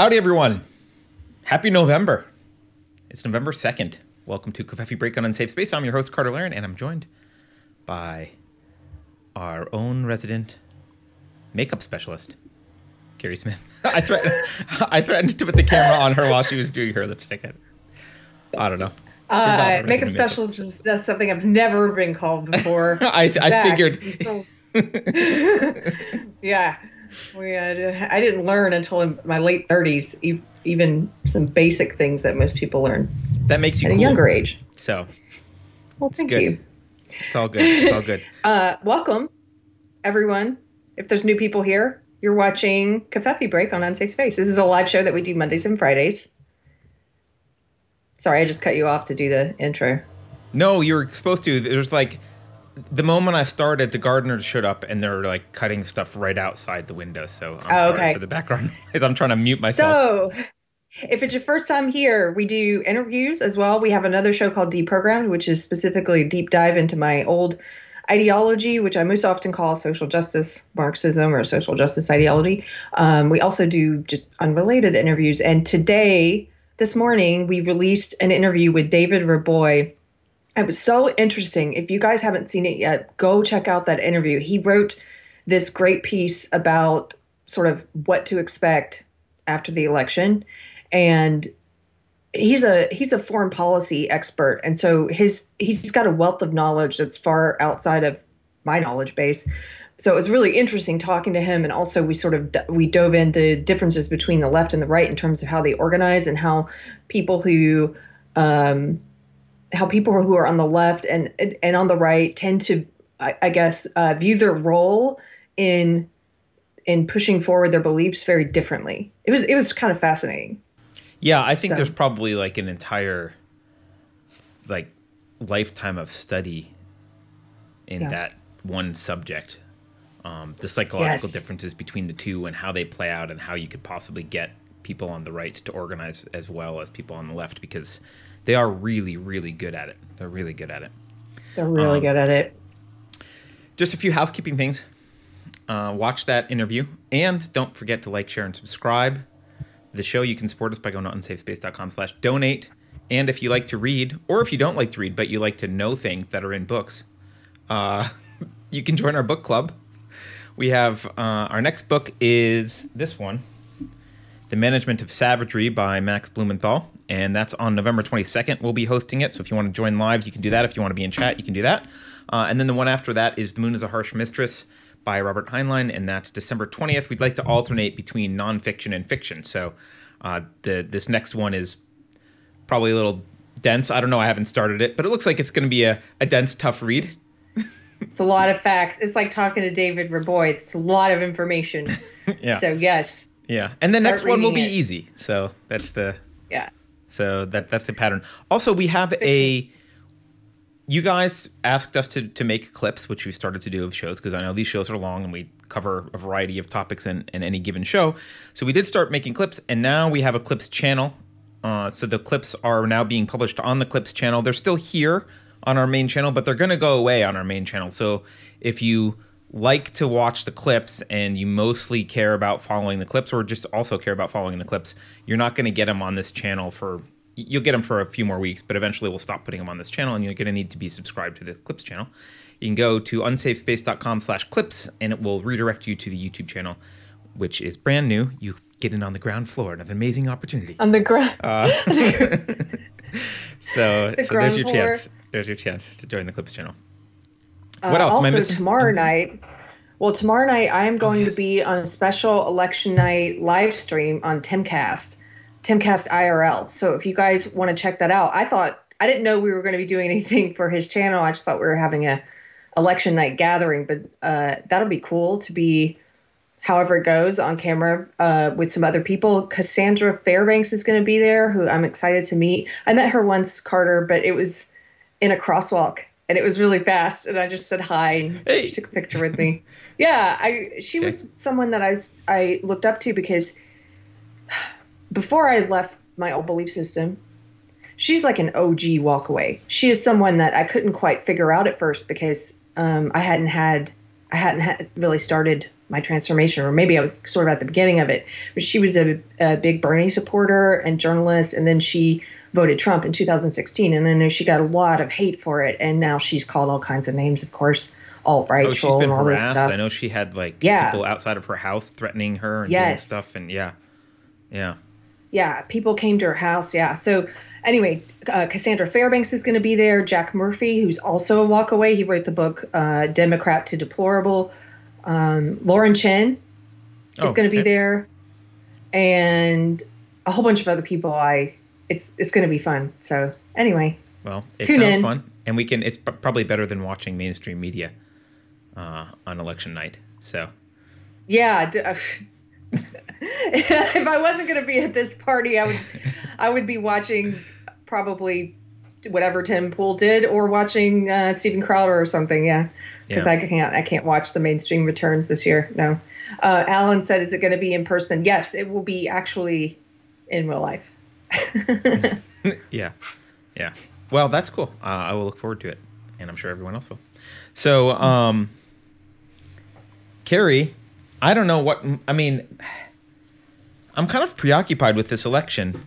Howdy, everyone. Happy November. It's November 2nd. Welcome to Covfefe Break on Unsafe Space. I'm your host, Carter Laren, and I'm joined by our own resident makeup specialist, Keri Smith. I, threatened, I threatened to put the camera on her while she was doing her lipstick. I don't know. Uh, makeup specialist is that's something I've never been called before. I, I figured. Still... yeah, we I didn't learn until in my late 30s, even some basic things that most people learn. That makes you at cool. a younger age. So, well, thank good. you. It's all good. It's all good. uh, welcome, everyone. If there's new people here, you're watching Covfefe Break on Unsafe Space. This is a live show that we do Mondays and Fridays. Sorry, I just cut you off to do the intro. No, you were supposed to. There's like the moment I started, the gardeners showed up and they're like cutting stuff right outside the window. So I'm Oh, sorry okay. for the background noise. I'm trying to mute myself. So, if it's your first time here, we do interviews as well. We have another show called Deprogrammed, which is specifically a deep dive into my old ideology, which I most often call social justice Marxism or social justice ideology. Um, we also do just unrelated interviews. And today, this morning, we released an interview with David Reaboi. It was so interesting. If you guys haven't seen it yet, go check out that interview. He wrote this great piece about sort of what to expect after the election and he's a he's a foreign policy expert and so his he's got a wealth of knowledge that's far outside of my knowledge base so it was really interesting talking to him and also we sort of we dove into differences between the left and the right in terms of how they organize and how people who um, how people who are on the left and and on the right tend to i, I guess uh, view their role in in pushing forward their beliefs very differently it was it was kind of fascinating Yeah, I think So- there's probably like an entire like lifetime of study in Yeah. that one subject. Um, the psychological Yes. differences between the two and how they play out and how you could possibly get people on the right to organize as well as people on the left because they are really, really good at it. They're really good at it. they're really Um, good at it Just a few housekeeping things. Uh, watch that interview and don't forget to like, share, and subscribe. The show you can support us by going to unsafespace.com slash donate. And if you like to read, or if you don't like to read, but you like to know things that are in books, uh, you can join our book club. We have uh, our next book is this one, The Management of Savagery by Max Blumenthal. And that's on November 22nd. We'll be hosting it. So if you want to join live, you can do that. If you want to be in chat, you can do that. Uh, and then the one after that is The Moon is a Harsh Mistress by Robert Heinlein. And that's December 20th. We'd like to alternate between nonfiction and fiction. So uh, the this next one is probably a little dense. I don't know. I haven't started it, but it looks like it's going to be a, a dense, tough read. it's a lot of facts it's like talking to david reaboi it's a lot of information Yeah. so yes yeah. And the Start next one will be it. easy. So that's the yeah So that that's the pattern. Also, we have a. You guys asked us to to make clips, which we started to do of shows because I know these shows are long and we cover a variety of topics in, in any given show. So we did start making clips, and now we have a clips channel. Uh, so the clips are now being published on the clips channel. They're still here on our main channel, but they're going to go away on our main channel. So if you like to watch the clips and you mostly care about following the clips or just also care about following the clips, you're not going to get them on this channel for you'll get them for a few more weeks, but eventually we'll stop putting them on this channel and you're going to need to be subscribed to the clips channel. You can go to unsafespace.com slash clips and it will redirect you to the YouTube channel, which is brand new. You get in on the ground floor and have an amazing opportunity. on the ground Uh, so, The so there's your floor. chance. There's your chance to join the clips channel. Uh, What else? Am I Also, tomorrow night. Well, tomorrow night I am going yes. to be on a special election night live stream on Timcast, Timcast IRL. So if you guys want to check that out, I thought I didn't know we were going to be doing anything for his channel. I just thought we were having a election night gathering, but uh, that'll be cool to be. However it goes on camera uh, with some other people. Cassandra Fairbanks is going to be there, who I'm excited to meet. I met her once, Carter, but it was in a crosswalk and it was really fast and i just said hi and Hey. she took a picture with me yeah i she was someone that I I looked up to because before i left my old belief system she's like an og walkaway she is someone that i couldn't quite figure out at first because um, i hadn't had i hadn't had really started my transformation, or maybe I was sort of at the beginning of it. But she was a, a big Bernie supporter and journalist, and then she voted Trump in 2016, and I know she got a lot of hate for it, and now she's called all kinds of names, of course, alt right Oh, troll and all this stuff. I know she had like Yeah. people outside of her house threatening her and Yes. doing stuff, and yeah, yeah. yeah, people came to her house. Yeah. So anyway, uh, Cassandra Fairbanks is going to be there. Jack Murphy, who's also a walk away, he wrote the book uh, Democrat to Deplorable. Um, Lauren Chen is Oh, going to be okay. there, and a whole bunch of other people. I it's it's going to be fun. So anyway, Well, it sounds in. fun, and we can. It's p- probably better than watching mainstream media uh, on election night. So yeah. d- if I wasn't going to be at this party, I would I would be watching probably whatever Tim Pool did, or watching uh, Steven Crowder or something. Yeah, because Yeah. I can't I can't watch the mainstream returns this year. No. Uh, Alan said, "Is it going to be in person?" Yes, it will be actually in real life. yeah, yeah. Well, that's cool. Uh, I will look forward to it, and I'm sure everyone else will. So, um, Keri, I don't know what I mean. I'm kind of preoccupied with this election,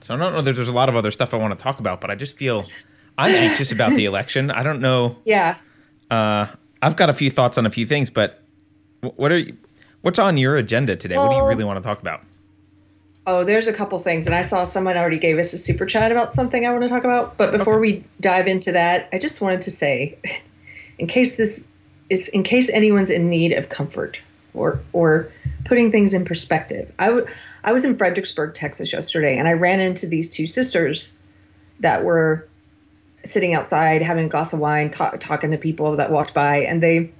so I don't know that there's a lot of other stuff I want to talk about, but I just feel I'm anxious about the election. I don't know. yeah. Uh, I've got a few thoughts on a few things, but what are you, what's on your agenda today? what do you really want to talk about? Oh, there's a couple things, and I saw someone already gave us a super chat about something I want to talk about. But before we dive into that, I just wanted to say, in case this is, in case anyone's in need of comfort or or putting things in perspective, I w- I was in Fredericksburg, Texas yesterday, and I ran into these two sisters that were sitting outside having a glass of wine, ta- talking to people that walked by, and they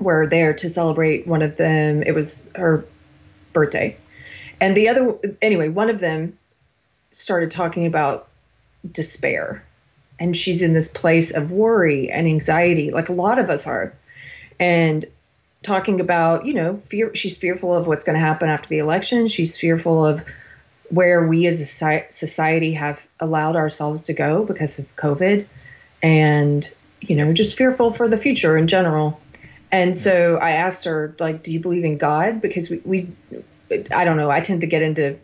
were there to celebrate one of them. It was her birthday and the other anyway one of them started talking about despair. And she's in this place of worry and anxiety like a lot of us are. And talking about you know fear she's fearful of what's going to happen after the election. She's fearful of where we as a society have allowed ourselves to go because of covid. And you know just fearful for the future in general. And so i asked her like do you believe in god? Because we, we I don't know. I tend to get into.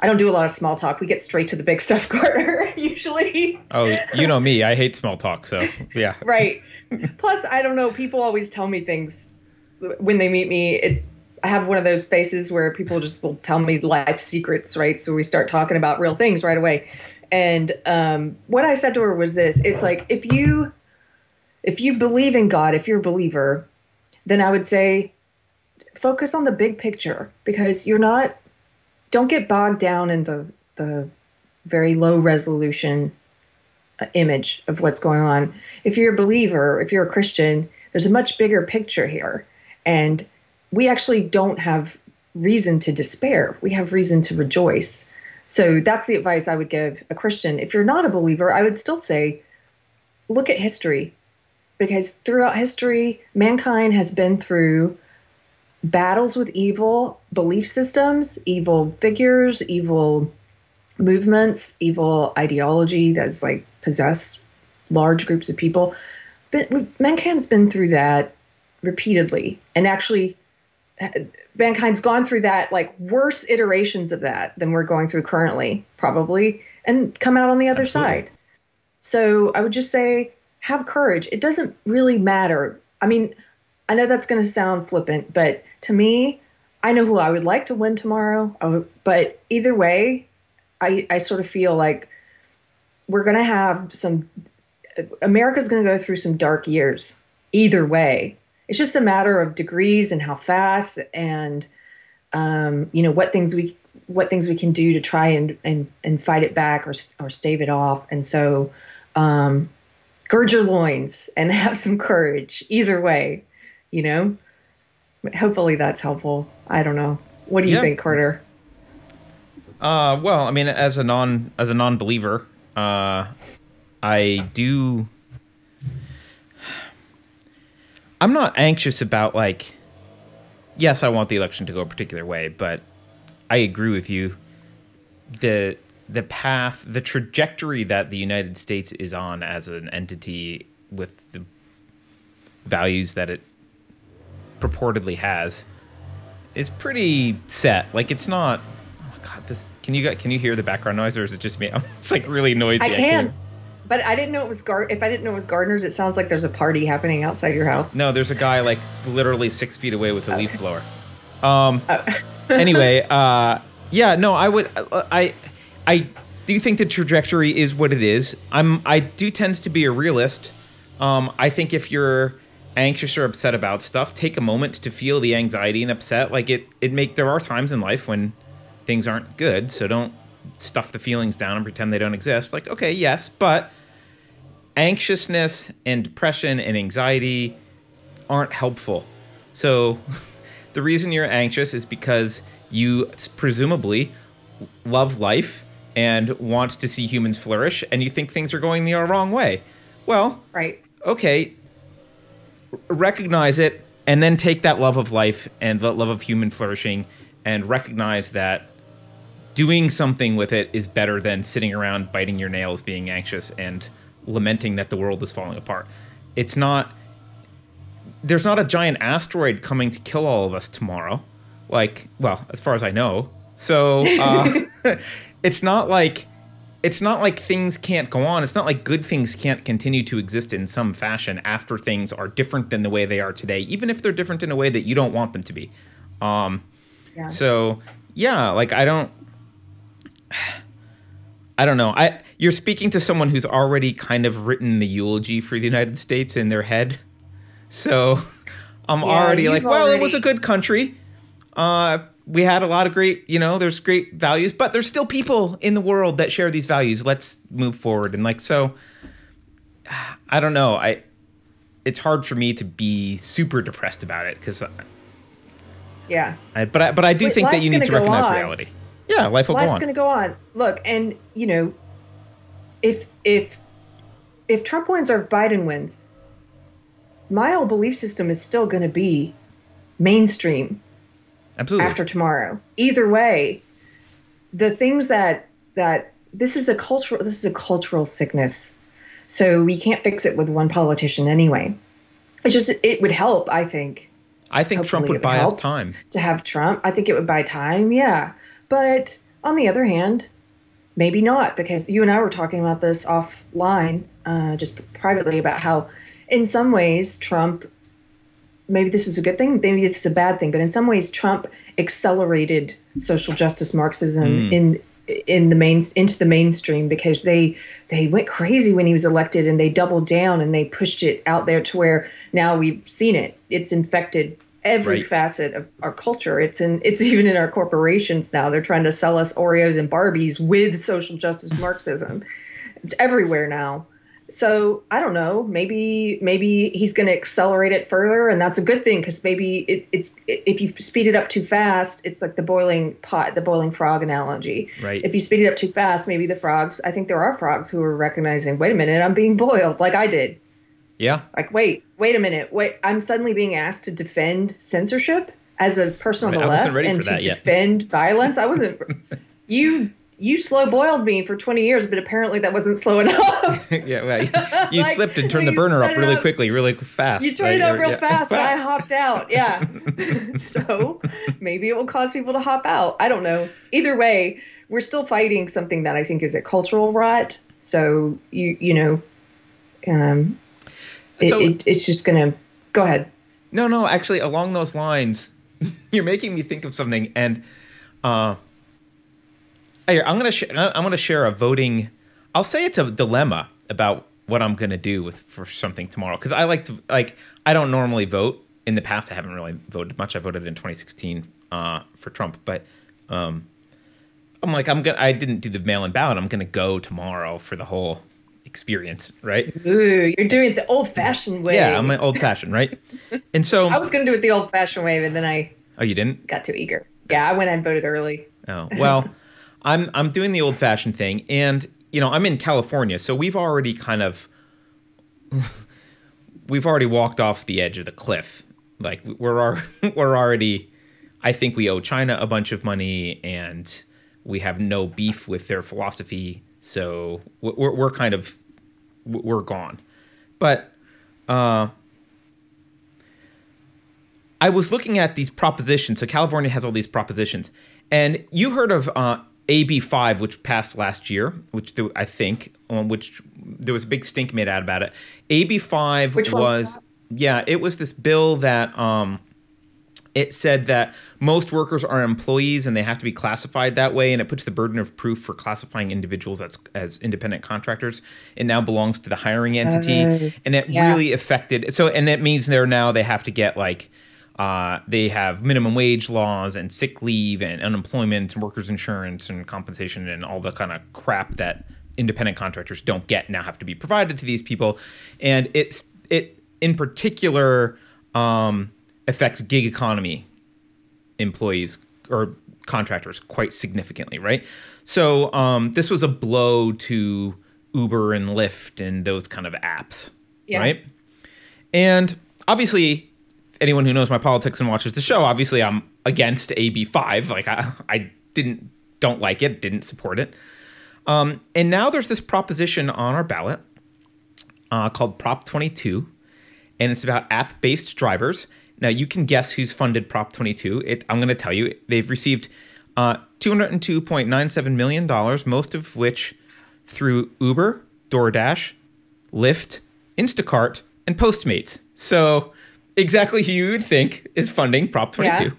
I don't do a lot of small talk. We get straight to the big stuff, Carter. Usually, Oh, you know me. I hate small talk. So yeah. right. Plus, I don't know. People always tell me things when they meet me. It, I have one of those faces where people just will tell me life secrets, right? So we start talking about real things right away. And um, what I said to her was this: It's like if you, if you believe in God, if you're a believer, then I would say focus on the big picture because you're not don't get bogged down in the the very low resolution uh, image of what's going on. If you're a believer if you're a christian there's a much bigger picture here. And we actually don't have reason to despair. We have reason to rejoice. So that's the advice i would give a christian. If you're not a believer i would still say look at history because throughout history mankind has been through battles with evil belief systems, evil figures, evil movements, evil ideology that's like possess large groups of people. But mankind's been through that repeatedly, and actually, mankind's gone through that like worse iterations of that than we're going through currently, probably, and come out on the other Absolutely. side. So I would just say, have courage. It doesn't really matter. I mean, I know that's going to sound flippant, but to me, I know who I would like to win tomorrow. But either way, I, I sort of feel like we're going to have some, America's going to go through some dark years. Either way, it's just a matter of degrees and how fast and, um, you know, what things we, what things we can do to try and, and, and fight it back or, or stave it off. And so, um, gird your loins and have some courage either way you know hopefully that's helpful i don't know what do you Yeah. think carter Uh, well, I mean, as a non as a non believer, uh, I do. I'm not anxious about like. Yes, I want the election to go a particular way, but I agree with you. the The path, the trajectory that the United States is on as an entity with the values that it purportedly has is pretty set. Like it's not. Oh God, this can you can you hear the background noise or is it just me? It's like really noisy. I can. But I didn't know it was gar. If I didn't know it was gardeners, it sounds like there's a party happening outside your house. No, there's a guy like literally six feet away with a leaf blower. Um. Oh. anyway, uh, yeah, no, I would, I, I do think the trajectory is what it is. I'm, I do tend to be a realist. Um, I think if you're anxious or upset about stuff, take a moment to feel the anxiety and upset. Like it, it make there are times in life when things aren't good, so don't stuff the feelings down and pretend they don't exist. Like, okay, yes, but anxiousness and depression and anxiety aren't helpful. So the reason you're anxious is because you presumably love life and want to see humans flourish and you think things are going the wrong way. Well, right. Okay, recognize it and then take that love of life and the love of human flourishing and recognize that doing something with it is better than sitting around biting your nails being anxious and lamenting that the world is falling apart. It's not there's not a giant asteroid coming to kill all of us tomorrow. Like, well, as far as I know. So, uh, it's not like it's not like things can't go on. It's not like good things can't continue to exist in some fashion after things are different than the way they are today, even if they're different in a way that you don't want them to be. Um, yeah. So yeah, like I don't, I don't know. I you're speaking to someone who's already kind of written the eulogy for the United States in their head, so I'm yeah, already like, well, it was a good country. Uh, we had a lot of great, you know, there's great values, but there's still people in the world that share these values. Let's move forward. And like, so I don't know. I, it's hard for me to be super depressed about it because, uh, yeah. I, but I, but I do Wait, think that you need to recognize on. reality. Yeah, life will life's go on. going to go on. Look, and you know, if if if Trump wins or if Biden wins, my old belief system is still going to be mainstream Absolutely. after tomorrow. Either way, the things that that this is a cultural this is a cultural sickness. So we can't fix it with one politician anyway. It's just it would help, I think. I think Hopefully Trump would, would buy us time to have Trump. I think it would buy time, yeah. But on the other hand, maybe not because you and I were talking about this offline, uh, just privately about how, in some ways, Trump maybe this is a good thing, maybe this is a bad thing, but in some ways, Trump accelerated social justice Marxism mm. in in the main into the mainstream because they they went crazy when he was elected and they doubled down and they pushed it out there to where now we've seen it. It's infected every right. facet of our culture. It's in it's even in our corporations now. They're trying to sell us Oreos and Barbies with social justice Marxism. It's everywhere now so I don't know. Maybe maybe he's going to accelerate it further, and that's a good thing because maybe it, it's if you speed it up too fast, it's like the boiling pot, the boiling frog analogy. Right. If you speed it up too fast, maybe the frogs. I think there are frogs who are recognizing. Wait a minute, I'm being boiled, like I did. Yeah. Like wait, wait a minute, wait. I'm suddenly being asked to defend censorship as a person on the left and to defend violence. I wasn't. you you slow boiled me for 20 years, but apparently that wasn't slow enough. yeah, well, you, you like, slipped and turned the burner up really up, quickly, really fast. You turned right? it up real yeah. fast, and I hopped out. Yeah. so maybe it will cause people to hop out. I don't know. Either way, we're still fighting something that I think is a cultural rot. So you you know, um, it, so, it, it's just gonna go ahead. No, no, actually, along those lines, you're making me think of something, and. Uh, I'm gonna sh- I'm gonna share a voting. I'll say it's a dilemma about what I'm gonna do with for something tomorrow because I like to like I don't normally vote. In the past, I haven't really voted much. I voted in 2016 uh, for Trump, but um, I'm like I'm gonna. I didn't do the mail-in ballot. I'm gonna go tomorrow for the whole experience, right? Ooh, you're doing it the old-fashioned way. Yeah, I'm an old-fashioned, right? And so I was gonna do it the old-fashioned way, but then I. Oh, you didn't? Got too eager. Yeah, I went and voted early. Oh well. I'm I'm doing the old fashioned thing, and you know I'm in California, so we've already kind of we've already walked off the edge of the cliff. Like we're we're already. I think we owe China a bunch of money, and we have no beef with their philosophy. So we're we're kind of we're gone. But uh, I was looking at these propositions. So California has all these propositions, and you heard of uh, AB five, which passed last year, which th- I think, um, which there was a big stink made out about it. AB five Which was was yeah, it was this bill that um, it said that most workers are employees and they have to be classified that way, and it puts the burden of proof for classifying individuals as as independent contractors. It now belongs to the hiring entity, Oh, and it yeah. really affected. So, and it means they're now they have to get like. Uh, they have minimum wage laws and sick leave and unemployment and workers insurance and compensation and all the kind of crap that independent contractors don't get now have to be provided to these people and it's it in particular um, affects gig economy employees or contractors quite significantly, right? So um, this was a blow to Uber and Lyft and those kind of apps, Yeah. right? And obviously, anyone who knows my politics and watches the show, obviously, I'm against AB five. Like I, I didn't don't like it, didn't support it. Um, and now there's this proposition on our ballot uh, called Prop 22, and it's about app based drivers. Now, you can guess who's funded Prop 22. It, I'm going to tell you, they've received uh, $202.97 million, most of which through Uber, DoorDash, Lyft, Instacart, and Postmates. So, exactly who you would think is funding Prop 22. Yeah.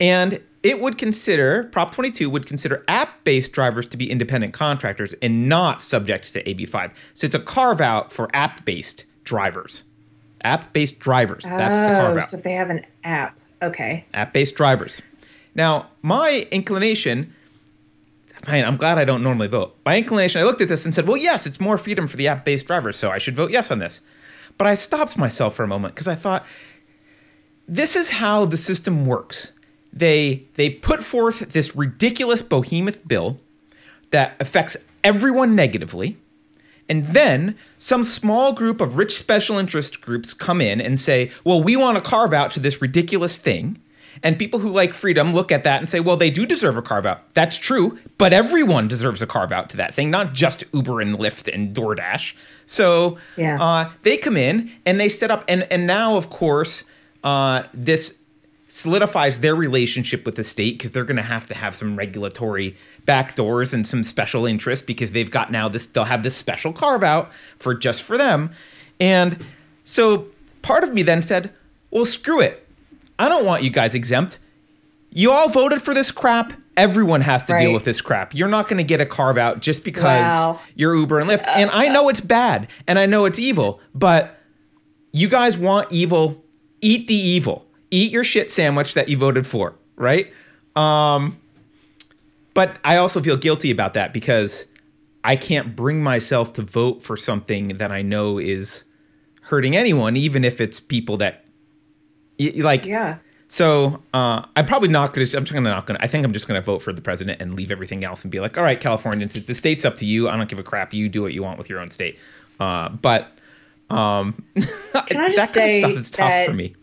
And it would consider, Prop 22 would consider app based drivers to be independent contractors and not subject to AB5. So it's a carve out for app based drivers. App based drivers. That's the carve Oh, out so if they have an app, okay. app based drivers. Now, my inclination, man, I'm glad I don't normally vote. My inclination, I looked at this and said, well, yes, it's more freedom for the app based drivers, so I should vote yes on this. But I stopped myself for a moment because I thought, this is how the system works. They they put forth this ridiculous behemoth bill that affects everyone negatively. And then some small group of rich special interest groups come in and say, well, we want to carve out to this ridiculous thing. And people who like freedom look at that and say, well, they do deserve a carve out. That's true, but everyone deserves a carve out to that thing, not just Uber and Lyft and DoorDash. So Yeah. uh, they come in and they set up, and, and now, of course, uh, this solidifies their relationship with the state because they're going to have to have some regulatory backdoors and some special interest because they've got now this they'll have this special carve out for just for them and so part of me then said well screw it i don't want you guys exempt. You all voted for this crap. Everyone has to deal with this crap. You're not going to get a carve out just because Wow. you're uber and lyft. And i know it's bad and i know it's evil but you guys want evil. Eat the evil. Eat your shit sandwich that you voted for right? Um but i also feel guilty about that because i can't bring myself to vote for something that i know is hurting anyone even if it's people that y- y- like Yeah. so uh, I'm probably not going to. I'm just gonna not going to. I think I'm just going to vote for the president and leave everything else and be like, all right, Californians, the state's up to you. I don't give a crap. You do what you want with your own state. Uh, but um, Can I just that kind of stuff is tough for me.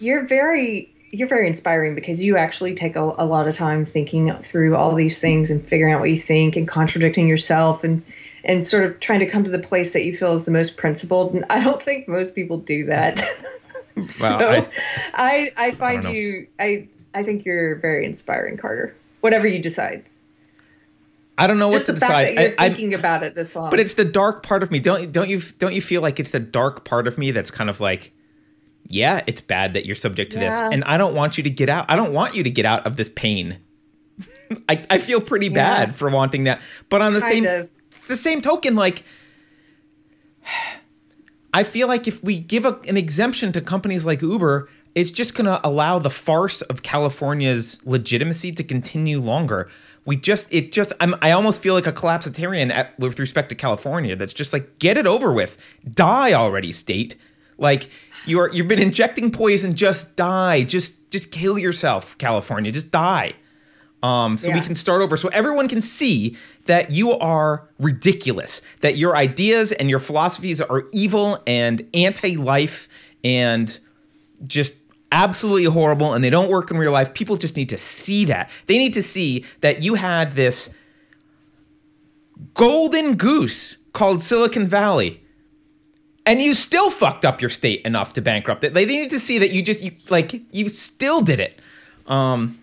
You're very you're very inspiring because you actually take a, a lot of time thinking through all these things and figuring out what you think and contradicting yourself and and sort of trying to come to the place that you feel is the most principled. And I don't think most people do that. so I- I, I find know. you I I think you're very inspiring, Carter. Whatever you decide. I don't know Just what the to fact decide. that you're I, I, thinking about it this long. but it's the dark part of me. Don't don't you don't you feel like it's the dark part of me that's kind of like, yeah, it's bad that you're subject to Yeah. this, and I don't want you to get out. I don't want you to get out of this pain. I, I feel pretty Yeah. bad for wanting that, but on the kind same of the same token, like I feel like if we give a, an exemption to companies like Uber, it's just going to allow the farce of California's legitimacy to continue longer. We just, it just, I'm, I almost feel like a collapsitarian at, with respect to California. That's just like, get it over with, die already, state. Like you are, you've been injecting poison, just die, just, just kill yourself, California, just die um, so we can start over so everyone can see that you are ridiculous that your ideas and your philosophies are evil and anti-life and just absolutely horrible and they don't work in real life people just need to see that they need to see that you had this golden goose called silicon valley and you still fucked up your state enough to bankrupt it. They need to see that you just you like you still did it. Um,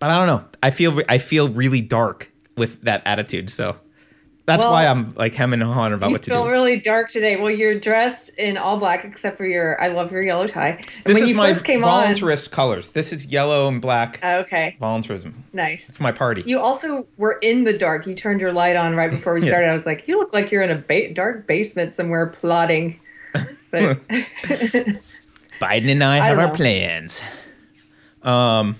but I don't know. I feel I feel really dark with that attitude. So that's Well, why I'm like hemming and hawing about You what to feel do. really dark today. Well, you're dressed in all black except for your. I love your yellow tie. And this when is you my first came voluntarist colors. This is yellow and black on, okay, voluntarism. nice. It's my party. You also were in the dark. You turned your light on right before we Yes. started. I was like, you look like you're in a ba- dark basement somewhere plotting. But Biden and I I have our plans. Um.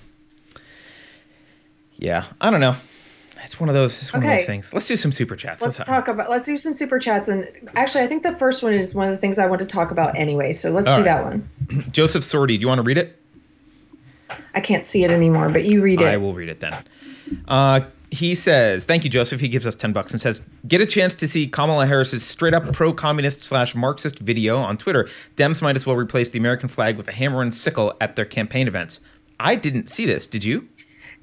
Yeah, I don't know. It's one of those. It's one of Okay. those things. Let's do some super chats. let's talk about. Let's do some super chats. And actually, I think the first one is one of the things I want to talk about anyway. So let's All do right. that one. Joseph Sordy. Do you want to read it? I can't see it anymore, but you read it. I will read it then. Uh, he says, "Thank you, Joseph." He gives us ten bucks and says, "Get a chance to see Kamala Harris's straight up pro communist slash Marxist video on Twitter. Dems might as well replace the American flag with a hammer and sickle at their campaign events." I didn't see this. Did you?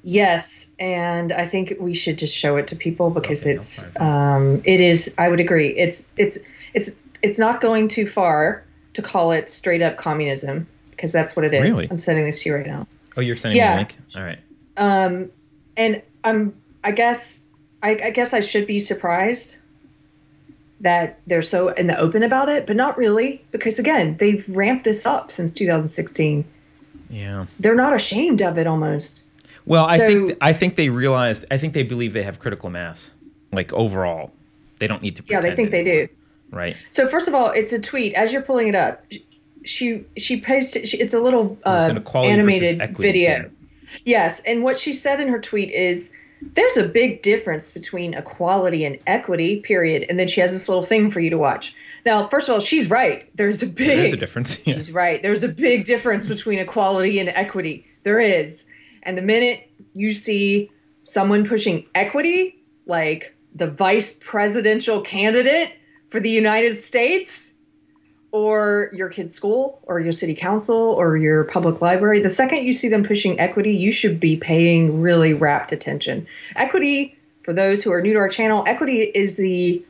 Yes, and I think we should just show it to people because Okay, it's um, it is. I would agree. It's it's it's it's not going too far to call it straight up communism because that's what it is. Really? I'm sending this to you right now. Oh, you're sending Yeah. me a link. All right. Um, and I'm I guess I, I guess I should be surprised that they're so in the open about it, but not really because again they've ramped this up since 2016. Yeah. They're not ashamed of it almost. Well, I So- think I think they realized. I think they believe they have critical mass, like overall. They don't need to. Yeah, they think they do. Right. So first of all, it's a tweet. As you're pulling it up, she she pasted. She, it's a little It's uh, an animated video. here. Yes, and what she said in her tweet is, "There's a big difference between equality and equity." Period. And then she has this little thing for you to watch. Now, first of all, she's right. There's a big. There's a difference. Yeah. She's right. There's a big difference between equality and equity. There is. And the minute you see someone pushing equity, like the vice presidential candidate for the United States, or your kid's school, or your city council, or your public library, the second you see them pushing equity, you should be paying really rapt attention. Equity, for those who are new to our channel, equity is the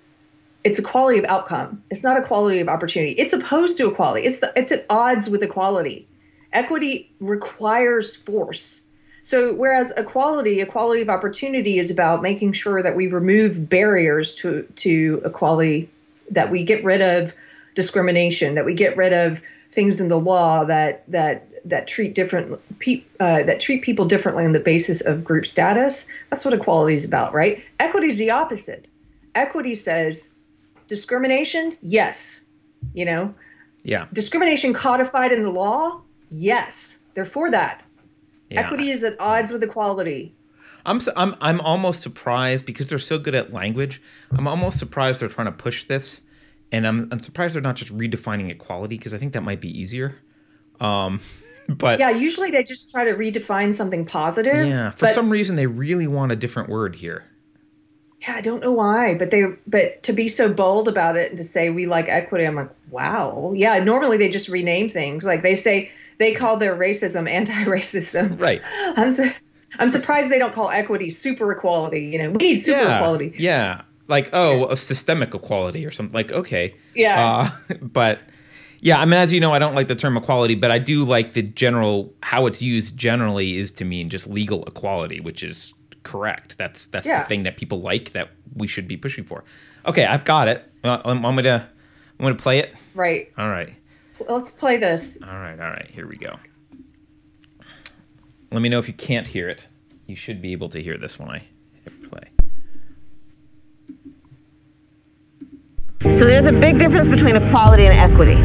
it's equality of outcome. It's not a quality of opportunity. It's opposed to equality. It's the, it's at odds with equality. Equity requires force. So whereas equality, equality of opportunity is about making sure that we remove barriers to to equality, that we get rid of discrimination, that we get rid of things in the law that that that treat different pe- uh, that treat people differently on the basis of group status. That's what equality is about, right? Equity is the opposite. Equity says discrimination, yes. You know, Yeah. discrimination codified in the law, yes. They're for that. Yeah. Equity is at odds with equality. I'm s- I'm I'm almost surprised because they're so good at language. I'm almost surprised they're trying to push this, and I'm I'm surprised they're not just redefining equality because I think that might be easier. Um, but Yeah, usually they just try to redefine something positive. yeah, for but, some reason they really want a different word here. Yeah, I don't know why, but they but to be so bold about it and to say we like equity, I'm like, wow. Yeah, normally they just rename things. Like they say they call their racism anti-racism. Right. I'm su- I'm surprised they don't call equity super equality. You know, we need super yeah. equality. Yeah. Like oh, a systemic equality or something. Like okay. Yeah. Uh, but yeah, I mean, as you know, I don't like the term equality, but I do like the general how it's used. Generally, is to mean just legal equality, which is correct. That's that's Yeah. the thing that people like that we should be pushing for. Okay, I've got it. Uh, I'm, I'm gonna I'm gonna play it. Right. All right, Let's play this. all right, all right. Here we go. Let me know if you can't hear it. You should be able to hear this when I hit play. So there's a big difference between equality and equity.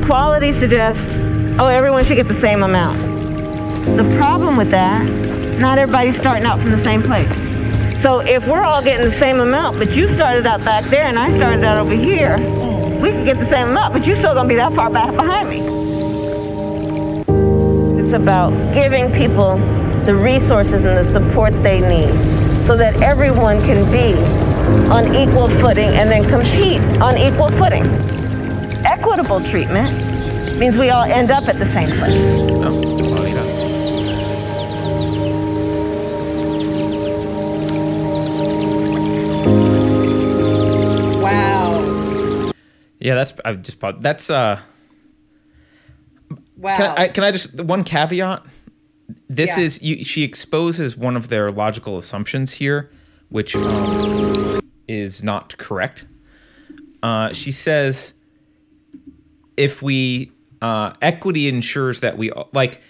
Equality suggests, oh, everyone should get the same amount. The problem with that, not everybody's starting out from the same place. So if we're all getting the same amount, but you started out back there and I started out over here, we can get the same amount, but you're still gonna be that far back behind me. It's about giving people the resources and the support they need so that everyone can be on equal footing and then compete on equal footing. Equitable treatment means we all end up at the same place. Yeah, that's I just paused that's uh. Wow. Can I, can I just one caveat? This Yeah. is you, she exposes one of their logical assumptions here, which um, is not correct. Uh, she says if we uh, equity ensures that we like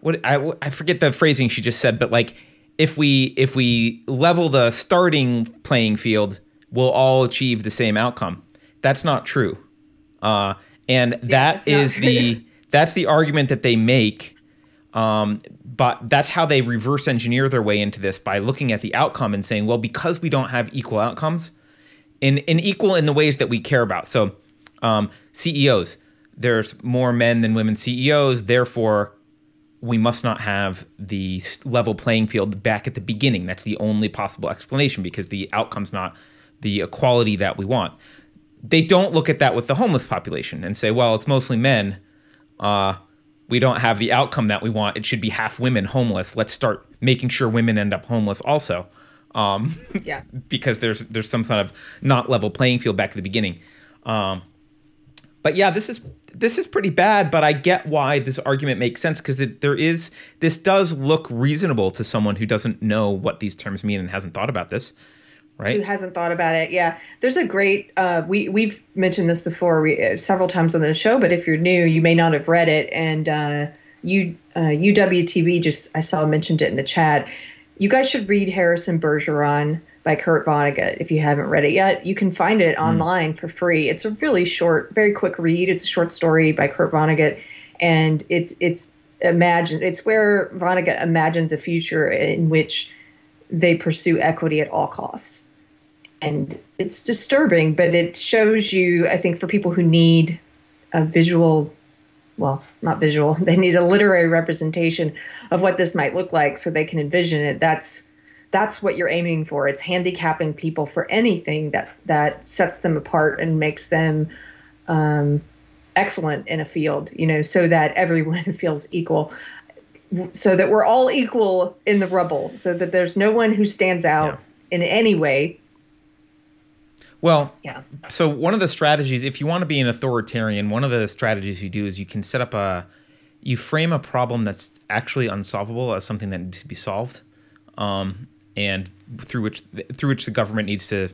what I, I forget the phrasing she just said, but like if we if we level the starting playing field, we'll all achieve the same outcome. That's not true, uh, and that that's is the that's the argument that they make. Um, but that's how they reverse engineer their way into this by looking at the outcome and saying, well, because we don't have equal outcomes, in, in equal in the ways that we care about. So, um, CEOs, there's more men than women CEOs. Therefore, we must not have the level playing field back at the beginning. That's the only possible explanation because the outcome's not the equality that we want. They don't look at that with the homeless population and say, well, it's mostly men. Uh, we don't have the outcome that we want. It should be half women homeless. Let's start making sure women end up homeless also. Um, Yeah. because there's there's some sort of not level playing field back at the beginning. Um, but yeah, this is this is pretty bad. But I get why this argument makes sense because there is this does look reasonable to someone who doesn't know what these terms mean and hasn't thought about this, who hasn't thought about it? Yeah. There's a great uh, we we've mentioned this before we, uh, several times on the show but if you're new you may not have read it. And uh, you uh, uwtv just i saw mentioned it in the chat. You guys should read harrison bergeron by kurt vonnegut if you haven't read it yet. You can find it online for free. It's a really short very quick read. It's a short story by kurt vonnegut. And it's it's imagine it's where vonnegut imagines a future in which they pursue equity at all costs and it's disturbing, but it shows you, I think, for people who need a visual, well, not visual, they need a literary representation of what this might look like so they can envision it. That's that's what you're aiming for. It's handicapping people for anything that that sets them apart and makes them um, excellent in a field, you know, so that everyone feels equal. So that we're all equal in the rubble, so that there's no one who stands out in any way. Well, Yeah. so one of the strategies, if you want to be an authoritarian, one of the strategies you do is you can set up a, you frame a problem that's actually unsolvable as something that needs to be solved, um, and through which through which the government needs to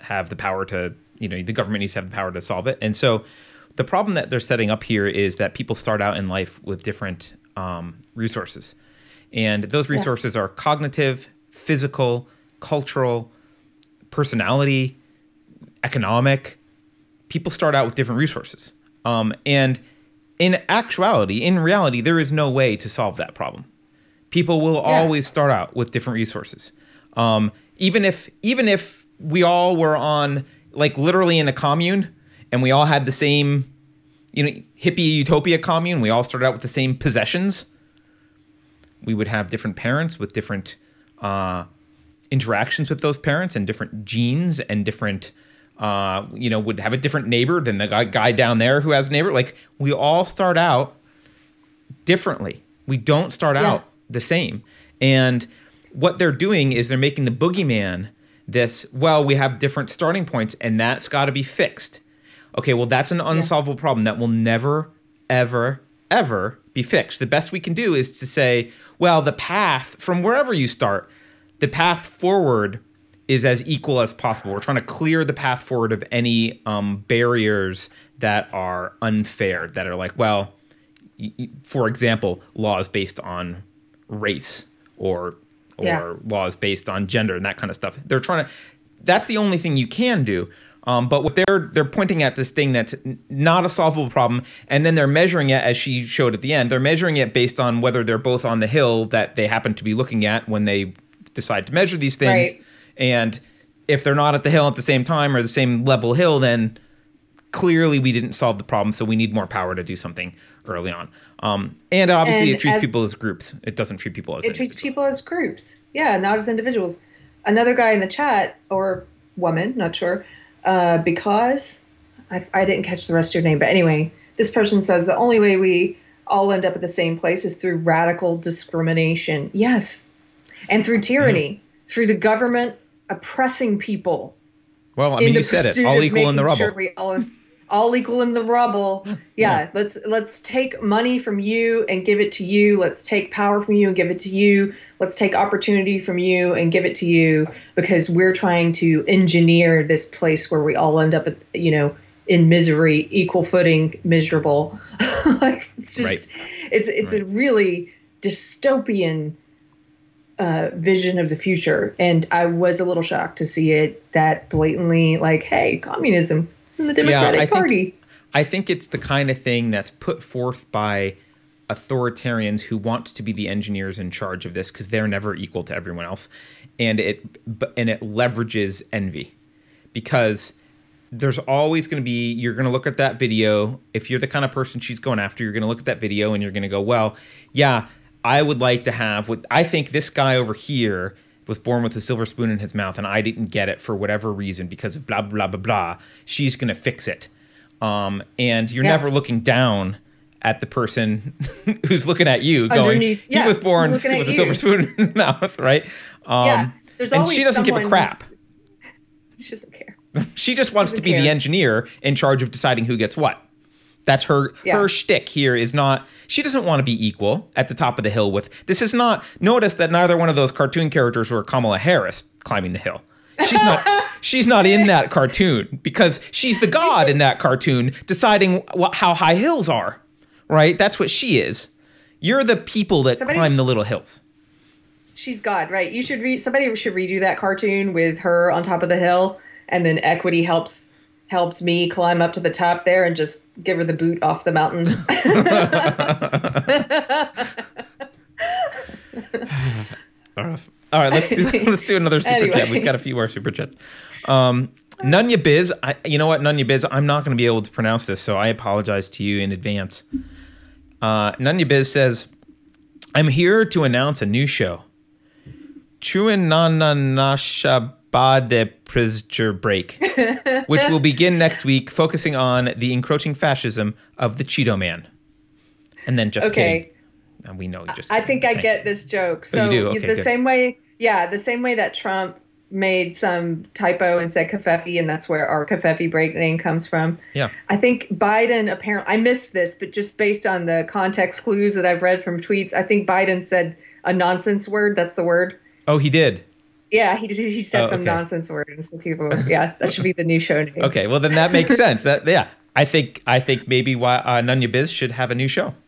have the power to, you know, the government needs to have the power to solve it. And so, the problem that they're setting up here is that people start out in life with different um, resources, and those resources are cognitive, physical, cultural, personality economic. People start out with different resources. Um, and in actuality, in reality, there is no way to solve that problem. People will always start out with different resources. Um, even if even if we all were on like literally in a commune and we all had the same, you know, hippie utopia commune, we all started out with the same possessions. We would have different parents with different uh, interactions with those parents and different genes and different uh, you know would have a different neighbor than the guy, guy down there who has a neighbor. Like we all start out differently. We don't start Yeah. out the same. And what they're doing is they're making the boogeyman this well we have different starting points and that's got to be fixed. Okay well that's an unsolvable problem that will never ever ever be fixed. The best we can do is to say well the path from wherever you start the path forward is as equal as possible we're trying to clear the path forward of any um, barriers that are unfair that are like well for example laws based on race or or Yeah. laws based on gender and that kind of stuff. They're trying to. That's the only thing you can do. Um, but what they're they're pointing at this thing that's not a solvable problem, and then they're measuring it as she showed at the end. They're measuring it based on whether they're both on the hill that they happen to be looking at when they decide to measure these things. Right. And if they're not at the hill at the same time or the same level hill, then clearly we didn't solve the problem. So we need more power to do something early on. Um, and obviously, And it treats as- people as groups. It doesn't treat people as it treats people as groups yeah not as individuals another guy in the chat or woman not sure uh, because I, I didn't catch the rest of your name but anyway this person says the only way we all end up at the same place is through radical discrimination yes and through tyranny through the government oppressing people Well, I mean, you said it. All equal in the rubble. sure all- all equal in the rubble. Yeah, Yeah. let's let's take money from you and give it to you. Let's take power from you and give it to you. Let's take opportunity from you and give it to you because we're trying to engineer this place where we all end up at you know in misery, equal footing, miserable. like it's just it's it's a really dystopian uh, vision of the future, and I was a little shocked to see it that blatantly like, hey, communism in the Democratic I think- Party. I think it's the kind of thing that's put forth by authoritarians who want to be the engineers in charge of this because they're never equal to everyone else, and it and it leverages envy. Because there's always going to be you're going to look at that video. If you're the kind of person she's going after you're going to look at that video and you're going to go well yeah i would like to have what i think this guy over here was born with a silver spoon in his mouth and i didn't get it for whatever reason because of blah blah blah blah she's going to fix it um, and you're Yeah. never looking down at the person who's looking at you going Underneath- he was born with a silver spoon in his mouth right um, yeah, there's and always she doesn't give a crap She doesn't care. she just wants to be the engineer in charge of deciding who gets what. That's her Yeah. her shtick here is not she doesn't want to be equal at the top of the hill with this is not notice that neither one of those cartoon characters were Kamala Harris climbing the hill. She's not she's not in that cartoon because she's the god in that cartoon deciding what how high hills are. Right? That's what she is. You're the people that Somebody climb sh- the little hills. She's God, right? You should read. Somebody should redo that cartoon with her on top of the hill, and then Equity helps helps me climb up to the top there and just give her the boot off the mountain. All right, let's do let's do another super chat. We've got a few more super chats. Um, Nunya Biz, I, you know what, Nunya Biz, I'm not going to be able to pronounce this, so I apologize to you in advance. Uh, Nunya Biz says, "I'm here to announce a new show, Chuananashabade Prisoner Break, which will begin next week, focusing on the encroaching fascism of the Cheeto Man." And then just Okay. kidding. And we know just. I kidding. think I Thank get you. this joke. Oh, So you do? Okay, the good. same way, yeah, the same way that Trump made some typo and said Covfefe, and that's where our Covfefe break name comes from. Yeah. I think Biden apparently I missed this, but just based on the context clues that I've read from tweets, I think Biden said a nonsense word. That's the word. Oh, he did. Yeah, he he said Oh, some nonsense word, and so people, yeah, that should be the new show name. Okay, well then that makes sense. That yeah, I think I think maybe why uh, Nunya Biz should have a new show.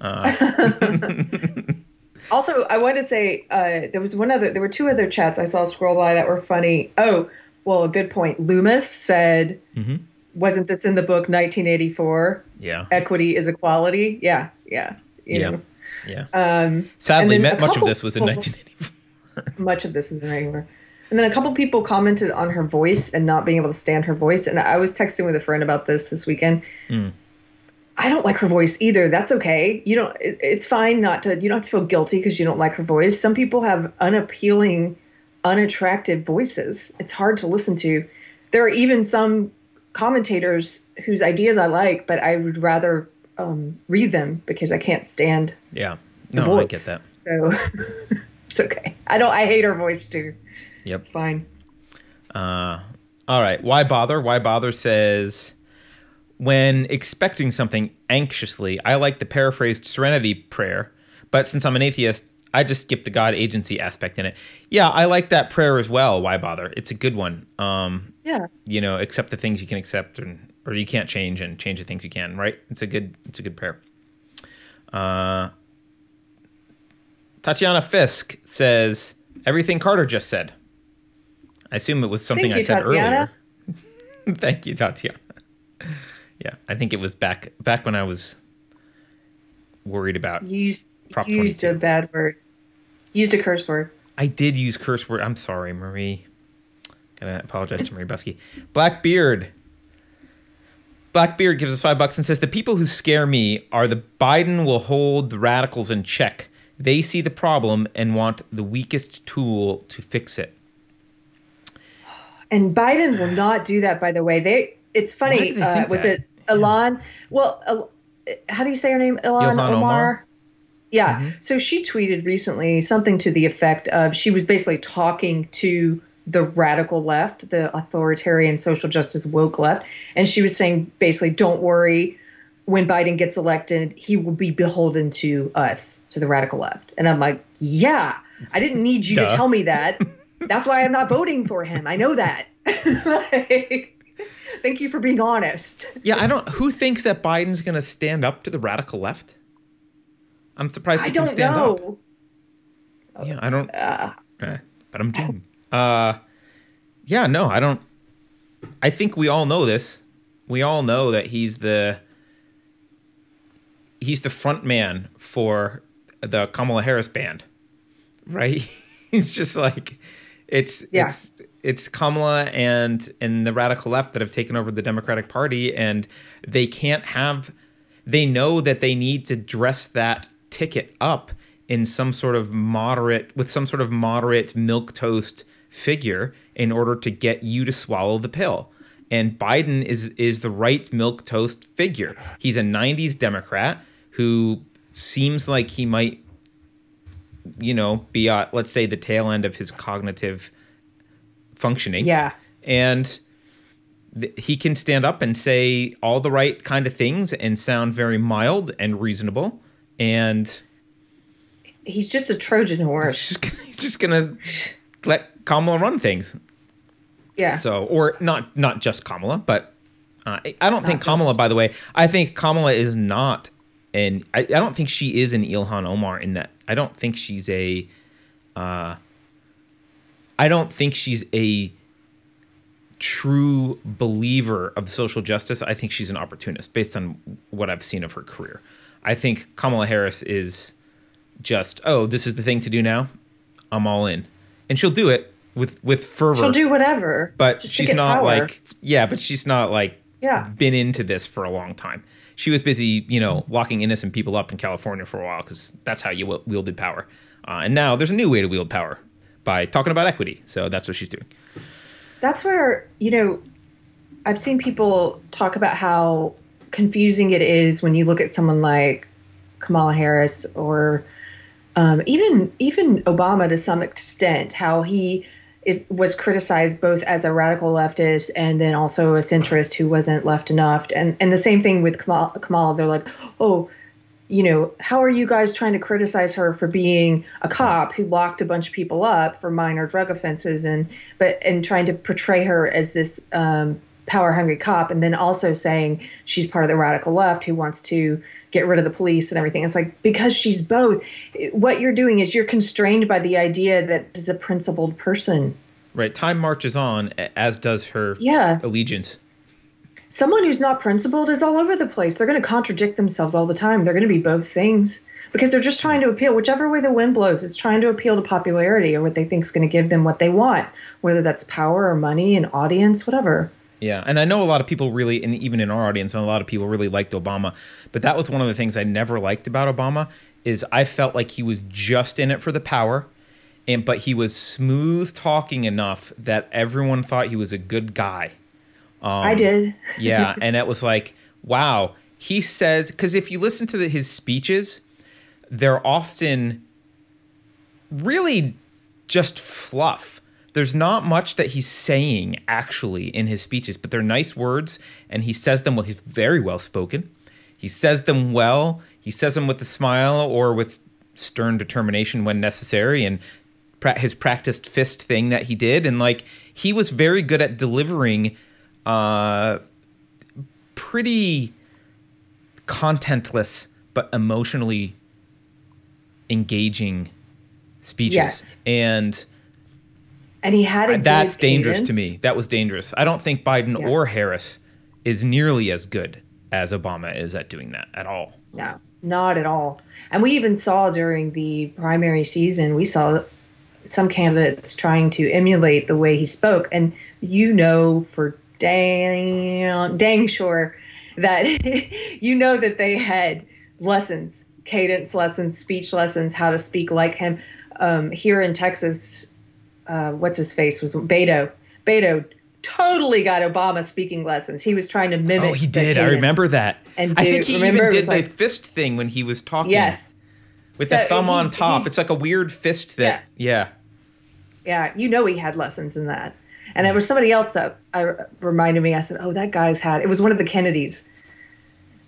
Also, I wanted to say uh, there was one other. There were two other chats I saw scroll by that were funny. Oh, well, a good point. Loomis said, Mm-hmm. "Wasn't this in the book 1984? Yeah, Equity is equality." Yeah, yeah. You yeah, know, yeah. um, Sadly, much of this was in 1984. Much of this is irregular. And then a couple people commented on her voice and not being able to stand her voice. And I was texting with a friend about this this weekend. Mm. I don't like her voice either. That's okay. You don't. It, it's fine not to. You don't have to feel guilty because you don't like her voice. Some people have unappealing, unattractive voices. It's hard to listen to. There are even some commentators whose ideas I like, but I would rather um, read them because I can't stand Yeah, the no, voice. I get that. So it's okay. I don't. I hate her voice too. Yep. It's fine. Uh, all right. Why bother? Why bother says, when expecting something anxiously, I like the paraphrased serenity prayer, but since I'm an atheist, I just skip the God agency aspect in it. Yeah, I like that prayer as well. Why bother? It's a good one. Um, Yeah. you know, accept the things you can accept, and or you can't change, and change the things you can. Right? It's a good. It's a good prayer. Uh, Tatiana Fisk says everything Carter just said. I assume it was something Thank I you, said Tatiana. earlier. Thank you, Tatiana. Yeah, I think it was back back when I was worried about. Used Prop used 22. a bad word. Used a curse word. I did use curse word. I'm sorry, Marie. Gotta apologize to Marie Busky. Blackbeard. Blackbeard gives us five bucks and says the people who scare me are the Biden will hold the radicals in check. They see the problem and want the weakest tool to fix it. And Biden will not do that. By the way, they. It's funny. Uh, was that? it Ilhan? Well, El- how do you say her name? Ilhan Omar. Omar? Yeah. Mm-hmm. So she tweeted recently something to the effect of she was basically talking to the radical left, the authoritarian social justice woke left. And she was saying basically, don't worry, when Biden gets elected, he will be beholden to us, to the radical left. And I'm like, yeah, I didn't need you Duh. to tell me that. That's why I'm not voting for him. I know that. like, thank you for being honest. Yeah, I don't. Who thinks that Biden's going to stand up to the radical left? I'm surprised he I can don't stand up. know. Yeah, I don't. Uh, eh, but I'm doing. Uh, yeah, no, I don't. I think we all know this. We all know that he's the he's the front man for the Kamala Harris band, right? it's just like it's Yeah. it's it's Kamala and and the radical left that have taken over the Democratic Party, and they can't have. They know that they need to dress that ticket up in some sort of moderate with some sort of moderate milk toast figure in order to get you to swallow the pill. And Biden is is the right milk toast figure. He's a 90s Democrat who seems like he might you know be at let's say the tail end of his cognitive functioning yeah. and th- he can stand up and say all the right kind of things and sound very mild and reasonable and He's just a Trojan he's horse. just gonna, he's just gonna let Kamala run things Yeah. so or not not just Kamala but uh, I- don't think just- Kamala by the way I think Kamala is not and I, I don't think she is an Ilhan Omar in that I don't think she's a uh, I don't think she's a true believer of social justice. I think she's an opportunist based on what I've seen of her career. I think Kamala Harris is just, oh, this is the thing to do now. I'm all in. And she'll do it with with fervor. She'll do whatever. but she's not power. like yeah, but she's not like Yeah. been into this for a long time. She was busy, you know, locking innocent people up in California for a while because that's how you wi- wielded power. Uh, and now there's a new way to wield power by talking about equity. So that's what she's doing. that's where you know i've seen people talk about how confusing it is when you look at someone like kamala harris or um, even even obama to some extent how he is was criticized both as a radical leftist and then also a centrist who wasn't left enough. And and the same thing with kamala, kamala they're like oh you know, how are you guys trying to criticize her for being a cop who locked a bunch of people up for minor drug offenses and but and trying to portray her as this um, power hungry cop and then also saying she's part of the radical left who wants to get rid of the police and everything. It's like because she's both. What you're doing is you're constrained by the idea that is a principled person. Right. Time marches on, as does her Yeah. allegiance. someone who's not principled is all over the place. They're going to contradict themselves all the time. They're going to be both things because they're just trying to appeal. Whichever way the wind blows, it's trying to appeal to popularity or what they think is going to give them what they want, whether that's power or money, an audience, whatever. Yeah, and I know a lot of people really, and even in our audience, a lot of people really liked Obama. But that was one of the things I never liked about Obama is I felt like he was just in it for the power, and but he was smooth talking enough that everyone thought he was a good guy. I um, did. Yeah, and it was like, wow, he says because if you listen to the, his speeches, they're often really just fluff. There's not much that he's saying actually in his speeches, but they're nice words, and he says them well. He's very well spoken. He says them well. He says them with a smile or with stern determination when necessary, and pra- his practiced fist thing that he did, and like he was very good at delivering uh, pretty contentless but emotionally engaging speeches. Yes. And And he had a that's dangerous to me. That was dangerous. I don't think Biden Yeah. or Harris is nearly as good as Obama is at doing that at all. No, not at all. And we even saw during the primary season, we saw some candidates trying to emulate the way he spoke. And you know for dang, dang sure that you know that they had lessons, cadence lessons, speech lessons, how to speak like him. Um, here in Texas, uh, what's his face was Beto. Beto totally got Obama speaking lessons. He was trying to mimic. Oh, he did. I remember that. And I think he even did the like- fist thing when he was talking. Yes. With So the thumb he- on top. he- it's like a weird fist that, yeah. yeah. yeah. You know he had lessons in that. And there was somebody else that I reminded me. I said, "Oh, that guy's had." It was one of the Kennedys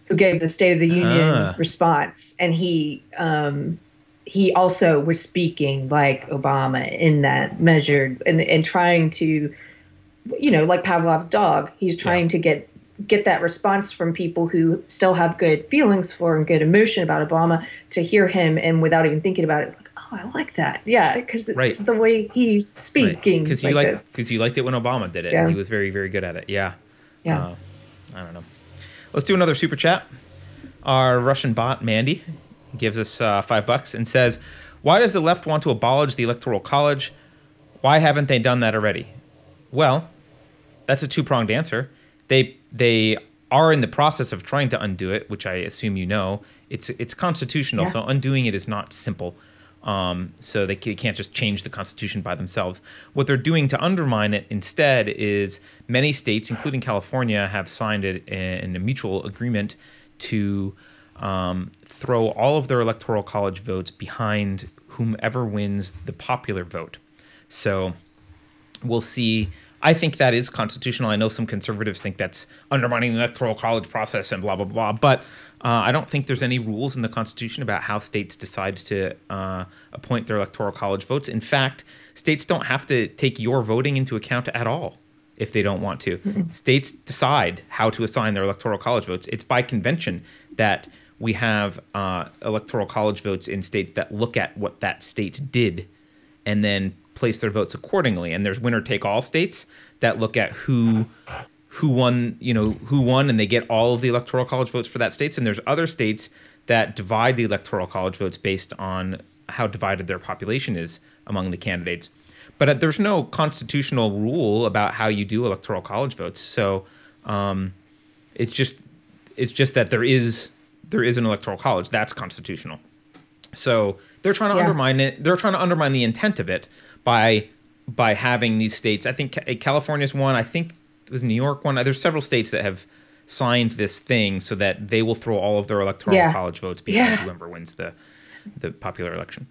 who gave the State of the Union Ah. response, and he um, he also was speaking like Obama in that measured and and trying to, you know, like Pavlov's dog. He's trying to get get that response from people who still have good feelings for and good emotion about Obama to hear him and without even thinking about it, like, oh, I like that, yeah, because Right. it's the way he's speaking. because you like like because you liked it when Obama did it. Yeah. He was very very good at it. Yeah. yeah. Uh, I don't know. Let's do another super chat. Our Russian bot Mandy gives us uh, five bucks and says, "Why does the left want to abolish the electoral college? Why haven't they done that already?" Well, that's a two pronged answer. They they are in the process of trying to undo it, which I assume you know. It's it's constitutional, Yeah. so undoing it is not simple. Um, so they, can't just change the Constitution by themselves. What they're doing to undermine it instead is many states, including California, have signed it in a mutual agreement to um, throw all of their electoral college votes behind whomever wins the popular vote. So we'll see. I think that is constitutional. I know some conservatives think that's undermining the electoral college process and blah blah blah. But uh, I don't think there's any rules in the Constitution about how states decide to uh, appoint their electoral college votes. In fact, states don't have to take your voting into account at all if they don't want to. States decide how to assign their electoral college votes. It's by convention that we have uh, electoral college votes in states that look at what that state did and then place their votes accordingly. And there's winner take all states that look at who who won, you know, who won and they get all of the electoral college votes for that states. And there's other states that divide the electoral college votes based on how divided their population is among the candidates. But uh, there's no constitutional rule about how you do electoral college votes. So um, it's just it's just that there is there is an electoral college that's constitutional. So they're trying to Yeah. undermine it. They're trying to undermine the intent of it by by having these states. I think Ca- California's one. I think it was New York one. There's several states that have signed this thing so that they will throw all of their electoral Yeah. college votes behind Yeah. whoever wins the the popular election.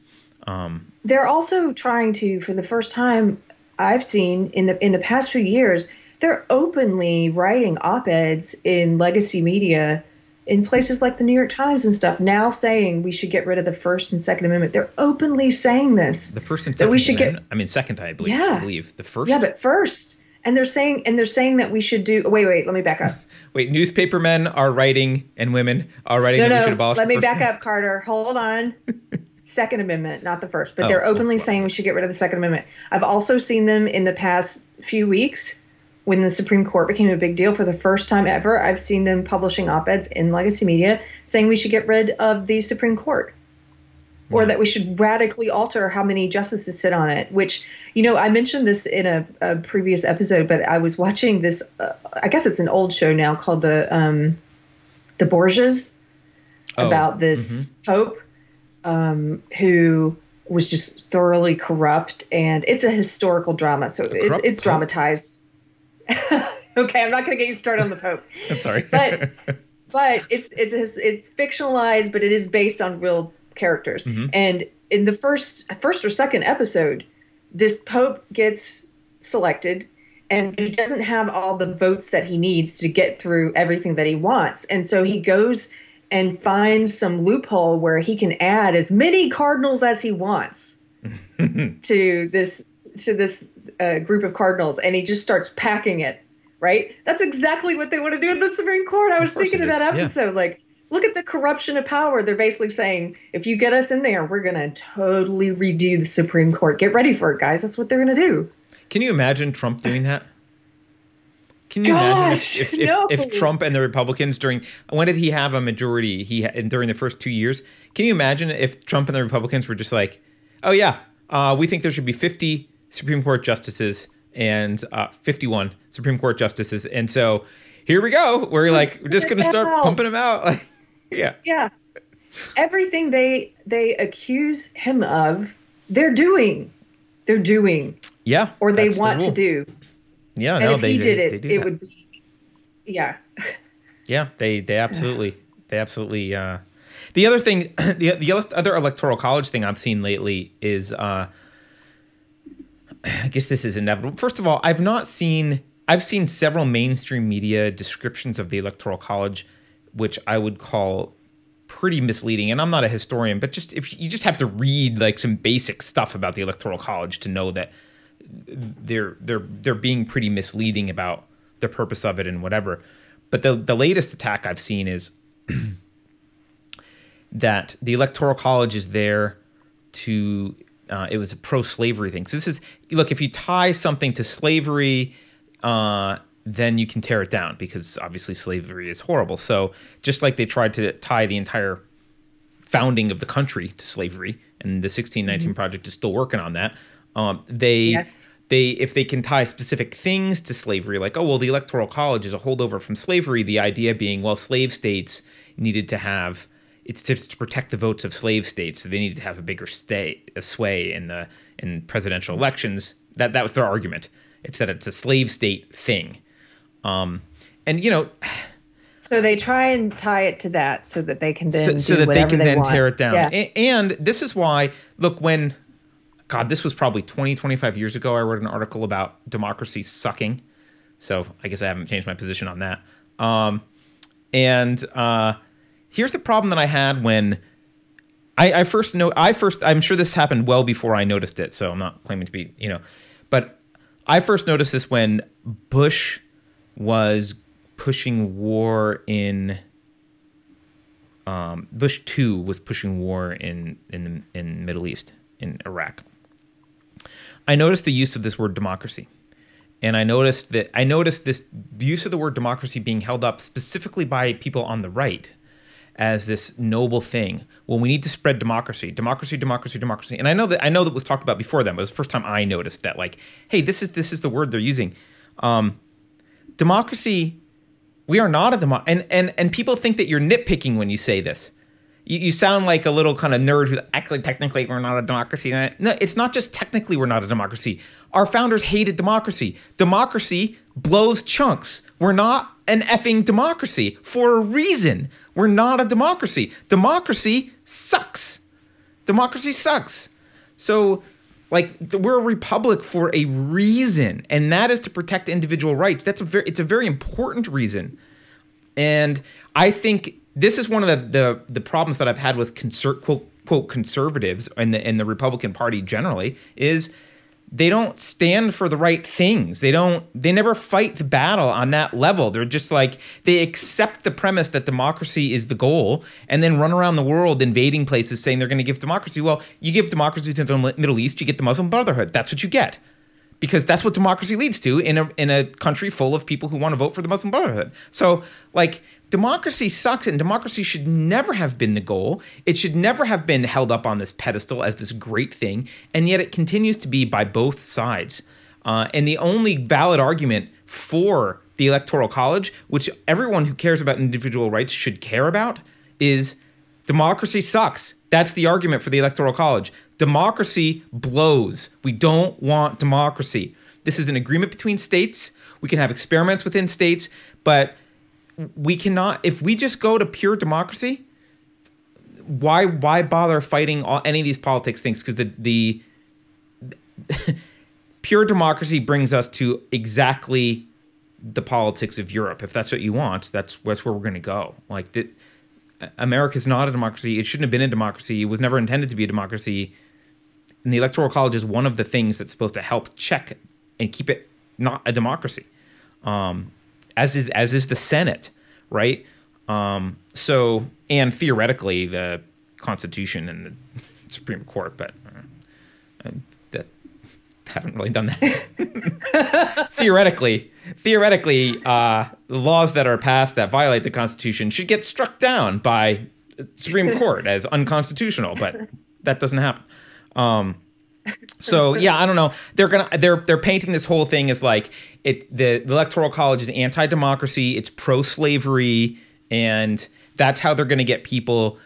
Um, they're also trying to for the first time i've seen in the in the past few years they're openly writing op-eds in legacy media in places like the new york times and stuff now saying we should get rid of the first and second amendment they're openly saying this the first and That second. we should get- I mean, second. I believe. Yeah. I believe the first. yeah but first and they're saying and they're saying that we should do wait wait let me back up Wait, newspaper men are writing and women are writing no that we should no abolish. let me back up carter hold on second amendment not the first but Oh, they're openly oh, saying we should get rid of the second amendment i've also seen them in the past few weeks when the supreme court became a big deal for the first time ever i've seen them publishing op-eds in legacy media saying we should get rid of the supreme court or that we should radically alter how many justices sit on it which you know i mentioned this in a, a previous episode but i was watching this uh, i guess it's an old show now called the um, the borgias Oh, about this pope um, who was just thoroughly corrupt and it's a historical drama so it, it's pope? dramatized okay i'm not going to get you started on the pope I'm sorry. but but it's it's it's fictionalized, but it is based on real characters. Mm-hmm. And in the first first or second episode, this pope gets selected, and he doesn't have all the votes that he needs to get through everything that he wants, and so he goes and finds some loophole where he can add as many cardinals as he wants to this to this uh, group of cardinals, and he just starts packing it. Right? That's exactly what they want to do in the Supreme Court. I was course thinking of that is, yeah. episode. Like, look at the corruption of power. They're basically saying, if you get us in there, we're going to totally redo the Supreme Court. Get ready for it, guys. That's what they're going to do. Can you imagine Trump doing that? Can you Gosh, imagine if, if, no. if, if Trump and the Republicans during when did he have a majority? He during the first two years. Can you imagine if Trump and the Republicans were just like, oh yeah, uh, we think there should be fifty Supreme Court justices and uh, fifty-one Supreme Court justices, and so here we go. We're like we're just going to start pumping them out. Like, yeah, Yeah. Everything they they accuse him of, they're doing. They're doing. yeah, Or they that's the want to do. Yeah, And no, if they he did they it, do it that. would be yeah. Yeah, they they absolutely they absolutely. Uh, the other thing, the the other electoral college thing I've seen lately is uh, I guess this is inevitable. First of all, I've not seen I've seen several mainstream media descriptions of the Electoral College, which I would call pretty misleading. And I'm not a historian, but just if you just have to read like some basic stuff about the Electoral College to know that they're they're they're being pretty misleading about the purpose of it and whatever. But the the latest attack I've seen is that the Electoral College is there to uh, it was a pro-slavery thing. So this is look if you tie something to slavery, uh, then you can tear it down because obviously slavery is horrible. So just like they tried to tie the entire founding of the country to slavery, and the 1619 mm-hmm. Project is still working on that. Um, they yes. they if they can tie specific things to slavery, like oh well, the Electoral College is a holdover from slavery. The idea being well, slave states needed to have it's to, to, protect the votes of slave states, so they needed to have a bigger stay, a sway in the in presidential elections. That that was their argument. It's that it's a slave state thing, um, and you know. So they try and tie it to that, so that they can then so, so that they can they then want. tear it down. Yeah. And, and this is why, look, when God, this was probably 20, 25 years ago. I wrote an article about democracy sucking. So I guess I haven't changed my position on that. Um, and uh, Here's the problem that I had when I, I first know. I first. I'm sure this happened well before I noticed it. So I'm not claiming to be, you know, but I first noticed this when Bush was pushing war in. Um, Bush two was pushing war in in the in Middle East in Iraq. I noticed the use of this word democracy and I noticed that I noticed this use of the word democracy being held up specifically by people on the right as this noble thing. Well, we need to spread democracy, democracy, democracy, democracy. And I know that I know that was talked about before then, but it was the first time I noticed that. Like, hey, this is this is the word they're using. Um, democracy. We are not a demo, and and and people think that you're nitpicking when you say this. You, you sound like a little kind of nerd who actually technically we're not a democracy. No, it's not just technically we're not a democracy. Our founders hated democracy. Democracy blows chunks. We're not an effing democracy for a reason. We're not a democracy. Democracy sucks. Democracy sucks. So, like, we're a republic for a reason, and that is to protect individual rights. That's a very, it's a very important reason. And I think this is one of the the, the problems that I've had with quote quote conservatives and the and the Republican Party generally is they don't stand for the right things. They don't they never fight the battle on that level. They're just like they accept the premise that democracy is the goal and then run around the world invading places saying they're going to give democracy. Well, you give democracy to the Middle East, you get the Muslim Brotherhood. That's what you get. Because that's what democracy leads to in a in a country full of people who want to vote for the Muslim Brotherhood. So, like democracy sucks and democracy should never have been the goal. It should never have been held up on this pedestal as this great thing. And yet it continues to be by both sides. Uh, and the only valid argument for the Electoral College, which everyone who cares about individual rights should care about, is democracy sucks. That's the argument for the Electoral College. Democracy blows. We don't want democracy. This is an agreement between states. We can have experiments within states, but we cannot if we just go to pure democracy why why bother fighting all, any of these politics things? Because the the pure democracy brings us to exactly the politics of Europe. If that's what you want that's that's where we're going to go. Like that America's not a democracy. It shouldn't have been a democracy. It was never intended to be a democracy. And the electoral college is one of the things that's supposed to help check and keep it not a democracy. Um, as is as is the Senate, right? Um, so and theoretically the Constitution and the Supreme Court, but uh, that haven't really done that. theoretically, theoretically, uh, laws that are passed that violate the Constitution should get struck down by Supreme Court as unconstitutional, but that doesn't happen. Um, so yeah, I don't know. They're gonna they're they're painting this whole thing as like it the, the electoral college is anti-democracy, it's pro-slavery, and that's how they're gonna get people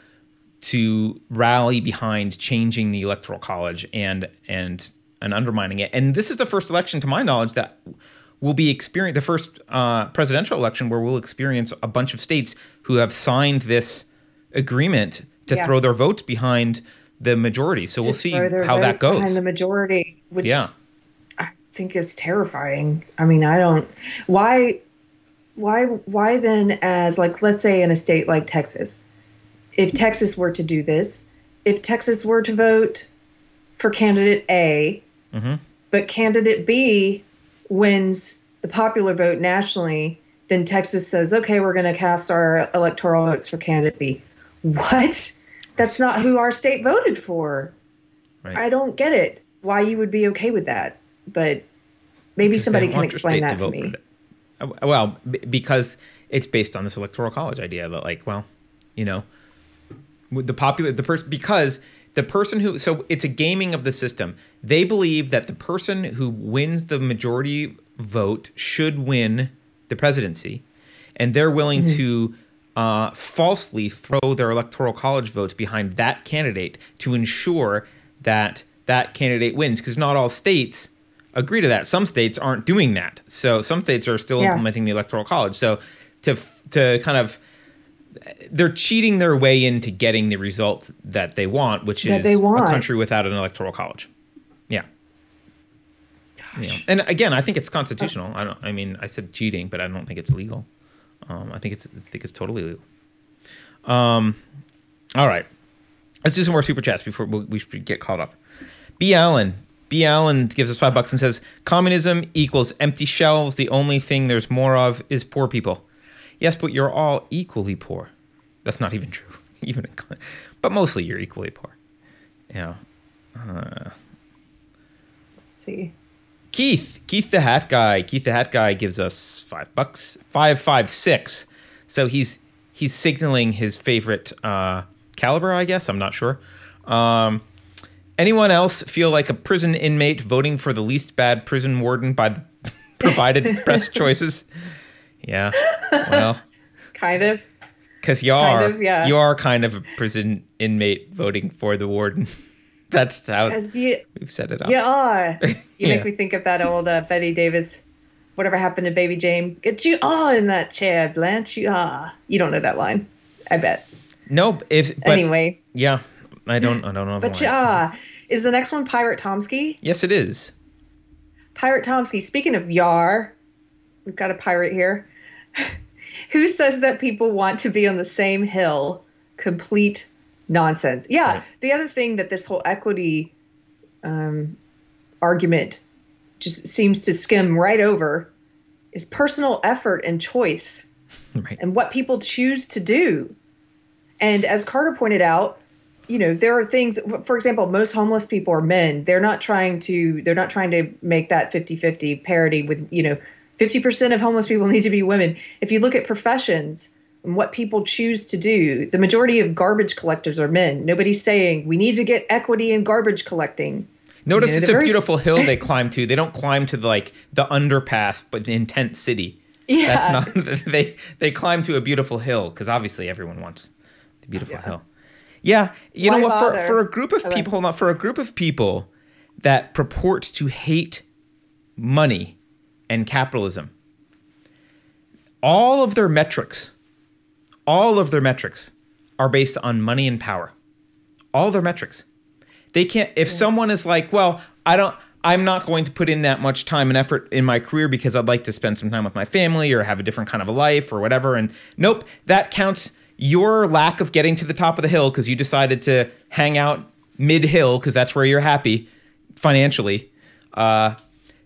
to rally behind changing the electoral college and and and undermining it. And this is the first election, to my knowledge, that will be experience the first uh, presidential election where we'll experience a bunch of states who have signed this agreement to yeah. throw their votes behind the majority. So we'll see how that goes. Behind the majority, which yeah. Think is terrifying. I mean, I don't why why why then as like let's say in a state like Texas, if Texas were to do this, if Texas were to vote for candidate A, Mm-hmm. but candidate B wins the popular vote nationally, then Texas says, okay, we're going to cast our electoral votes for candidate B. What? That's not who our state voted for. Right. I don't get it. Why you would be okay with that? But maybe somebody can explain that to to me. Uh, Well, b- because it's based on this electoral college idea that, like, well, you know, the popular the person because the person who so it's a gaming of the system. They believe that the person who wins the majority vote should win the presidency, and they're willing Mm-hmm. to uh, falsely throw their electoral college votes behind that candidate to ensure that that candidate wins. Because not all states agree to that. Some states aren't doing that. So some states are still Yeah. implementing the electoral college. So to to kind of they're cheating their way into getting the result that they want, which That is want. a country without an electoral college. Yeah. Yeah. And again, I think it's constitutional. I don't. I mean, I said cheating, but I don't think it's legal. Um, I think it's. I think it's totally legal. Um, all right. Let's do some more super chats before we we should get caught up. B. Allen. B. Allen gives us five bucks and says, "Communism equals empty shelves. The only thing there's more of is poor people." Yes, but you're all equally poor. That's not even true. Even, in- but mostly you're equally poor. Yeah. Uh, Let's see. Keith, Keith the Hat Guy, Keith the Hat Guy gives us five bucks, five five six. So he's he's signaling his favorite uh, caliber, I guess. I'm not sure. Um, anyone else feel like a prison inmate voting for the least bad prison warden by the provided press choices? Yeah. Well, Kind of. because you are Kind of, yeah. you are kind of a prison inmate voting for the warden. That's how you, we've set it up. you are. You Yeah. make me think of that old uh, Bette Davis. Whatever happened to Baby Jane? Get you all in that chair, Blanche. You are. You don't know that line. I bet. No, if but anyway, yeah, I don't I don't know. but are. Is the next one Pirate Tomsky? Yes, it is. Pirate Tomsky. Speaking of Yar, we've got a pirate here. Who says that people want to be on the same hill? Complete nonsense. Yeah. Right. The other thing that this whole equity um, argument just seems to skim right over is personal effort and choice Right. and what people choose to do. And as Carter pointed out, you know, there are things for example, most homeless people are men. They're not trying to they're not trying to make that 50-50 parity with, you know, 50% of homeless people need to be women. If you look at professions and what people choose to do, the majority of garbage collectors are men. Nobody's saying we need to get equity in garbage collecting. Notice You know, it's a very- beautiful hill they climb to. They don't climb to the, like the underpass, but the tent city. Yeah. That's not they they climb to a beautiful hill because obviously everyone wants the beautiful Yeah. hill. Yeah, you Why know what? For for a group of Okay. people, hold on, for a group of people that purport to hate money and capitalism, all of their metrics, all of their metrics are based on money and power. All their metrics. They can't if someone is like, well, I don't I'm not going to put in that much time and effort in my career because I'd like to spend some time with my family or have a different kind of a life or whatever and nope, that counts your lack of getting to the top of the hill because you decided to hang out mid-hill because that's where you're happy financially. Uh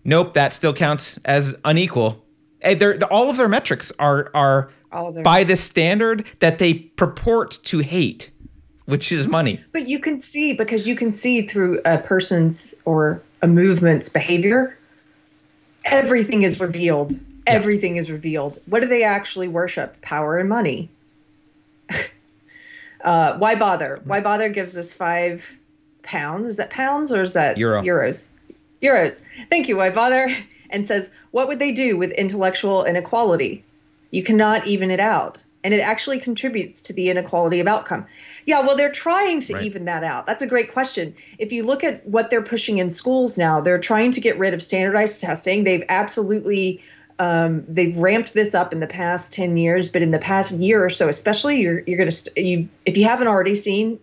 nope, that still counts as unequal. Eh, they're- all of their metrics are are by the standard that they purport to hate, which is money. But you can see because you can see through a person's or a movement's behavior, everything is revealed. Everything is revealed. What do they actually worship? Power and money. Uh, why bother? Why bother gives us five pounds. Is that pounds or is that Euro. euros? Euros. Thank you. Why bother? And says, what would they do with intellectual inequality? You cannot even it out. And it actually contributes to the inequality of outcome. Yeah, well, they're trying to Right. even that out. That's a great question. If you look at what they're pushing in schools now, they're trying to get rid of standardized testing. They've absolutely um, they've ramped this up in the past 10 years, but in the past year or so, especially, you're, you're going to, st- you, if you haven't already seen,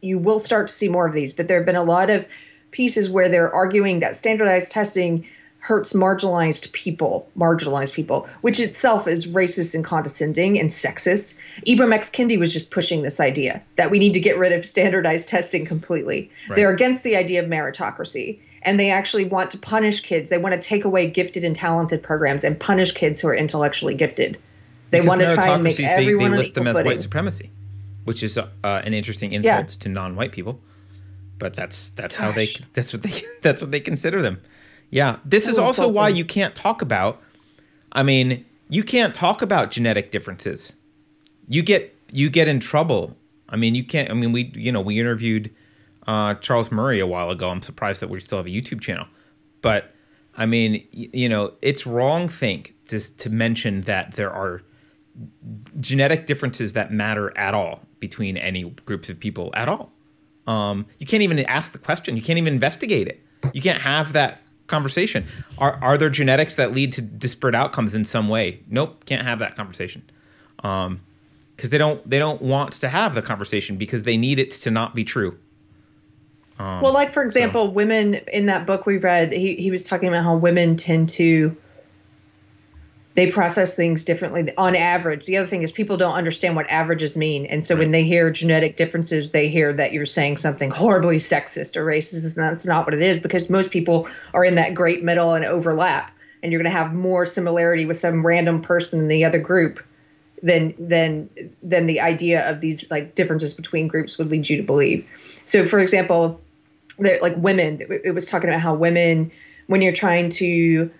you will start to see more of these. But there have been a lot of pieces where they're arguing that standardized testing hurts marginalized people, marginalized people, which itself is racist and condescending and sexist. Ibram X. Kendi was just pushing this idea that we need to get rid of standardized testing completely. Right. They're against the idea of meritocracy and they actually want to punish kids. They want to take away gifted and talented programs and punish kids who are intellectually gifted. They because want to try and make everyone they, they list them as footing. white supremacy, which is uh, an interesting insult yeah. to non-white people. But that's that's Gosh. how they that's what they that's what they consider them. Yeah. This so is also insulting. why you can't talk about I mean, you can't talk about genetic differences. You get you get in trouble. I mean, you can't I mean we you know, we interviewed uh, Charles Murray a while ago. I'm surprised that we still have a YouTube channel. But I mean, you know, it's wrong think just to mention that there are genetic differences that matter at all between any groups of people at all. Um, you can't even ask the question. You can't even investigate it. You can't have that conversation. Are are there genetics that lead to disparate outcomes in some way? Nope, can't have that conversation. Um, because they don't they don't want to have the conversation because they need it to not be true. Um, well, like for example, so. women in that book we read, he he was talking about how women tend to they process things differently on average. The other thing is people don't understand what averages mean. And so right. when they hear genetic differences, they hear that you're saying something horribly sexist or racist. And that's not what it is because most people are in that great middle and overlap. And you're going to have more similarity with some random person in the other group than than than the idea of these like differences between groups would lead you to believe. So for example, like women, it was talking about how women, when you're trying to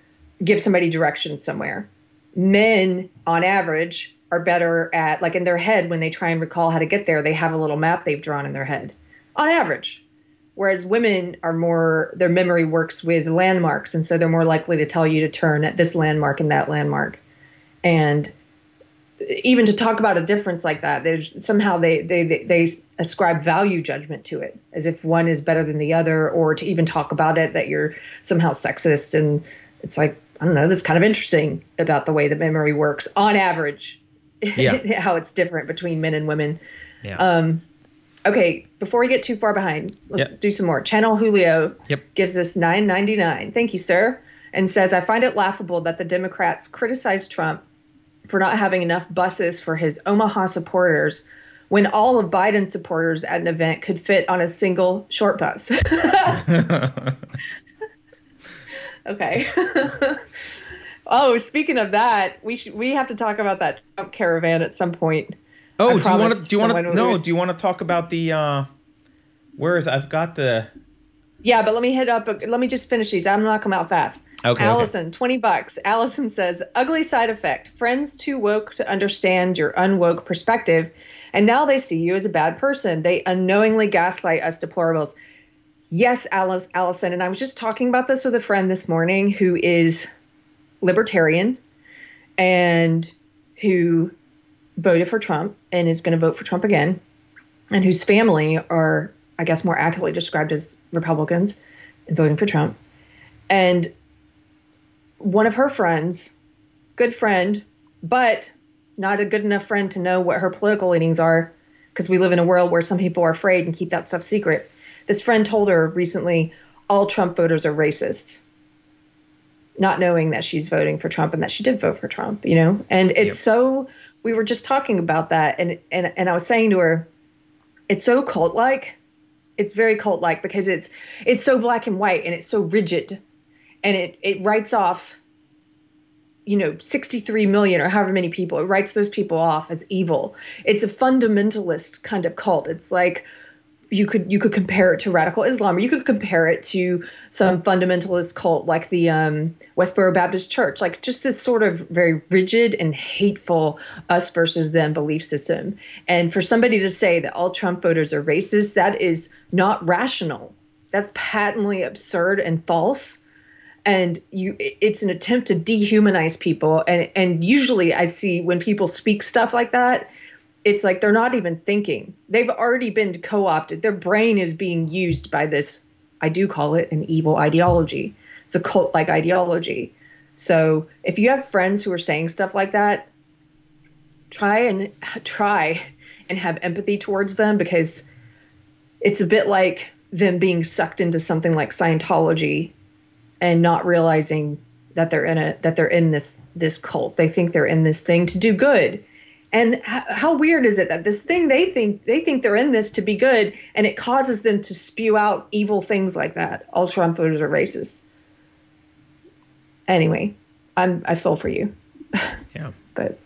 give somebody direction somewhere, men on average are better at like in their head when they try and recall how to get there they have a little map they've drawn in their head on average. Whereas women are more their memory works with landmarks and so they're more likely to tell you to turn at this landmark and that landmark. And even to talk about a difference like that there's somehow they they they ascribe value judgment to it as if one is better than the other or to even talk about it that you're somehow sexist and it's like I don't know, that's kind of interesting about the way that memory works on average. Yeah. how it's different between men and women. Yeah. Um, okay, before we get too far behind, let's yep. do some more. Channel Julio yep. gives us 9.99. Thank you, sir. And says, I find it laughable that the Democrats criticize Trump for not having enough buses for his Omaha supporters when all of Biden's supporters at an event could fit on a single short bus. Okay. oh, speaking of that, we should we have to talk about that Trump caravan at some point. Oh, do you want to? Do you want to? No. Do you want to talk about the? uh Where is? I've got the. Yeah, but let me hit up. Let me just finish these. I'm gonna knock them out fast. Okay. Allison, okay. twenty bucks. Allison says, "Ugly side effect. Friends too woke to understand your unwoke perspective, and now they see you as a bad person. They unknowingly gaslight us deplorables." Yes, Alice, Allison. And I was just talking about this with a friend this morning who is libertarian and who voted for Trump and is going to vote for Trump again, and whose family are, I guess, more accurately described as Republicans and voting for Trump. And one of her friends, good friend, but not a good enough friend to know what her political leanings are, because we live in a world where some people are afraid and keep that stuff secret. This friend told her recently all Trump voters are racists, not knowing that she's voting for Trump and that she did vote for Trump, you know? And it's yep. so, we were just talking about that. And, and, and I was saying to her, it's so cult like. It's very cult like because it's, it's so black and white and it's so rigid. And it, it writes off you know 63 million or however many people. It writes those people off as evil. It's a fundamentalist kind of cult. It's like you could you could compare it to radical Islam, or you could compare it to some fundamentalist cult like the um, Westboro Baptist Church, like just this sort of very rigid and hateful us versus them belief system. And for somebody to say that all Trump voters are racist, that is not rational. That's patently absurd and false. And you, it's an attempt to dehumanize people. And and usually I see when people speak stuff like that, it's like they're not even thinking. They've already been co opted. Their brain is being used by this, I do call it an evil ideology. It's a cult like ideology. So if you have friends who are saying stuff like that, try and try and have empathy towards them because it's a bit like them being sucked into something like Scientology and not realizing that they're in a that they're in this this cult. They think they're in this thing to do good. And h- how weird is it that this thing they think they think they're in this to be good, and it causes them to spew out evil things like that. All Trump voters are racist. Anyway, I'm I feel for you, Yeah. but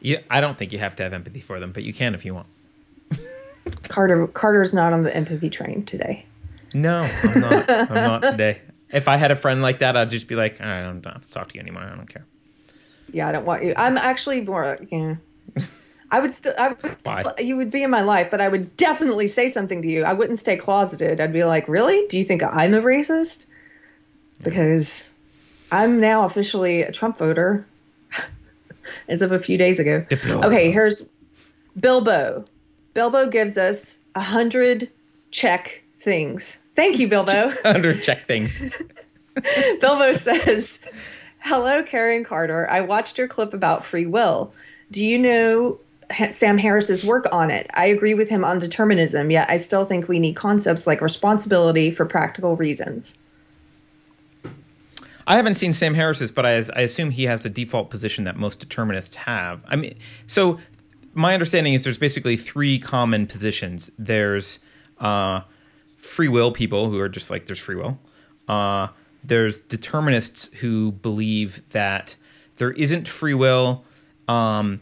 Yeah, I don't think you have to have empathy for them, but you can if you want. Carter Carter's not on the empathy train today. No, I'm not. I'm not today. If I had a friend like that, I'd just be like, all right I don't have to talk to you anymore. I don't care. Yeah, I don't want you. I'm actually more. Yeah. I would still. I would. Still, you would be in my life, but I would definitely say something to you. I wouldn't stay closeted. I'd be like, "Really? Do you think I'm a racist?" Because I'm now officially a Trump voter, as of a few days ago. Diplo. Okay, here's Bilbo. Bilbo gives us a hundred check things. Thank you, Bilbo. Under check things. Bilbo says, Hello, Karen Carter. I watched your clip about free will. Do you know Sam Harris's work on it? I agree with him on determinism, yet I still think we need concepts like responsibility for practical reasons. I haven't seen Sam Harris's, but I, I assume he has the default position that most determinists have. I mean, so my understanding is there's basically three common positions. There's uh, free will people who are just like there's free will. Uh, there's determinists who believe that there isn't free will, um,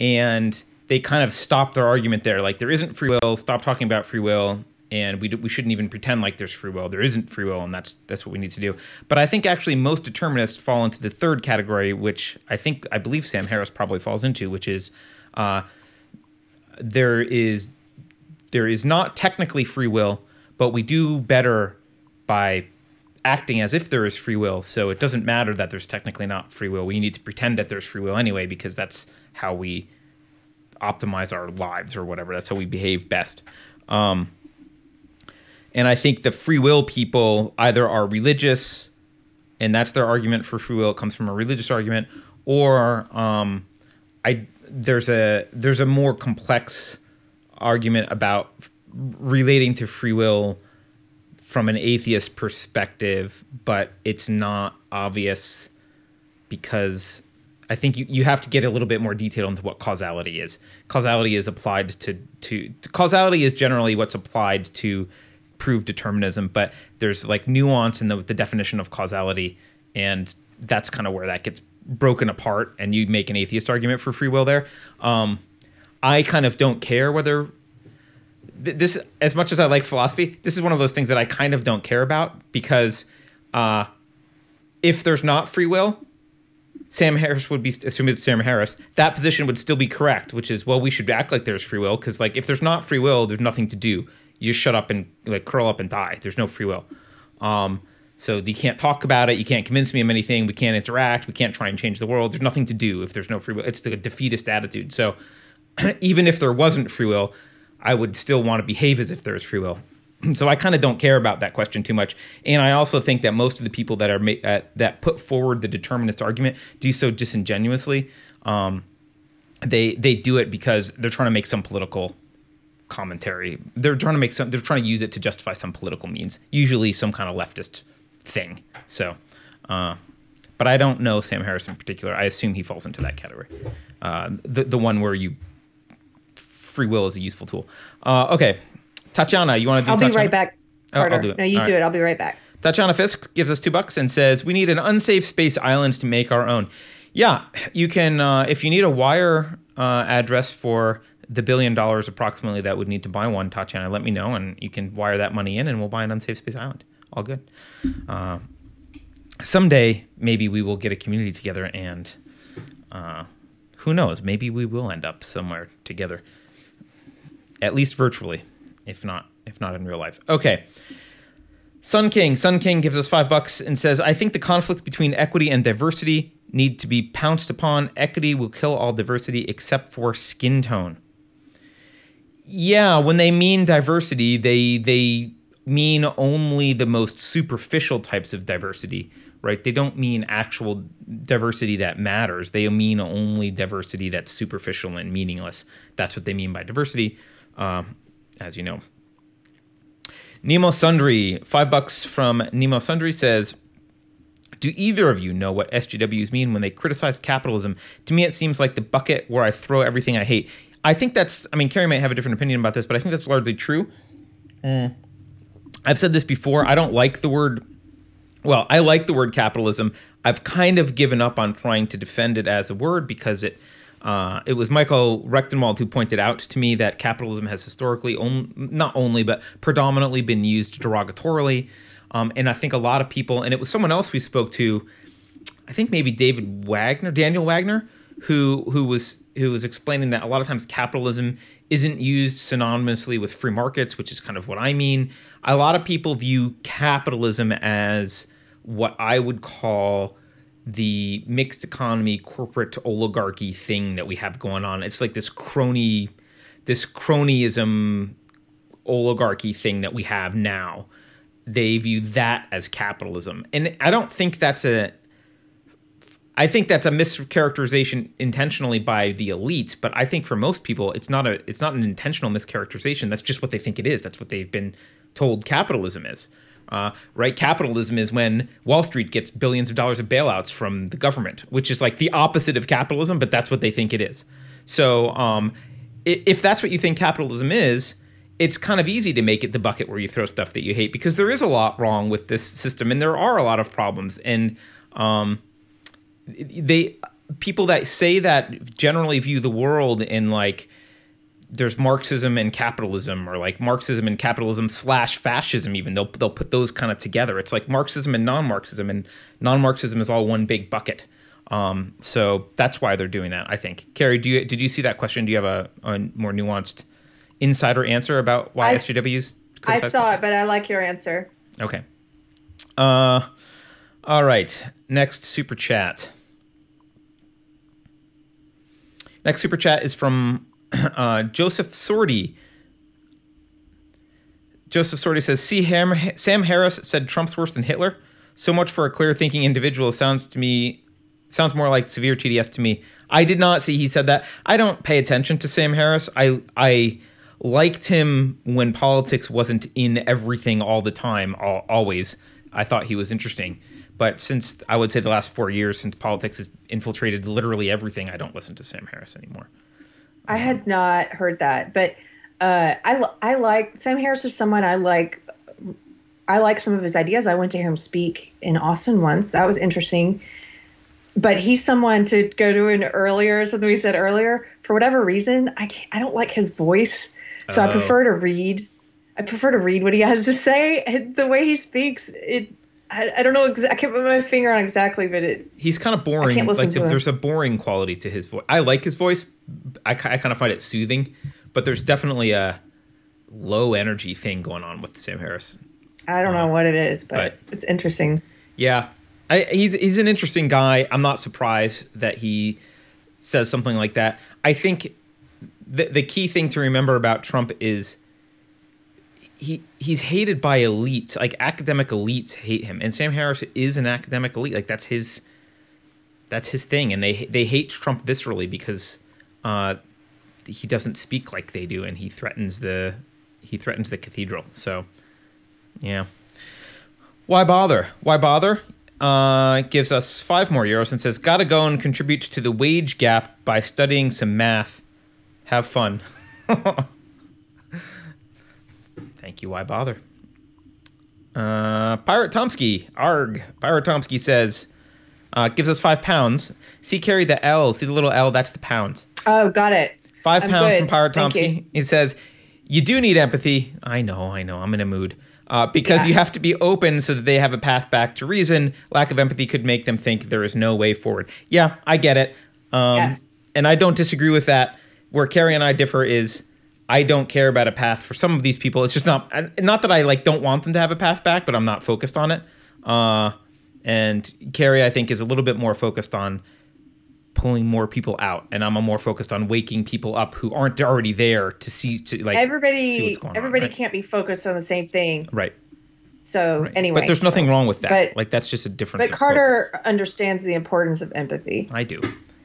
and they kind of stop their argument there. Like there isn't free will. Stop talking about free will and we, do, we shouldn't even pretend like there's free will. There isn't free will, and that's that's what we need to do. But I think actually most determinists fall into the third category, which I think I believe Sam Harris probably falls into, which is uh, there is there is not technically free will, but we do better by acting as if there is free will. So it doesn't matter that there's technically not free will. We need to pretend that there's free will anyway because that's how we optimize our lives or whatever. That's how we behave best. Um, and I think the free will people either are religious, and that's their argument for free will. It comes from a religious argument, or um, I there's a there's a more complex argument about relating to free will from an atheist perspective, but it's not obvious because I think you, you have to get a little bit more detail into what causality is. Causality is applied to, to causality is generally what's applied to prove determinism, but there's like nuance in the, the definition of causality, and that's kind of where that gets broken apart. And you make an atheist argument for free will there. Um, I kind of don't care whether th- this, as much as I like philosophy, this is one of those things that I kind of don't care about because uh, if there's not free will, Sam Harris would be assuming it's Sam Harris. That position would still be correct, which is well, we should act like there's free will because like if there's not free will, there's nothing to do. You just shut up and like curl up and die. There's no free will. Um, so you can't talk about it. You can't convince me of anything. We can't interact. We can't try and change the world. There's nothing to do if there's no free will. It's the defeatist attitude. So even if there wasn't free will, I would still want to behave as if there is free will. so I kind of don't care about that question too much. And I also think that most of the people that are ma- uh, that put forward the determinist argument do so disingenuously. Um, they they do it because they're trying to make some political commentary. They're trying to make some. They're trying to use it to justify some political means, usually some kind of leftist thing. So, uh, but I don't know Sam Harris in particular. I assume he falls into that category, uh, the the one where you free will is a useful tool. Uh, okay, Tatiana, you want to do? I'll be right back, Oh, I'll Carter. do it. No, you All do right. it. I'll be right back. Tatiana Fisk gives us two bucks and says, "We need an unsafe space island to make our own." Yeah, you can. Uh, if you need a wire uh, address for the billion dollars approximately that would need to buy one, Tatiana, let me know, and you can wire that money in, and we'll buy an unsafe space island. All good. Uh, someday, maybe we will get a community together, and uh, who knows? Maybe we will end up somewhere together, at least virtually, if not if not in real life. Okay. Sun King. Sun King gives us five bucks and says, I think the conflict between equity and diversity need to be pounced upon. Equity will kill all diversity except for skin tone. Yeah, when they mean diversity, they they mean only the most superficial types of diversity, right? They don't mean actual diversity that matters. They mean only diversity that's superficial and meaningless. That's what they mean by diversity, um, as you know. Nemo Sundry, five bucks from Nemo Sundry says, do either of you know what SJWs mean when they criticize capitalism? To me, it seems like the bucket where I throw everything I hate. I think that's, I mean, Keri might have a different opinion about this, but I think that's largely true. Mm. I've said this before. I don't like the word, well, I like the word capitalism. I've kind of given up on trying to defend it as a word because it, uh, it was Michael Rectenwald who pointed out to me that capitalism has historically, on, not only, but predominantly been used derogatorily. Um, and I think a lot of people, and it was someone else we spoke to, I think maybe David Wagner, Daniel Wagner, who who was who was explaining that a lot of times capitalism isn't used synonymously with free markets, which is kind of what I mean. A lot of people view capitalism as what I would call the mixed economy corporate oligarchy thing that we have going on. It's like this crony this cronyism oligarchy thing that we have now they view that as capitalism. And I don't think that's a I think that's a mischaracterization intentionally by the elites, but I think for most people it's not a it's not an intentional mischaracterization. That's just what they think it is. That's what they've been told capitalism is. Uh, right? Capitalism is when Wall Street gets billions of dollars of bailouts from the government, which is like the opposite of capitalism, but that's what they think it is. So, um, if that's what you think capitalism is, it's kind of easy to make it the bucket where you throw stuff that you hate because there is a lot wrong with this system and there are a lot of problems and um, they people that say that generally view the world in like there's Marxism and capitalism, or like Marxism and capitalism slash fascism. Even they'll they'll put those kind of together. It's like Marxism and non-Marxism, and non-Marxism is all one big bucket. Um, so that's why they're doing that. I think. Keri, do you did you see that question? Do you have a, a more nuanced insider answer about why I, SJWs? I saw it, but I like your answer. Okay. Uh, all right. Next super chat. Next super chat is from uh, Joseph Sordy. Joseph Sordy says, "See, Sam Harris said Trump's worse than Hitler. So much for a clear-thinking individual. Sounds to me, sounds more like severe TDS to me. I did not see he said that. I don't pay attention to Sam Harris. I I liked him when politics wasn't in everything all the time, all, always. I thought he was interesting. But since I would say the last four years, since politics has infiltrated literally everything, I don't listen to Sam Harris anymore. I had not heard that, but uh, I I like Sam Harris is someone I like. I like some of his ideas. I went to hear him speak in Austin once. That was interesting. But he's someone to go to an earlier something we said earlier. For whatever reason, I I don't like his voice. So I prefer to read. I prefer to read what he has to say. And the way he speaks, it. I, I don't know. Exa- I can't put my finger on exactly, but it. He's kind of boring. I can't listen like to the, there's a boring quality to his voice. I like his voice. I, I kind of find it soothing, but there's definitely a low energy thing going on with Sam Harris. I don't know uh, what it is, but, but it's interesting. Yeah, I, he's he's an interesting guy. I'm not surprised that he says something like that. I think the the key thing to remember about Trump is he he's hated by elites, like academic elites hate him, and Sam Harris is an academic elite. Like that's his that's his thing, and they they hate Trump viscerally because uh, he doesn't speak like they do, and he threatens the he threatens the cathedral. So, yeah, why bother? Why bother? Uh, gives us five more euros and says, "Gotta go and contribute to the wage gap by studying some math." Have fun. Thank you. Why bother? Uh, Pirate Tomsky, arg. Pirate Tomsky says, uh, gives us five pounds. See, carry the L. See the little L? That's the pound. Oh, got it. 5 I'm pounds good. from Pirate Tomsky. He says, you do need empathy. I know, I know. I'm in a mood. Uh, because yeah. you have to be open so that they have a path back to reason. Lack of empathy could make them think there is no way forward. Yeah, I get it. Um, yes. And I don't disagree with that where Keri and I differ is I don't care about a path for some of these people. It's just not not that I like don't want them to have a path back, but I'm not focused on it. Uh, and Keri, I think, is a little bit more focused on pulling more people out, and I'm more focused on waking people up who aren't already there to see to like everybody. everybody on, right? can't be focused on the same thing, right? So right. anyway, but there's nothing so, wrong with that. But, like that's just a difference. But Carter focus. understands the importance of empathy. I do.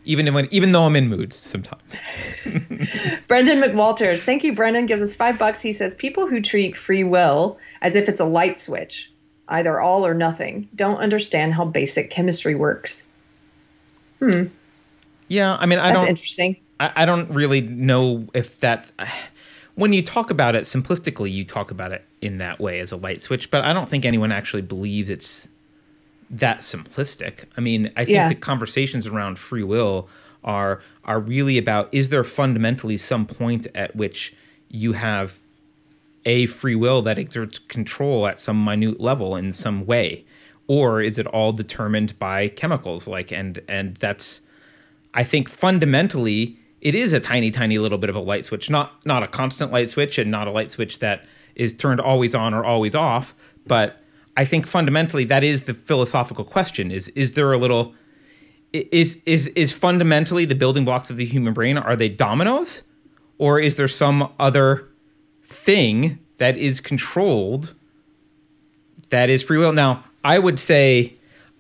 Even when even though I'm in moods sometimes. Brendan McWalters, thank you. Brendan gives us five bucks. He says people who treat free will as if it's a light switch, either all or nothing, don't understand how basic chemistry works. Hmm. Yeah, I mean, I That's don't. interesting. I, I don't really know if that. When you talk about it simplistically, you talk about it in that way as a light switch, but I don't think anyone actually believes it's that simplistic. I mean, I think Yeah. the conversations around free will are are really about is there fundamentally some point at which you have a free will that exerts control at some minute level in some way or is it all determined by chemicals like and and that's i think fundamentally it is a tiny tiny little bit of a light switch not not a constant light switch and not a light switch that is turned always on or always off but i think fundamentally that is the philosophical question is is there a little is is is fundamentally the building blocks of the human brain are they dominoes or is there some other thing that is controlled that is free will. Now, I would say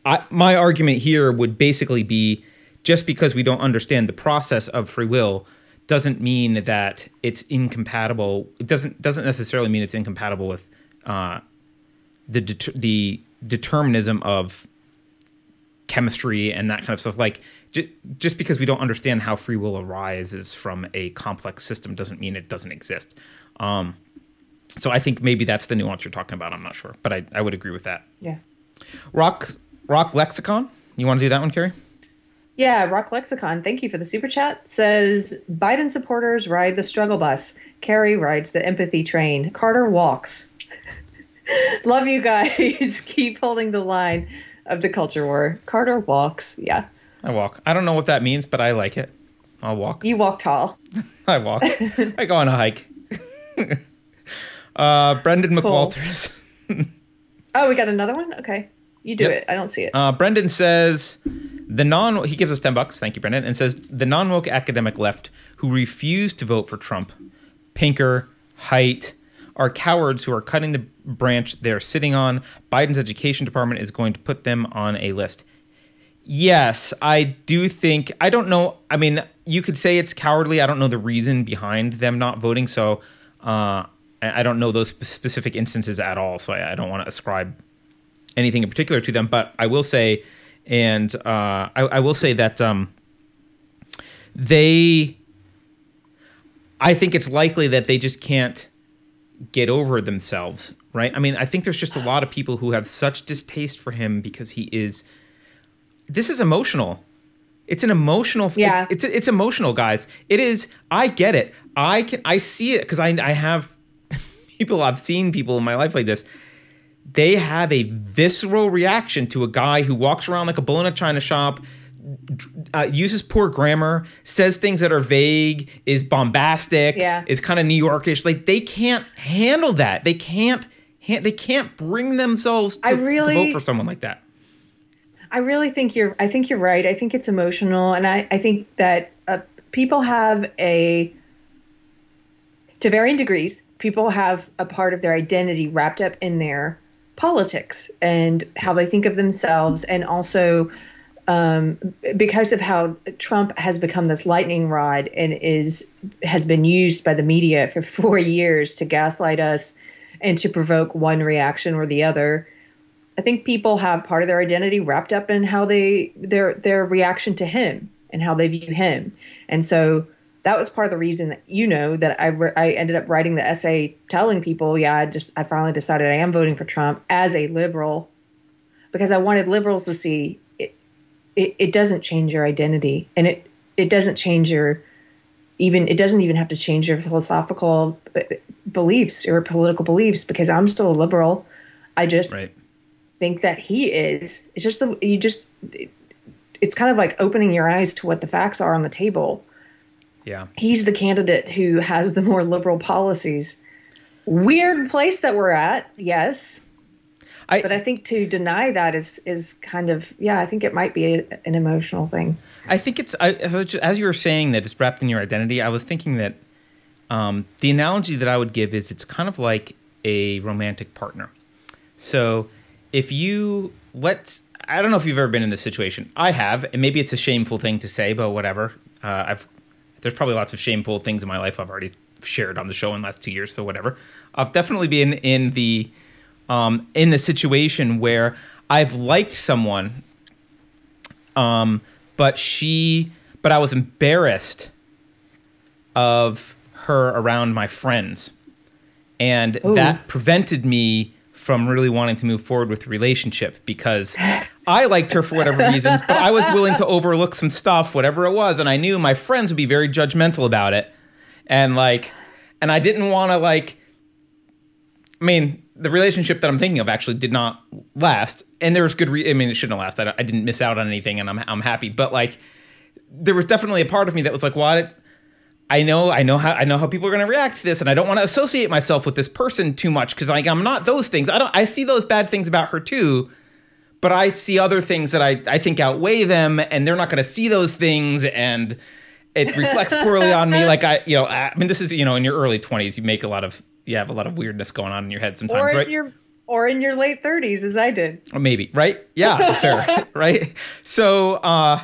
I, my argument here would basically be just because we don't understand the process of free will doesn't mean that it's incompatible. It doesn't doesn't necessarily mean it's incompatible with uh, the det- the determinism of chemistry and that kind of stuff. Like j- just because we don't understand how free will arises from a complex system doesn't mean it doesn't exist. Um, so I think maybe that's the nuance you're talking about. I'm not sure, but I, I would agree with that. Yeah. Rock Rock Lexicon. You want to do that one, Keri? Yeah, Rock Lexicon, thank you for the super chat. Says Biden supporters ride the struggle bus. Keri rides the empathy train. Carter walks. Love you guys. Keep holding the line of the culture war. Carter walks. Yeah. I walk. I don't know what that means, but I like it. I'll walk. You walk tall. I walk. I go on a hike. uh, Brendan Cool. Oh, we got another one? Okay. You do Yep. it. I don't see it. Uh, Brendan says the non he gives us ten bucks. Thank you, Brendan, and says the non woke academic left who refuse to vote for Trump, Pinker, Haidt, are cowards who are cutting the branch they're sitting on. Biden's education department is going to put them on a list. Yes, I do think I don't know. I mean, you could say it's cowardly. I don't know the reason behind them not voting. So uh, I don't know those specific instances at all. So I, I don't want to ascribe anything in particular to them, but I will say, and uh, I, I will say that um, they, I think it's likely that they just can't get over themselves, right? I mean, I think there's just a lot of people who have such distaste for him because he is. This is emotional. It's an emotional. Yeah. It's it's emotional, guys. It is. I get it. I can. I see it because I I have people. I've seen people in my life like this they have a visceral reaction to a guy who walks around like a bull in a china shop uh, uses poor grammar says things that are vague is bombastic Yeah. is kind of new yorkish like they can't handle that they can't they can't bring themselves to, I to vote for someone like that I really think you're. I think you're right. I think it's emotional, and I, I think that uh, people have a, to varying degrees, people have a part of their identity wrapped up in their politics and how they think of themselves, and also um, because of how Trump has become this lightning rod and is has been used by the media for four years to gaslight us and to provoke one reaction or the other. I think people have part of their identity wrapped up in how they their their reaction to him and how they view him, and so that was part of the reason that you know that I re- I ended up writing the essay telling people, yeah, I just I finally decided I am voting for Trump as a liberal because I wanted liberals to see it. It, it doesn't change your identity, and it it doesn't change your even it doesn't even have to change your philosophical beliefs or political beliefs because I'm still a liberal. I just right think that he is. It's just the you just it, it's kind of like opening your eyes to what the facts are on the table. yeah He's the candidate who has the more liberal policies. Weird place that we're at, yes, I, but I think to deny that is is kind of yeah. I think it might be a, an emotional thing. I think it's I, as you were saying that it's wrapped in your identity. I was thinking that um, the analogy that I would give is it's kind of like a romantic partner. So if you let's. I don't know if you've ever been in this situation. I have, and maybe it's a shameful thing to say, but whatever. Uh, I've there's probably lots of shameful things in my life I've already shared on the show in the last two years, so whatever. I've definitely been in the um, in the situation where I've liked someone, um, but she, but I was embarrassed of her around my friends, and Ooh. that prevented me from really wanting to move forward with the relationship because I liked her for whatever reasons, but I was willing to overlook some stuff, whatever it was, and I knew my friends would be very judgmental about it, and like, and I didn't want to like. I mean, the relationship that I'm thinking of actually did not last, and there was good. Re- I mean, it shouldn't have lasted. I, I didn't miss out on anything, and I'm I'm happy. But like, there was definitely a part of me that was like, "What? I know, I know how I know how people are going to react to this, and I don't want to associate myself with this person too much because like I'm not those things. I don't. I see those bad things about her too, but I see other things that I I think outweigh them, and they're not going to see those things, and it reflects poorly on me. Like I, you know, I mean, this is you know, in your early 20s, you make a lot of you have a lot of weirdness going on in your head sometimes, or in right? your or in your late 30s as I did. Or maybe, right? Yeah, fair, right? So, uh,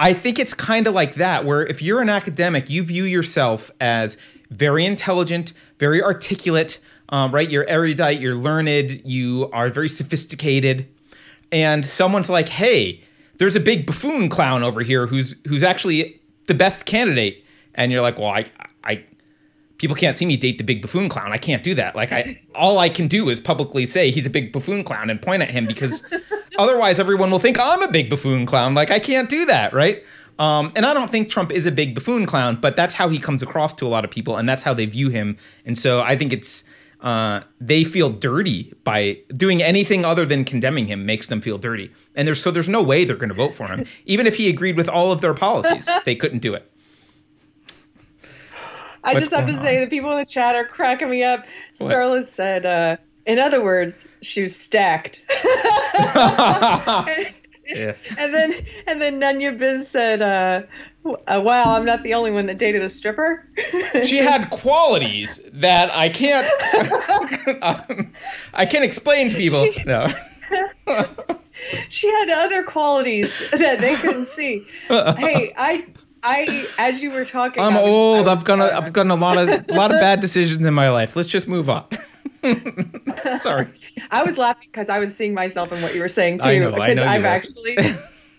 I think it's kind of like that, where if you're an academic, you view yourself as very intelligent, very articulate, um, right? You're erudite, you're learned, you are very sophisticated, and someone's like, "Hey, there's a big buffoon clown over here who's who's actually the best candidate," and you're like, "Well, I, I." People can't see me date the big buffoon clown. I can't do that. Like I, all I can do is publicly say he's a big buffoon clown and point at him because otherwise everyone will think I'm a big buffoon clown. Like I can't do that, right? Um, and I don't think Trump is a big buffoon clown, but that's how he comes across to a lot of people, and that's how they view him. And so I think it's uh, they feel dirty by doing anything other than condemning him makes them feel dirty. And there's so there's no way they're going to vote for him, even if he agreed with all of their policies. They couldn't do it. I What's just have to going say the people in the chat are cracking me up. What? Starla said, uh, in other words, she was stacked. Yeah. And then and then Nunya Biz said, uh, uh, "Wow, I'm not the only one that dated a stripper." she had qualities that I can't I can't explain to people. No. she had other qualities that they couldn't see. hey, I I as you were talking, I'm was- old. I've was, done a, uh, I've done a lot of a lot of bad decisions in my life. Let's just move on. Sorry. I was laughing because I was seeing myself in what you were saying too. I know, I because know I've actually.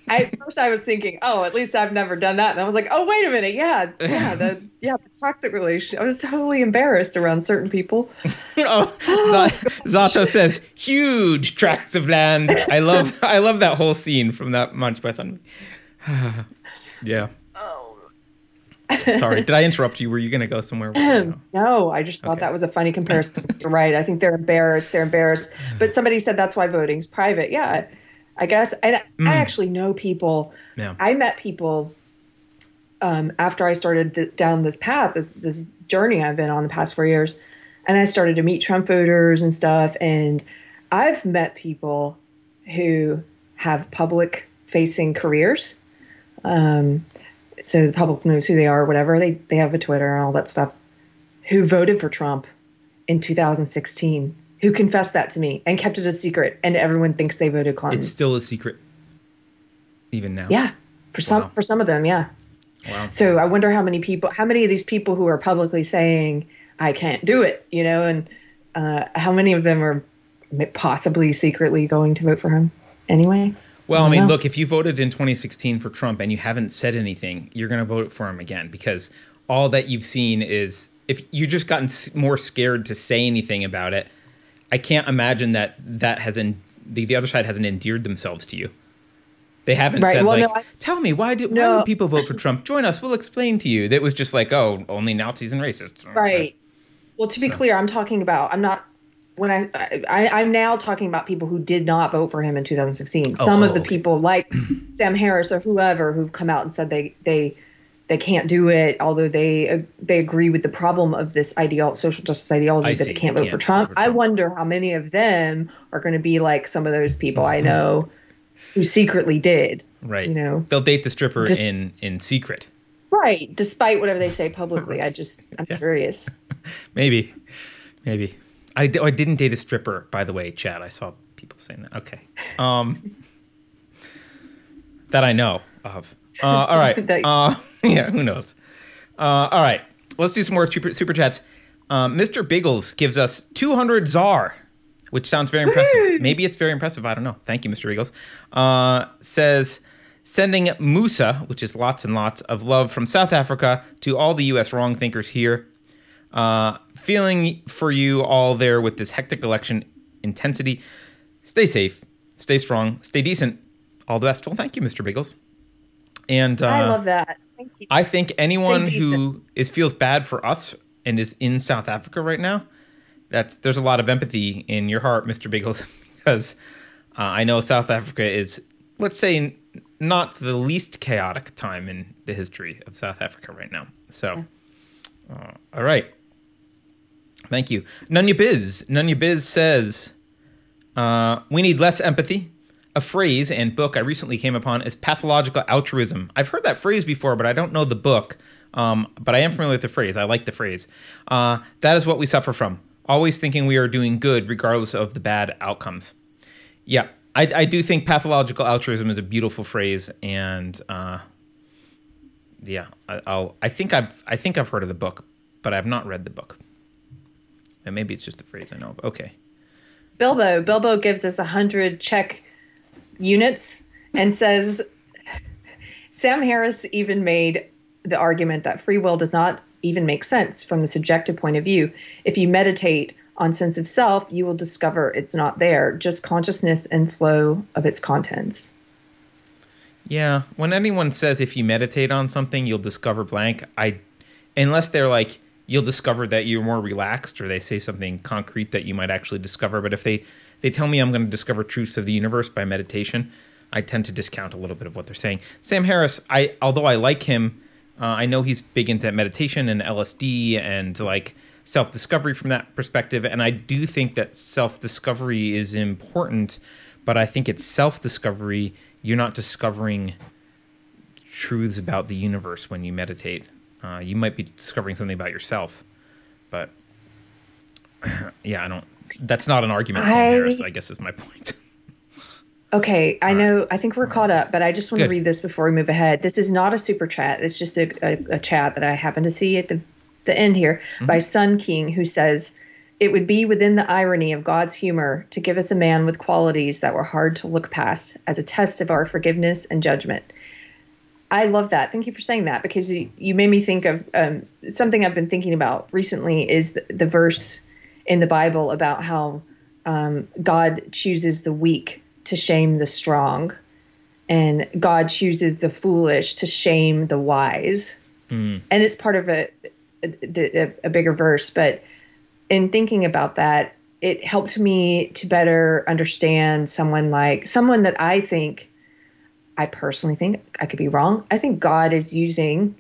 I, at first, I was thinking, oh, at least I've never done that, and I was like, oh, wait a minute, yeah, yeah, the yeah, the toxic relationship. I was totally embarrassed around certain people. oh, Z- Zato says huge tracts of land. I love I love that whole scene from that Monty Python. yeah. Sorry. Did I interrupt you? Were you gonna go somewhere? No. No, I just thought Okay. that was a funny comparison. You're right. I think they're embarrassed. They're embarrassed. But somebody said that's why voting's private. Yeah, I guess. And Mm. I actually know people. Yeah. I met people um, after I started th- down this path, this, this journey I've been on the past four years, and I started to meet Trump voters and stuff. And I've met people who have public facing careers. Um, so the public knows who they are, whatever. They, they have a Twitter and all that stuff, who voted for Trump in 2016, who confessed that to me and kept it a secret. And everyone thinks they voted Clinton. It's still a secret, even now. yeah. For some, Wow. for some of them, yeah. Wow. So I wonder how many people, how many of these people who are publicly saying I can't do it, you know, and uh, how many of them are possibly secretly going to vote for him anyway? Well, I don't mean, know. look, if you voted in 2016 for Trump and you haven't said anything, you're going to vote for him again because all that you've seen is if you've just gotten more scared to say anything about it. I can't imagine that that has en- the the other side hasn't endeared themselves to you. They haven't Right, said well, like, no, I- "Tell me why did why No. would people vote for Trump? Join us. We'll explain to you." That was just like, "Oh, only Nazis and racists." Right. Well, to be So- clear, I'm talking about, I'm not, when I, I, I'm now talking about people who did not vote for him in 2016. Some oh, of the okay. people like Sam Harris or whoever who've come out and said they, they, they can't do it, although they uh, they agree with the problem of this ideal social justice ideology I that see. it can't They vote for can't Trump. vote for I wonder how many of them are going to be like some of those people I Mm-hmm. know who secretly did. Right. You know. They'll date the stripper Just- in in secret. Right. Despite whatever they say publicly, I just I'm curious. Maybe, maybe. I, d- I didn't date a stripper, by the way, Chad. I saw people saying that. Okay. Um, that I know of. Uh, all right. Uh, yeah, who knows? Uh, all right. Let's do some more super, super chats. Um, Mr. Biggles gives us 200 ZAR, which sounds very impressive. Maybe it's very impressive. I don't know. Thank you, Mr. Biggles. Uh, says sending Musa, which is lots and lots of love from South Africa to all the U.S. wrong thinkers here. Uh, feeling for you all there with this hectic election intensity. Stay safe, stay strong, stay decent. All the best. Well, thank you, Mr. Biggles. And uh, I love that. Thank you. I think anyone who is feels bad for us and is in South Africa right now, that's there's a lot of empathy in your heart, Mr. Biggles, because uh, I know South Africa is, let's say, not the least chaotic time in the history of South Africa right now. So, uh, all right, thank you, Nunya Biz. Nunya Biz says. Uh, we need less empathy. A phrase and book I recently came upon is pathological altruism. I've heard that phrase before, but I don't know the book. Um, but I am familiar with the phrase. I like the phrase. Uh, that is what we suffer from. Always thinking we are doing good regardless of the bad outcomes. Yeah, I, I do think pathological altruism is a beautiful phrase, and uh, yeah, I, I'll. I think I've. I think I've heard of the book, but I've not read the book. And maybe it's just a phrase I know of. Okay. Bilbo. Bilbo gives us a hundred check units and says Sam Harris even made the argument that free will does not even make sense from the subjective point of view. If you meditate on sense of self, you will discover it's not there, just consciousness and flow of its contents. Yeah, when anyone says if you meditate on something you'll discover blank, I unless they're like you'll discover that you're more relaxed or they say something concrete that you might actually discover, but if they they tell me I'm going to discover truths of the universe by meditation, I tend to discount a little bit of what they're saying. Sam Harris, I although I like him, uh, I know he's big into meditation and LSD and like self discovery from that perspective, and I do think that self discovery is important, but I think it's self discovery. You're not discovering truths about the universe when you meditate. Uh, you might be discovering something about yourself, but yeah, I don't. That's not an argument, Sam I- Harris. I guess is my point. Okay, I know. I think we're caught up, but I just want Good. to read this before we move ahead. This is not a super chat. It's just a, a, a chat that I happen to see at the, the end here by Sun King, who says, It would be within the irony of God's humor to give us a man with qualities that were hard to look past as a test of our forgiveness and judgment. I love that. Thank you for saying that because you, made me think of um, something I've been thinking about recently is the, the verse in the Bible about how um, God chooses the weak to shame the strong, and God chooses the foolish to shame the wise. And it's part of a, a, a bigger verse, but in thinking about that, it helped me to better understand someone like someone that I think, I personally think, I could be wrong. I think God is using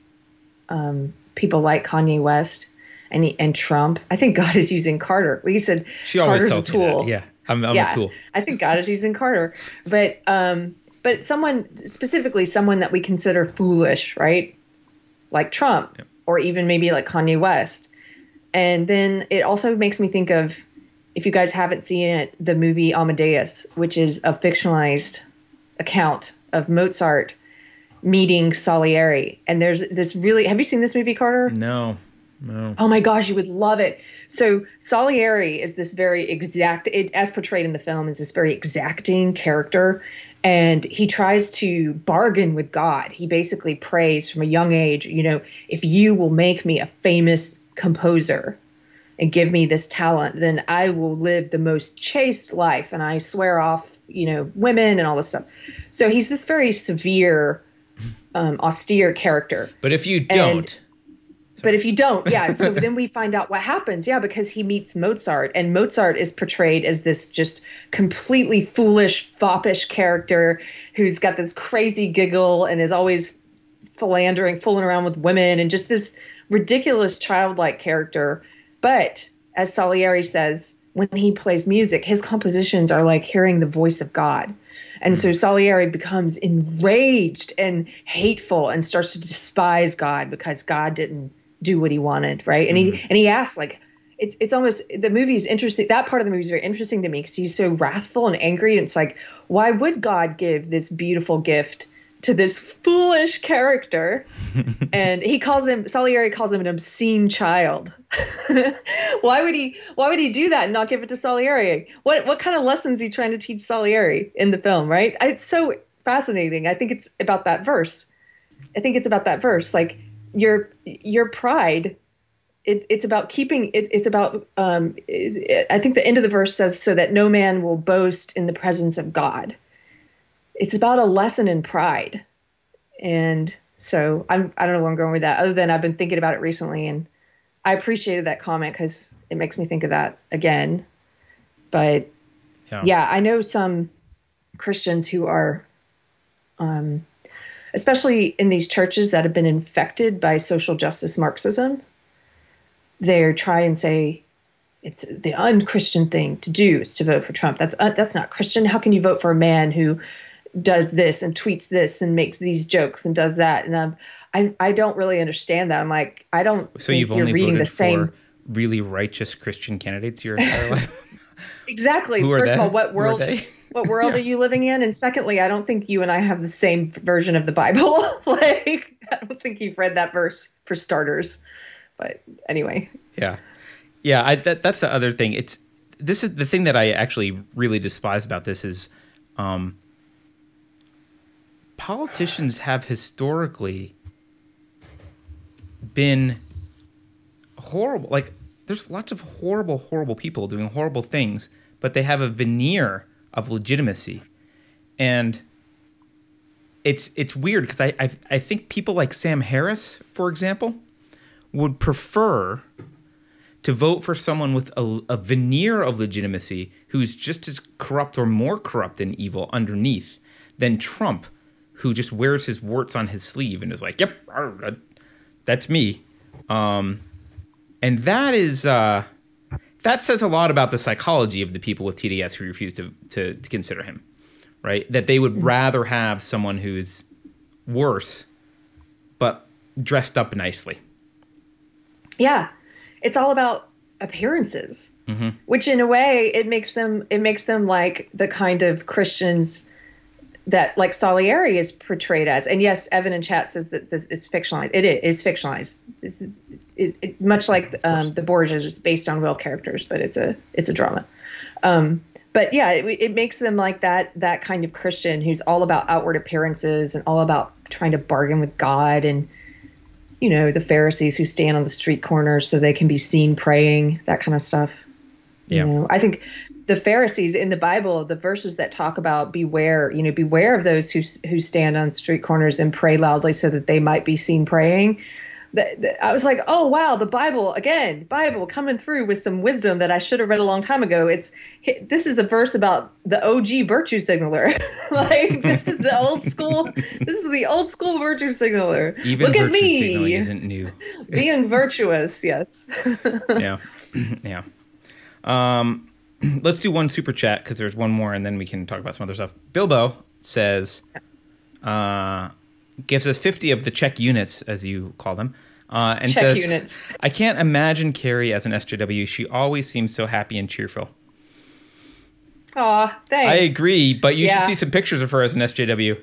um, people like Kanye West and he, and Trump. I think God is using Carter. He said She Carter's a tool. Yeah, I'm, I'm yeah, a tool. I think God is using Carter, but um, but someone specifically someone that we consider foolish, right? Like Trump, or even maybe like Kanye West. And then it also makes me think of, if you guys haven't seen it, the movie Amadeus, which is a fictionalized account of Mozart meeting Salieri. And there's this really, have you seen this movie, Carter? No, no. Oh my gosh, you would love it. So Salieri is this very exact, it, as portrayed in the film, is this very exacting character, and he tries to bargain with God. He basically prays from a young age, you know, if you will make me a famous composer and give me this talent, then I will live the most chaste life, and I swear off, you know, women and all this stuff. So he's this very severe, um, austere character. But if you don't, But if you don't, yeah. So then we find out what happens. Yeah, because he meets Mozart, and Mozart is portrayed as this just completely foolish, foppish character who's got this crazy giggle and is always philandering, fooling around with women, and just this ridiculous childlike character. But as Salieri says, when he plays music, his compositions are like hearing the voice of God. And so mm. Salieri becomes enraged and hateful and starts to despise God because God didn't do what he wanted, right? And he mm. and he asks like it's it's almost the movie is interesting. That part of the movie is very interesting to me because he's so wrathful and angry, and it's like, why would God give this beautiful gift to this foolish character? and he calls him Salieri calls him an obscene child. why would he Why would he do that and not give it to Salieri? What What kind of lessons he trying to teach Salieri in the film? Right? It's so fascinating. I think it's about that verse. I think it's about that verse, like your your pride it, it's about keeping it, it's about um, it, i think the end of the verse says so that no man will boast in the presence of god it's about a lesson in pride and so I'm, i don't know where i'm going with that other than i've been thinking about it recently and i appreciated that comment because it makes me think of that again but yeah, yeah i know some christians who are um, especially in these churches that have been infected by social justice marxism they try and say it's the unchristian thing to do is to vote for Trump. That's uh, that's not Christian. How can you vote for a man who does this and tweets this and makes these jokes and does that? And um, I I don't really understand that. I'm like I don't. So you've only reading the same really righteous Christian candidates your entire life. exactly. First of all, what world? what world yeah. are you living in? And secondly, I don't think you and I have the same version of the Bible. like I don't think you've read that verse for starters. But anyway. Yeah. Yeah, I, that, that's the other thing. It's this is the thing that I actually really despise about this is um, politicians have historically been horrible. Like there's lots of horrible, horrible people doing horrible things, but they have a veneer of legitimacy, and it's it's weird because I, I I think people like Sam Harris, for example, would prefer to vote for someone with a, a, veneer of legitimacy who's just as corrupt or more corrupt and evil underneath than Trump, who just wears his warts on his sleeve and is like, "Yep, that's me." Um, and that is uh, that says a lot about the psychology of the people with TDS who refuse to, to, to consider him, right? That they would mm. rather have someone who is worse, but dressed up nicely yeah, it's all about appearances, mm-hmm. which in a way it makes them it makes them like the kind of Christians that like Salieri is portrayed as. And yes, Evan in chat says that this is fictionalized. It is fictionalized. It's, it's it, much like um, the Borgias is based on real characters, but it's a it's a drama. Um, but yeah, it, it, makes them like that that kind of Christian who's all about outward appearances and all about trying to bargain with God and you know, the Pharisees who stand on the street corners so they can be seen praying, that kind of stuff. Yeah. You know, I think the Pharisees in the Bible, the verses that talk about beware, you know, beware of those who who stand on street corners and pray loudly so that they might be seen praying. I was like, oh wow, the Bible again, Bible coming through with some wisdom that I should have read a long time ago. It's this is a verse about the OG virtue signaler. like this is the old school. This is the old school virtue signaler. Even Look at me. Isn't new. Being virtuous, yes. yeah, yeah. Um, let's do one super chat because there's one more, and then we can talk about some other stuff. Bilbo says. Uh, gives us 50 of the Czech units, as you call them, uh, and Check says, units. I can't imagine Keri as an SJW. She always seems so happy and cheerful. Aw, thanks. I agree, but you yeah. should see some pictures of her as an SJW.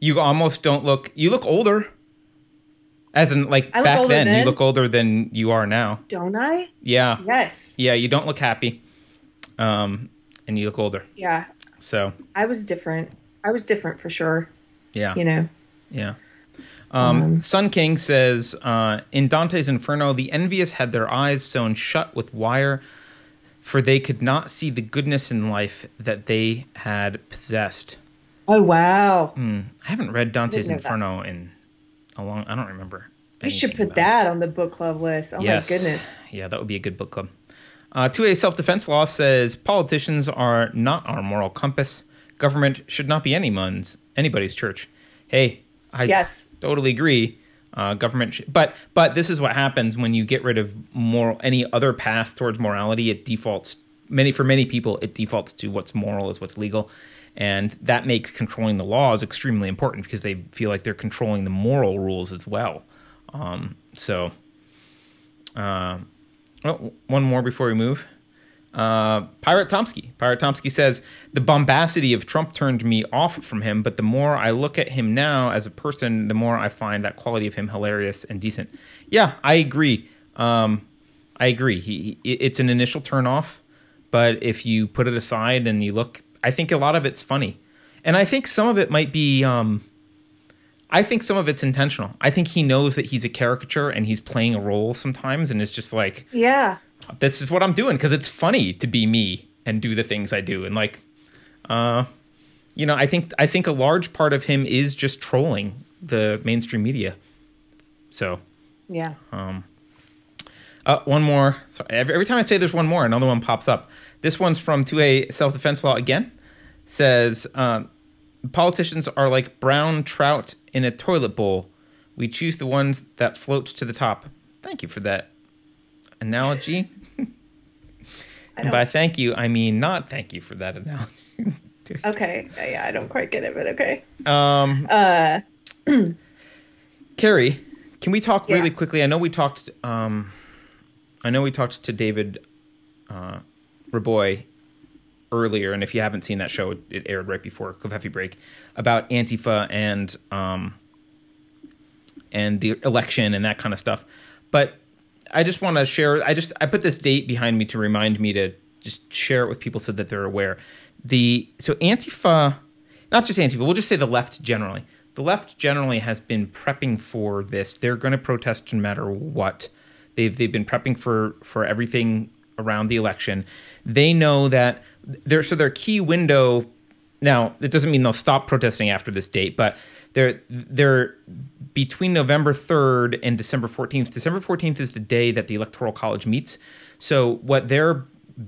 You almost don't look. You look older. As in, like I back then, then, you look older than you are now. Don't I? Yeah. Yes. Yeah, you don't look happy. Um, and you look older. Yeah. So. I was different. I was different for sure. Yeah. You know. Yeah. Um, um, Sun King says uh, in Dante's Inferno, the envious had their eyes sewn shut with wire, for they could not see the goodness in life that they had possessed. Oh wow! Mm, I haven't read Dante's Inferno that. in a long. I don't remember. We should put that it. on the book club list. Oh yes. my goodness! Yeah, that would be a good book club. Uh, 2A self defense law says politicians are not our moral compass. Government should not be anyone's anybody's church. Hey, I yes. totally agree. Uh, government, sh- but but this is what happens when you get rid of moral any other path towards morality. It defaults many for many people. It defaults to what's moral is what's legal, and that makes controlling the laws extremely important because they feel like they're controlling the moral rules as well. Um, so, uh, Oh, one more before we move. Uh, Pirate Tomsky. Pirate Tomsky says the bombacity of Trump turned me off from him, but the more I look at him now as a person, the more I find that quality of him hilarious and decent. Yeah, I agree. Um, I agree. He, he it's an initial turnoff, but if you put it aside and you look, I think a lot of it's funny, and I think some of it might be. Um, I think some of it's intentional. I think he knows that he's a caricature and he's playing a role sometimes, and it's just like, Yeah. this is what I'm doing because it's funny to be me and do the things I do. And like, uh, you know, I think I think a large part of him is just trolling the mainstream media. So, Yeah. uh, one more. Sorry, every, every time I say there's one more, another one pops up. This one's from 2A self defense law again. Says uh, politicians are like brown trout in a toilet bowl. We choose the ones that float to the top. Thank you for that analogy. And by thank you, I mean not thank you for that analogy. Okay. Yeah, I don't quite get it, but okay. um, Uh, Keri, can we talk really quickly? I know we talked. Um, I know we talked to David uh, Reaboi earlier, and if you haven't seen that show, it, aired right before Covfefe Break about Antifa and um, and the election and that kind of stuff. But I just want to share. I just I put this date behind me to remind me to just share it with people so that they're aware. The so Antifa, not just Antifa. We'll just say the left generally. The left generally has been prepping for this. They're going to protest no matter what. They've they've been prepping for for everything around the election. They know that their so their key window now, it doesn't mean they'll stop protesting after this date, but they're they're between November 3rd and December 14th. December 14th is the day that the Electoral College meets. So what their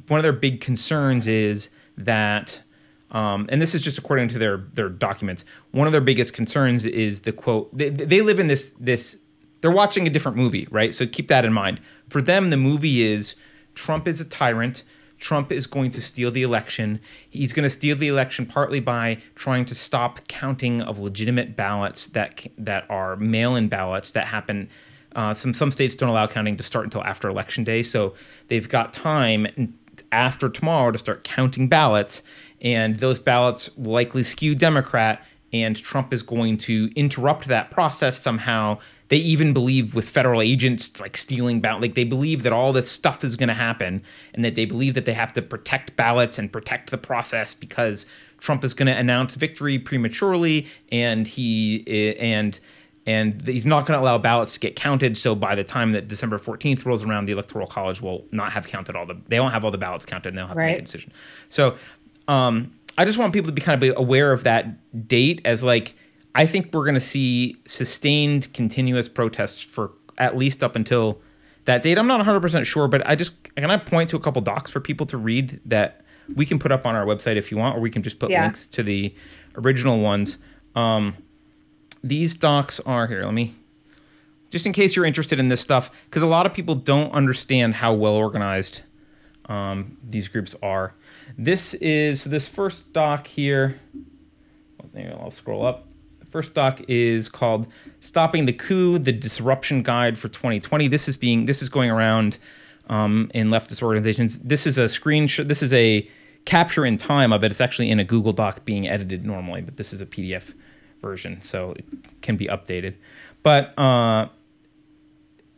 one of their big concerns is that um, and this is just according to their their documents. One of their biggest concerns is the quote. They, they live in this this. They're watching a different movie, right? So keep that in mind. For them, the movie is Trump is a tyrant. Trump is going to steal the election. He's going to steal the election partly by trying to stop counting of legitimate ballots that that are mail-in ballots that happen. Uh, some some states don't allow counting to start until after election day, so they've got time after tomorrow to start counting ballots, and those ballots likely skew Democrat. And Trump is going to interrupt that process somehow. They even believe with federal agents like stealing ballot, like they believe that all this stuff is going to happen, and that they believe that they have to protect ballots and protect the process because Trump is going to announce victory prematurely, and he and and he's not going to allow ballots to get counted. So by the time that December 14th rolls around, the Electoral College will not have counted all the. They won't have all the ballots counted, and they'll have to make a decision. So, um, I just want people to be kind of aware of that date as like I think we're going to see sustained, continuous protests for at least up until that date. I'm not 100 percent sure, but I just can I point to a couple docs for people to read that we can put up on our website if you want, or we can just put Yeah. links to the original ones. Um, these docs are here. Let me just in case you're interested in this stuff, because a lot of people don't understand how well organized um, these groups are. This is this first doc here. maybe I'll scroll up. First doc is called "Stopping the Coup: The Disruption Guide for 2020." This is being this is going around um, in leftist organizations. This is a screenshot. This is a capture in time of it. It's actually in a Google Doc being edited normally, but this is a PDF version, so it can be updated. But uh,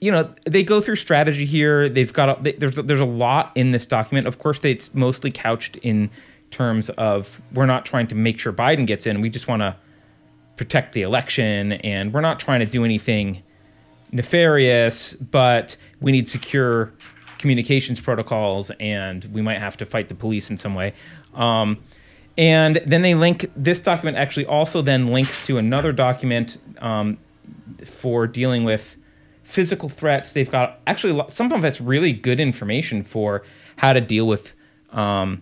you know they go through strategy here they've got they, there's there's a lot in this document of course they, it's mostly couched in terms of we're not trying to make sure Biden gets in we just want to protect the election and we're not trying to do anything nefarious but we need secure communications protocols and we might have to fight the police in some way um, and then they link this document actually also then links to another document um, for dealing with physical threats. They've got actually some of it's really good information for how to deal with um,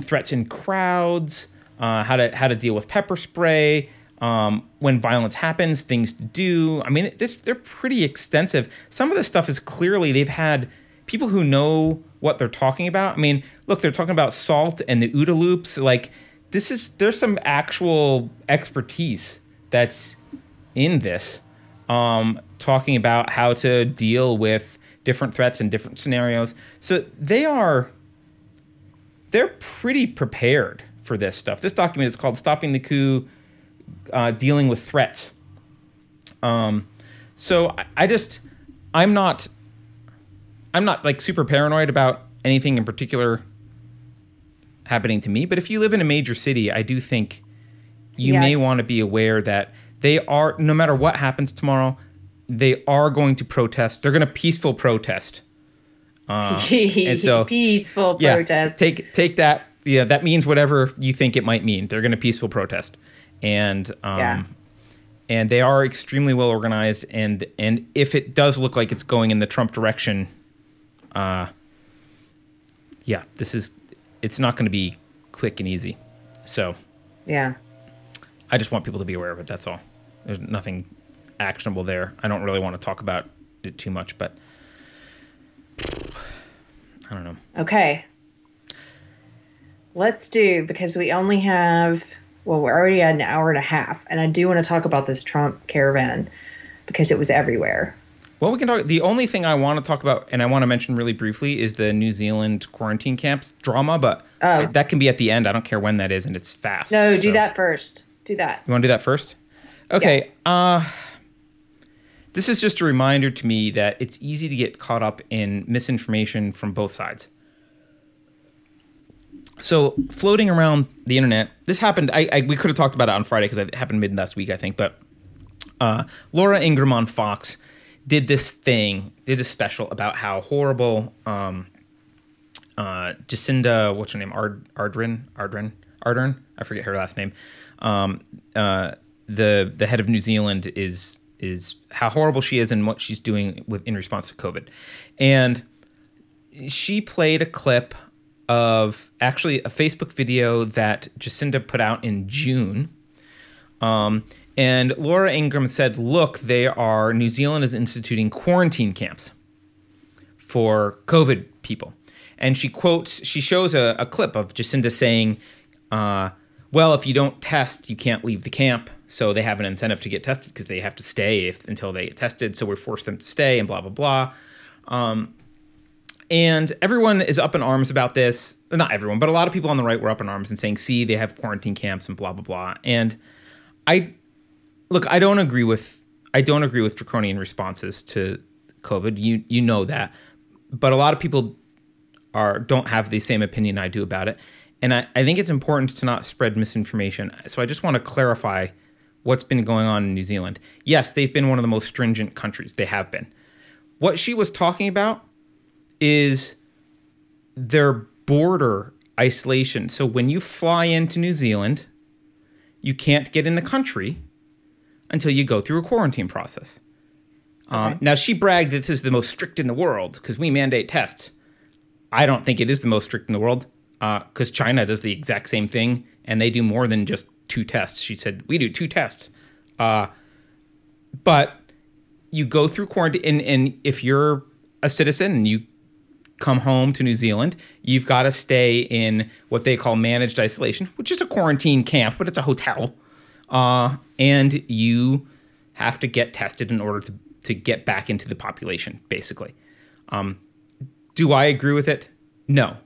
threats in crowds, uh, how to how to deal with pepper spray. Um, when violence happens, things to do. I mean, they're pretty extensive. Some of this stuff is clearly they've had people who know what they're talking about. I mean, look, they're talking about salt and the OODA loops. Like, this is there's some actual expertise that's in this, um, talking about how to deal with different threats and different scenarios. So they are they're pretty prepared for this stuff. This document is called "Stopping the Coup: uh, Dealing with Threats." Um, so I, I just I'm not I'm not like super paranoid about anything in particular happening to me. But if you live in a major city, I do think you may want to be aware that they are no matter what happens tomorrow, they are going to protest. They're going to peaceful protest. Uh, and so peaceful yeah, protest. take take that. Yeah, that means whatever you think it might mean. They're going to peaceful protest, and um, Yeah. and they are extremely well organized. And and if it does look like it's going in the Trump direction, uh, yeah, this is it's not going to be quick and easy. So yeah. I just want people to be aware of it. That's all. There's nothing actionable there. I don't really want to talk about it too much, but I don't know. Okay. Let's do because we only have well, we're already at an hour and a half, and I do want to talk about this Trump caravan because it was everywhere. Well, we can talk. The only thing I want to talk about, and I want to mention really briefly, is the New Zealand quarantine camps drama. But Oh. that can be at the end. I don't care when that is, and it's fast. No, do So- that first. Do that. You want to do that first? Okay. Uh, this is just a reminder to me that it's easy to get caught up in misinformation from both sides. So, floating around the internet, this happened. I, I we could have talked about it on Friday because it happened mid last week, I think. But uh, Laura Ingraham on Fox did this thing, did this special about how horrible um, uh, Jacinda, what's her name, Ard, Ardern, Ardern, Ardern, I forget her last name. Um, uh, the the head of New Zealand is is how horrible she is and what she's doing with in response to COVID, and she played a clip of actually a Facebook video that Jacinda put out in June. Um, and Laura Ingraham said, "Look, they are New Zealand is instituting quarantine camps for COVID people." And she quotes, she shows a, a clip of Jacinda saying, uh, "Well, if you don't test, you can't leave the camp. So they have an incentive to get tested because they have to stay if, until they get tested. So we force them to stay, and blah blah blah." Um, and everyone is up in arms about this. Not everyone, but a lot of people on the right were up in arms and saying, "See, they have quarantine camps and blah blah blah." And I look, I don't agree with I don't agree with draconian responses to COVID. You you know that, but a lot of people are don't have the same opinion I do about it, and I, I think it's important to not spread misinformation. So I just want to clarify what's been going on in New Zealand. Yes, they've been one of the most stringent countries. They have been. What she was talking about is their border isolation. So when you fly into New Zealand, you can't get in the country until you go through a quarantine process. Um, now, she bragged this is the most strict in the world because we mandate tests. I don't think it is the most strict in the world because China does the exact same thing and they do more than just two tests. She said, We do two tests. Uh, but you go through quarantine, and, and if you're a citizen and you come home to New Zealand, you've got to stay in what they call managed isolation, which is a quarantine camp, but it's a hotel. Uh, and you have to get tested in order to, to get back into the population, basically. Um, do I agree with it? No.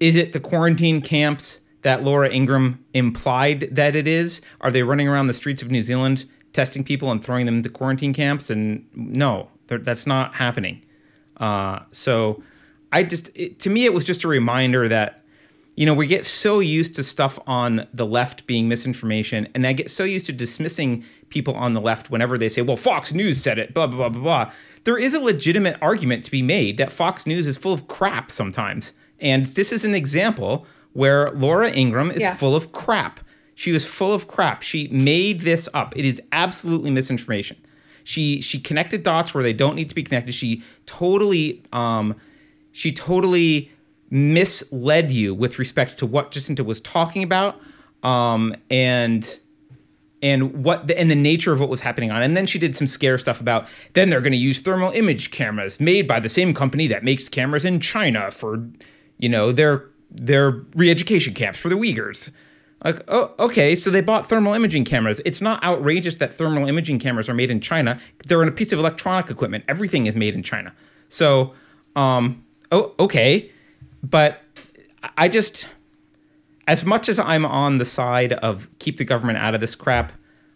Is it the quarantine camps that Laura Ingraham implied that it is? Are they running around the streets of New Zealand testing people and throwing them into quarantine camps? And no, that's not happening. Uh, so I just, it, to me, it was just a reminder that, you know, we get so used to stuff on the left being misinformation, and I get so used to dismissing people on the left whenever they say, well, Fox News said it, blah, blah, blah, blah, blah. There is a legitimate argument to be made that Fox News is full of crap sometimes. And this is an example where Laura Ingraham is Yeah. full of crap. She was full of crap. She made this up. It is absolutely misinformation. She she connected dots where they don't need to be connected. She totally um she totally misled you with respect to what Jacinda was talking about um and and what the, and the nature of what was happening on. And then she did some scare stuff about then they're going to use thermal image cameras made by the same company that makes cameras in China for you know their their re-education camps for the Uyghurs. Like, oh, okay, so they bought thermal imaging cameras. It's not outrageous that thermal imaging cameras are made in China. They're in a piece of electronic equipment. Everything is made in China. So, um, oh, okay, but I just, as much as I'm on the side of keep the government out of this crap,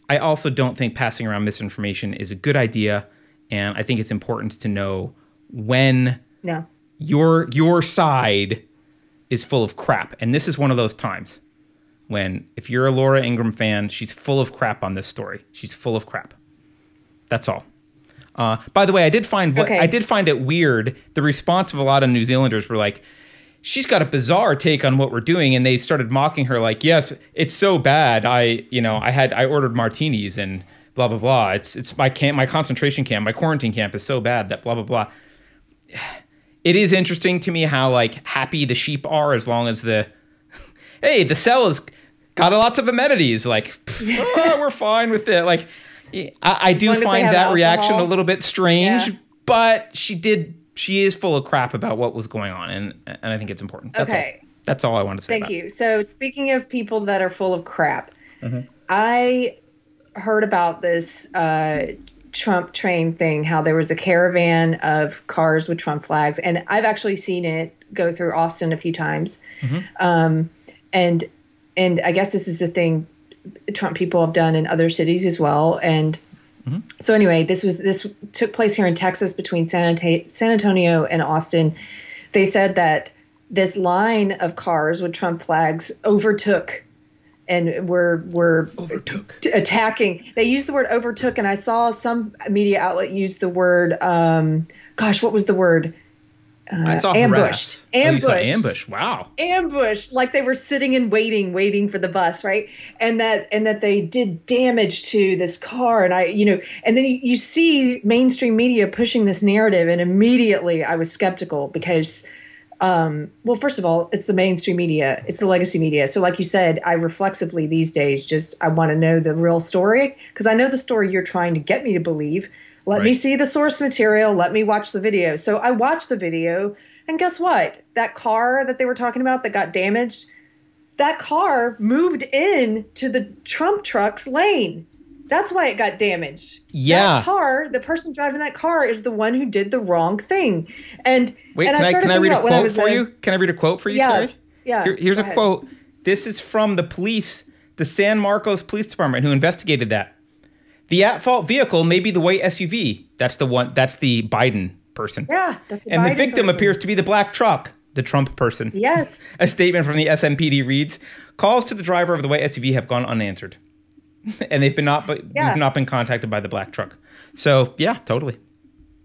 I also don't think passing around misinformation is a good idea, and I think it's important to know when No. your your side is full of crap, and this is one of those times when if you're a Laura Ingraham fan, she's full of crap on this story. She's full of crap. That's all. Uh, by the way, I did find what Okay. I did find it weird. The response of a lot of New Zealanders were like, "She's got a bizarre take on what we're doing," and they started mocking her, like, "Yes, it's so bad. I, you know, I had I ordered martinis and blah blah blah. It's it's my camp, my concentration camp, my quarantine camp is so bad that blah blah blah." It is interesting to me how like happy the sheep are as long as the hey the cell has got lots of amenities. Like pff, oh, we're fine with it. Like I, I do long as they find that reaction a little bit strange, Yeah. but she did. She is full of crap about what was going on, and and I think it's important. That's Okay. all. That's all I want to say. Thank it. you. So, speaking of people that are full of crap, Mm-hmm. I heard about this uh, Trump train thing, how there was a caravan of cars with Trump flags. And I've actually seen it go through Austin a few times. Mm-hmm. Um, and and I guess this is a thing Trump people have done in other cities as well. And Mm-hmm. so anyway, this was this took place here in Texas between San, Anta- San Antonio and Austin. They said that this line of cars with Trump flags overtook and were were Overtook. t- attacking. They used the word overtook, and I saw some media outlet use the word. Um, gosh, what was the word? I saw ambushed. harass. Oh, Ambushed. ambush. Wow. ambushed. like they were sitting and waiting, waiting for the bus, right? And that and that they did damage to this car, and I, you know, and then you, you see mainstream media pushing this narrative, and immediately I was skeptical because um, well, first of all, it's the mainstream media, it's the legacy media. So, like you said, I reflexively these days just I want to know the real story because I know the story you're trying to get me to believe. Let me see the source material. Let me watch the video. So I watched the video, and guess what? That car that they were talking about that got damaged, that car moved in to the Trump truck's lane. That's why it got damaged. Yeah. That car, the person driving that car is the one who did the wrong thing. And Wait, and can I, started can I read a I quote for a- you? Can I read a quote for you, Yeah, Keri? yeah, Here- here's a ahead. quote. This is from the police, the San Marcos Police Department, who investigated that. The at-fault vehicle may be the white SUV. That's the one. That's the Biden person. Yeah, that's the and the victim person. appears to be the black truck, the Trump person. Yes. A statement from the SMPD reads: "Calls to the driver of the white SUV have gone unanswered, and they've been not, but Yeah. we've not been contacted by the black truck." So yeah, totally.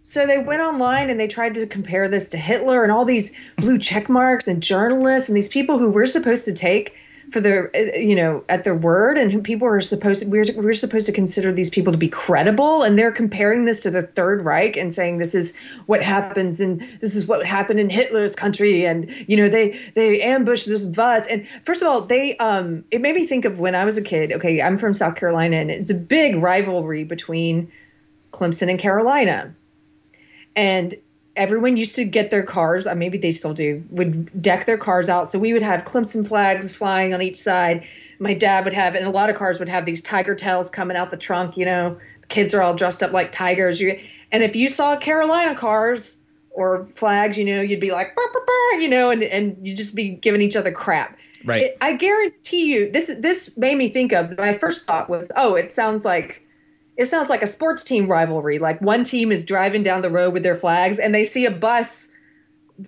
So they went online and they tried to compare this to Hitler and all these blue check marks and journalists and these people who we're supposed to take for their, uh, you know, at their word and who people are supposed to, we're, we're supposed to consider these people to be credible. And they're comparing this to the Third Reich and saying this is what happens and this is what happened in Hitler's country. And, you know, they, they ambushed this bus. And first of all, they, um, it made me think of when I was a kid. Okay. I'm from South Carolina and it's a big rivalry between Clemson and Carolina and everyone used to get their cars uh, maybe they still do would deck their cars out. So we would have clemson flags flying on each side. My dad would have and a lot of cars would have these tiger tails coming out the trunk you know. The kids are all dressed up like tigers. You, and if you saw carolina cars or flags you know you'd be like "Burr, burr, burr," you know and, and you'd just be giving each other crap. Right. It- i guarantee you this this made me think of my first thought was oh it sounds like it sounds like a sports team rivalry. Like one team is driving down the road with their flags, and they see a bus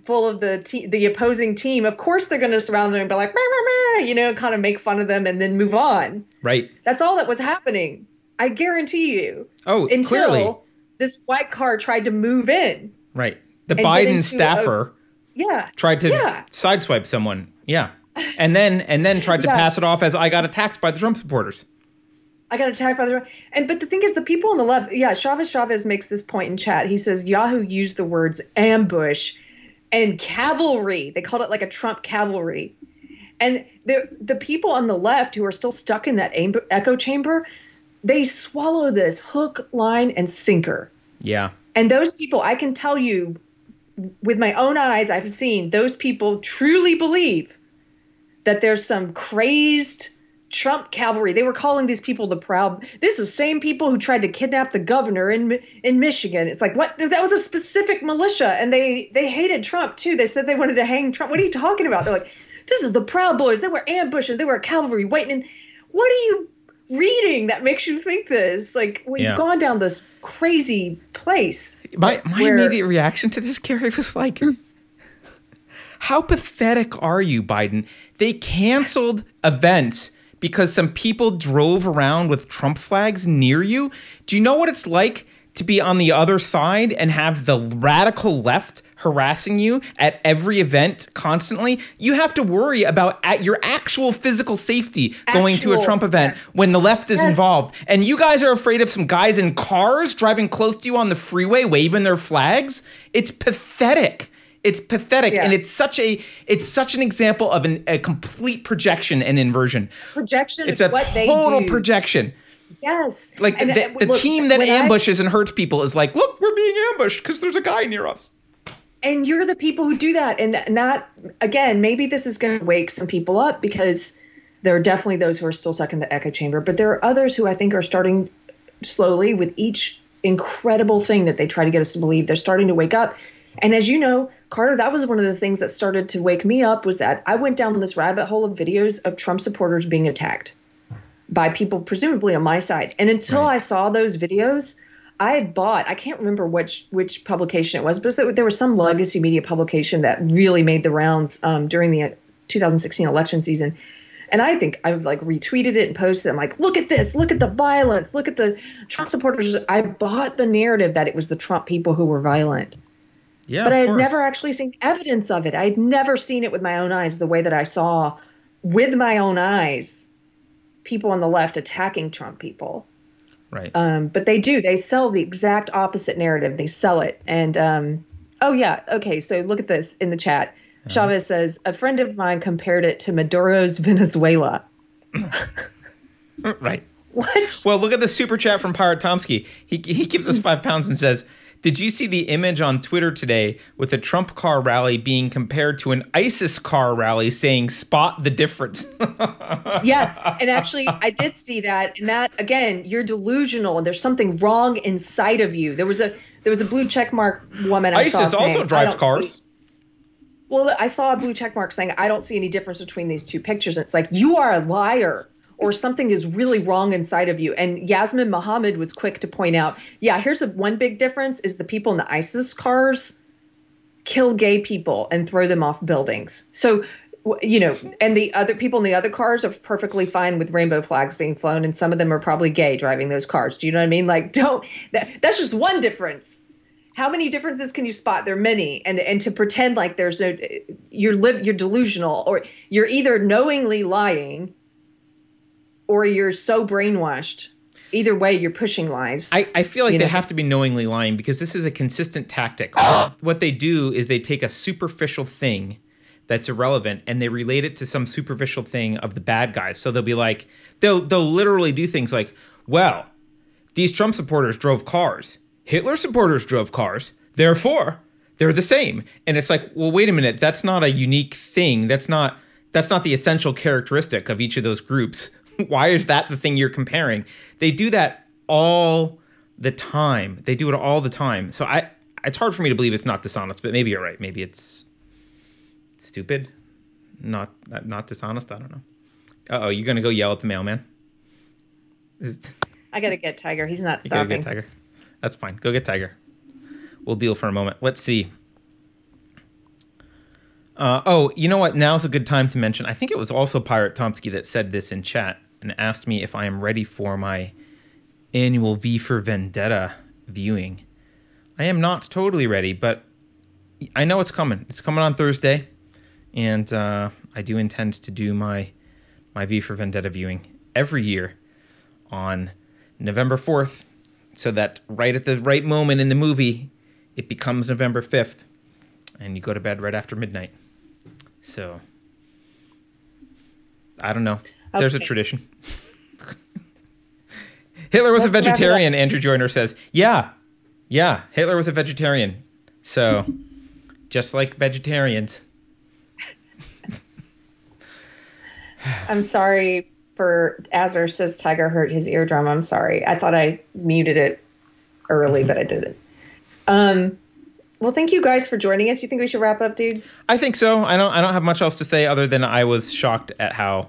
full of the te- the opposing team. Of course, they're going to surround them and be like, "Meh, meh, meh," you know, kind of make fun of them and then move on. Right. That's all that was happening. I guarantee you. Oh, Until clearly. this white car tried to move in. Right. The Biden a- staffer Yeah. tried to Yeah. sideswipe someone. Yeah. And then and then tried to Yeah. pass it off as I got attacked by the Trump supporters. I got attacked by the and but the thing is the people on the left yeah Chavez Chavez makes this point in chat. He says Yahoo used the words ambush and cavalry. They called it like a Trump cavalry. And the the people on the left who are still stuck in that echo chamber they swallow this hook line and sinker. Yeah. and those people I can tell you with my own eyes I've seen those people truly believe that there's some crazed Trump cavalry. They were calling these people the proud. This is the same people who tried to kidnap the governor in in Michigan. It's like what? That was a specific militia, and they they hated Trump too. They said they wanted to hang Trump. What are you talking about? They're like, this is the Proud Boys. They were ambushing. They were cavalry waiting. And what are you reading that makes you think this? Like we've Yeah. gone down this crazy place. My my where- immediate reaction to this, Keri, was like, "How pathetic are you, Biden? They canceled events because some people drove around with Trump flags near you. Do you know what it's like to be on the other side and have the radical left?" harassing you at every event constantly you have to worry about at your actual physical safety going to a trump event when the left is Yes. involved and you guys are afraid of some guys in cars driving close to you on the freeway waving their flags it's pathetic it's pathetic Yeah. and it's such a it's such an example of an, a complete projection and inversion. Projection it's a what they total projection. Yes. like And, the, uh, the look, team that when I- ambushes and hurts people is like look we're being ambushed because there's a guy near us. And you're the people who do that and not again maybe this is going to wake some people up because there are definitely those who are still stuck in the echo chamber but there are others who i think are starting slowly with each incredible thing that they try to get us to believe. They're starting to wake up. And as you know carter that was one of the things that started to wake me up was that i went down this rabbit hole of videos of trump supporters being attacked by people presumably on my side and until Right. i saw those videos I had bought, I can't remember which which publication it was, but there was some legacy media publication that really made the rounds um, during the 2016 election season. And I think I've like retweeted it and posted. it. I'm like, look at this, look at the violence, look at the Trump supporters. I bought the narrative that it was the Trump people who were violent, yeah but I had course. never actually seen evidence of it. I had never seen it with my own eyes the way that I saw with my own eyes people on the left attacking Trump people. right Um, but they do. They sell the exact opposite narrative. They sell it. And um, oh yeah, okay. So look at this in the chat. Chavez says a friend of mine compared it to Maduro's Venezuela. right What? Well, look at the super chat from Pirate Tomsky. He, he gives us five pounds and says, Did you see the image on Twitter today with a Trump car rally being compared to an ISIS car rally saying, spot the difference? yes. And actually, I did see that. And that again, you're delusional, and there's something wrong inside of you. There was a there was a blue check mark woman I saw ISIS saying, also drives cars. see- Well, I saw a blue check mark saying, I don't see any difference between these two pictures. It's like, you are a liar or something is really wrong inside of you. And Yasmine Mohammed was quick to point out, yeah, here's a one big difference is the people in the ISIS cars kill gay people and throw them off buildings. So, you know, and the other people in the other cars are perfectly fine with rainbow flags being flown, and some of them are probably gay driving those cars. Do you know what I mean? Like, don't that, that's just one difference how many differences can you spot there are many and and to pretend like there's no you're live you're delusional or you're either knowingly lying or you're so brainwashed either way you're pushing lies I, I feel like they know? have to be knowingly lying because this is a consistent tactic. what they do is they take a superficial thing that's irrelevant and they relate it to some superficial thing of the bad guys. So they'll be like, they'll they'll literally do things like, well, these Trump supporters drove cars. Hitler supporters drove cars. Therefore, they're the same. And it's like, well, wait a minute, that's not a unique thing. That's not that's not the essential characteristic of each of those groups. Why is that the thing you're comparing? They do that all the time. They do it all the time. So I it's hard for me to believe it's not dishonest, but maybe you're right. Maybe it's stupid. Not not dishonest, I don't know. Uh-oh, you're going to go yell at the mailman? I gotta get tiger he's not stopping. you gotta get Tiger. That's fine. Go get Tiger. We'll deal for a moment. Let's see. Uh, oh, you know what? Now's a good time to mention. I think it was also Pirate Tomsky that said this in chat and asked me if I am ready for my annual V for Vendetta viewing. I am not totally ready, but I know it's coming. It's coming on Thursday, and uh, I do intend to do my my V for Vendetta viewing every year on November 4th so that right at the right moment in the movie it becomes November 5th and you go to bed right after midnight. So I don't know. There's a tradition. Hitler was a Let's vegetarian, Andrew Joyner says. Yeah. Yeah, Hitler was a vegetarian. So just like vegetarians. i'm sorry for Azar says Tiger hurt his eardrum. I'm sorry. I thought I muted it early, but I didn't. Um, well, thank you guys for joining us. You think we should wrap up, dude? I think so. I don't. I don't have much else to say other than I was shocked at how,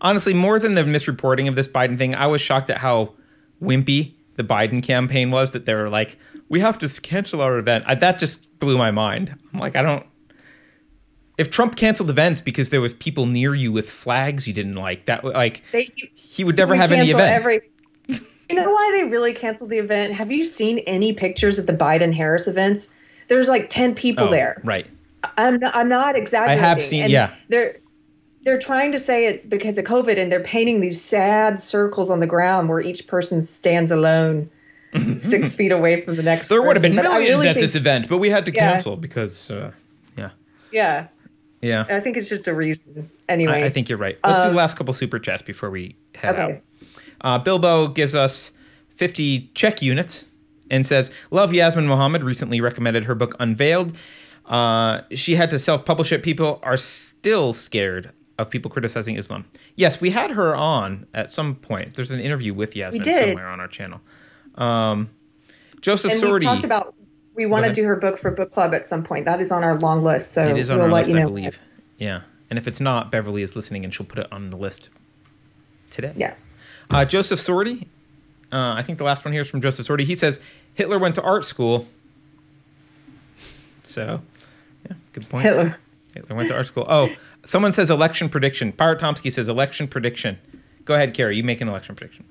honestly, more than the misreporting of this Biden thing, I was shocked at how wimpy the Biden campaign was. That they were like, "We have to cancel our event." I, that just blew my mind. I'm like, I don't. If Trump canceled events because there was people near you with flags you didn't like, that like They, he would never have any events. every- you know why they really canceled the event? Have you seen any pictures of the Biden Harris events? There's like 10 people Oh, there. right? I'm not, I'm not exaggerating. I have seen- And yeah. They're they're trying to say it's because of COVID, and they're painting these sad circles on the ground where each person stands alone, six feet away from the next. Person. There would have been. But millions really at think- this event, but we had to Yeah. cancel because, uh, yeah, Yeah, yeah. I think it's just a reason. Anyway, I, I think you're right. Let's do Um, the last couple super chats before we head Okay. out. Uh, Bilbo gives us 50 check units and says, Love Yasmine Mohammed recently recommended her book Unveiled. Uh, she had to self publish it. People are still scared of people criticizing Islam. Yes, we had her on at some point. There's an interview with Yasmine somewhere on our channel. Um, Joseph and we talked about we want to do her book for book club at some point. That is on our long list, so It is on we'll our list, you know. I believe. Yeah. And if it's not, Beverly is listening and she'll put it on the list today. Yeah. Uh, Joseph Sordi, uh, I think the last one here is from Joseph Sordi. He says Hitler went to art school. So, yeah, good point. Hitler. Hitler went to art school. Oh, someone says election prediction. Pirate Tomsky says election prediction. Go ahead, Keri. You make an election prediction.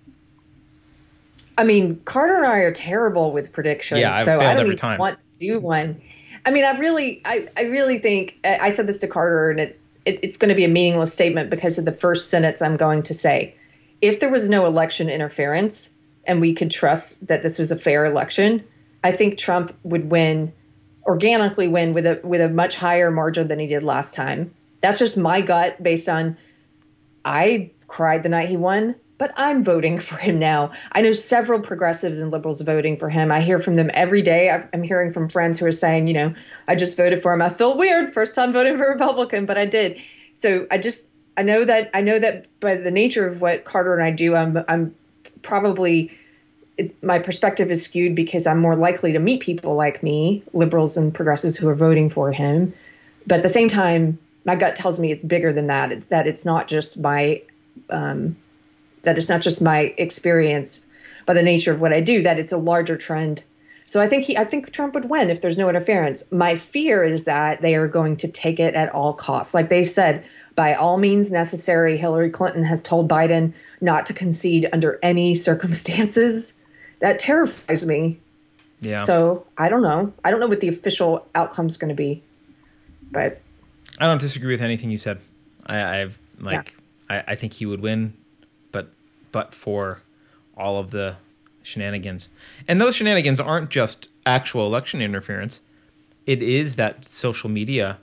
I mean, Carter and I are terrible with predictions, Yeah, I've so I don't every even time. want to do one. I mean, I really, I, I really think I I said this to Carter, and it, it it's going to be a meaningless statement because of the first sentence I'm going to say. If there was no election interference and we could trust that this was a fair election, I think Trump would win organically win with a with a much higher margin than he did last time. That's just my gut based on I cried the night he won, but I'm voting for him now. I know several progressives and liberals voting for him. I hear from them every day. I'm hearing from friends who are saying, you know, I just voted for him. I feel weird, first time voting for a Republican, but I did. So I just I know that I know that by the nature of what Carter and I do, I'm I'm probably my perspective is skewed because I'm more likely to meet people like me, liberals and progressives who are voting for him. But at the same time, my gut tells me it's bigger than that. It's that it's not just my um, that it's not just my experience by the nature of what I do. That it's a larger trend. So I think he, I think Trump would win if there's no interference. My fear is that they are going to take it at all costs. Like they said, by all means necessary, Hillary Clinton has told Biden not to concede under any circumstances. That terrifies me. Yeah. So I don't know. I don't know what the official outcome's going to be, but I don't disagree with anything you said. I, I've like I, I think he would win, but but for all of the shenanigans, and those shenanigans aren't just actual election interference. It is that social media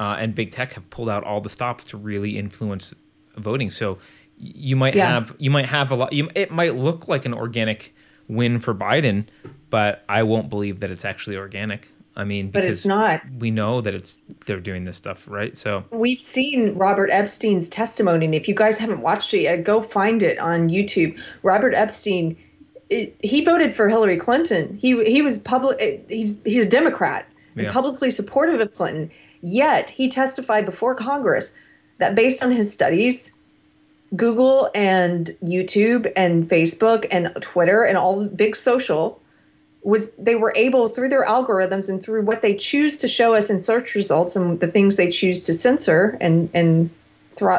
uh, and big tech have pulled out all the stops to really influence voting. So you might Yeah. have you might have a lot. You, it might look like an organic win for Biden, but I won't believe that it's actually organic. I mean, But because it's not. we know that it's they're doing this stuff, right? So we've seen Robert Epstein's testimony, and if you guys haven't watched it yet, go find it on YouTube. Robert Epstein, it, he voted for Hillary Clinton. He he was public. Eh, he's he's a Democrat and publicly supportive of Clinton. Yet he testified before Congress that based on his studies, Google and YouTube and Facebook and Twitter and all big social was they were able through their algorithms and through what they choose to show us in search results and the things they choose to censor and and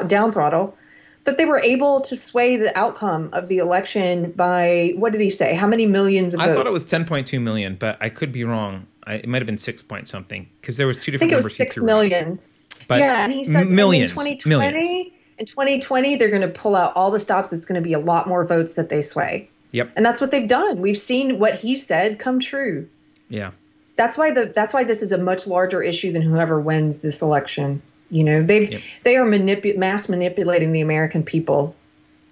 down throttle that they were able to sway the outcome of the election by what did he say how many millions of I votes thought it was 10.2 million, but I could be wrong. I, it might have been six point something because there was two different I think it numbers. was he six threw out. million. But yeah, and he said millions, in 2020, millions. in 2020 they're going to pull out all the stops. It's going to be a lot more votes that they sway, Yep. and that's what they've done. We've seen what he said come true. Yeah. That's why the that's why this is a much larger issue than whoever wins this election. You know, they've Yep. they are manipu- mass manipulating the American people.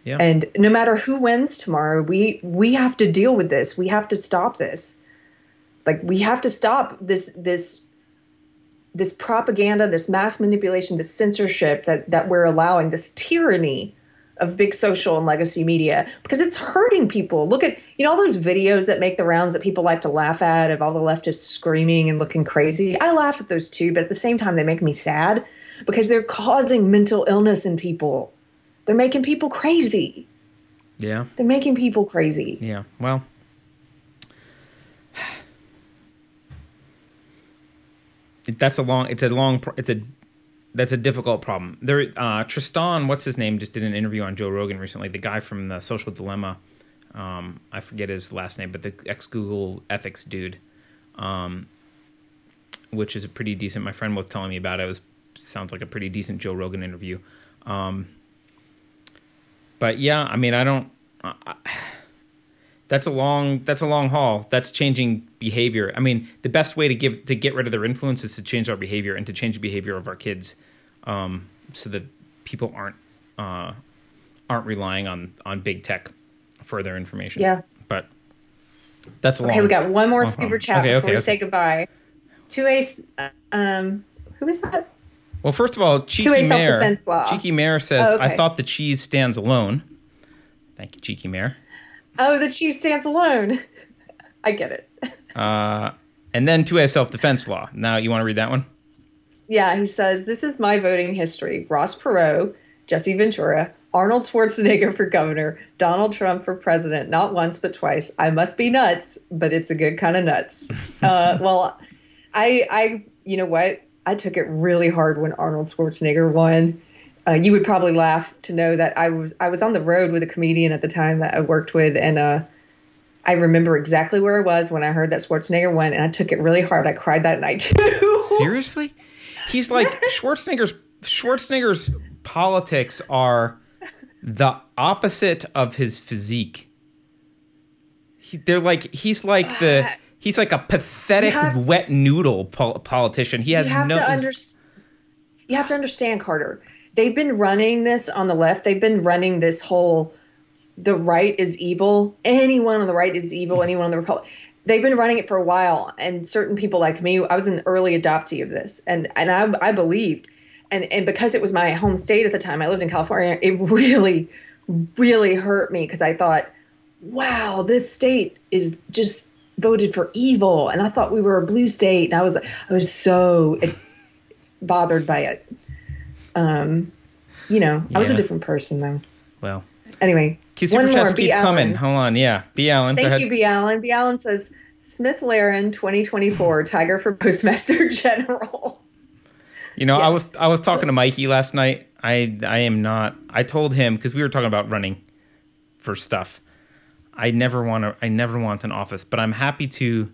Yeah. And no matter who wins tomorrow, we we have to deal with this. We have to stop this. Like we have to stop this this this propaganda, this mass manipulation, this censorship that that we're allowing, this tyranny of big social and legacy media because it's hurting people. Look at, you know, all those videos that make the rounds that people like to laugh at of all the leftists screaming and looking crazy. I laugh at those too, but at the same time, they make me sad because they're causing mental illness in people. They're making people crazy. Yeah. They're making people crazy. Yeah. Well, that's a long. It's a long. It's a. That's a difficult problem. There, uh, Tristan, what's his name, just did an interview on Joe Rogan recently. The guy from the Social Dilemma. Um, I forget his last name, but the ex Google ethics dude, um, which is a pretty decent. My friend was telling me about it. It was sounds like a pretty decent Joe Rogan interview. Um, but yeah, I mean, I don't. I, that's a long that's a long haul that's changing behavior i mean the best way to give to get rid of their influence is to change our behavior and to change the behavior of our kids um, so that people aren't uh, aren't relying on on big tech for their information Yeah. but that's a Okay, long, we got one more Uh-huh. super chat Okay, before okay, we okay. say goodbye. Two Ace, um, who is that? well first of all cheeky mayor cheeky mayor says Oh, i thought the cheese stands alone thank you cheeky mayor Oh, the cheese stands alone. I get it. uh, and then 2a self-defense law now you want to read that one Yeah, he says, This is my voting history. Ross Perot, Jesse Ventura, Arnold Schwarzenegger for governor, Donald Trump for president, not once but twice. I must be nuts, but it's a good kind of nuts. uh, well, I, I, you know what? I took it really hard when Arnold Schwarzenegger won. Uh, you would probably laugh to know that I was I was on the road with a comedian at the time that I worked with, and uh, I remember exactly where I was when I heard that Schwarzenegger won, and I took it really hard. I cried that night too. Seriously? He's like Schwarzenegger's Schwarzenegger's politics are the opposite of his physique. He, they're like he's like the uh, he's like a pathetic have- wet noodle pol- politician. He has you have no to understand. You have to understand, Carter. They've been running this on the left. They've been running this whole the right is evil. Anyone on the right is evil. Anyone on the Republic. They've been running it for a while, and certain people like me, I was an early adoptee of this, and and I, I believed, and and because it was my home state at the time, I lived in California. It really, really hurt me because I thought, wow, this state is just voted for evil, and I thought we were a blue state, and I was I was so bothered by it. Um, you know, I was a different person though. well. Anyway, Keep super chats keep coming. Allen. Hold on, yeah. B. Allen, Thank you, B. Allen. B. Allen says Smith Laren 2024 Tiger for Postmaster General. You know, I was I was talking to Mikey last night. I I am not. I told him because we were talking about running for stuff. I never want to. I never want an office, but I'm happy to.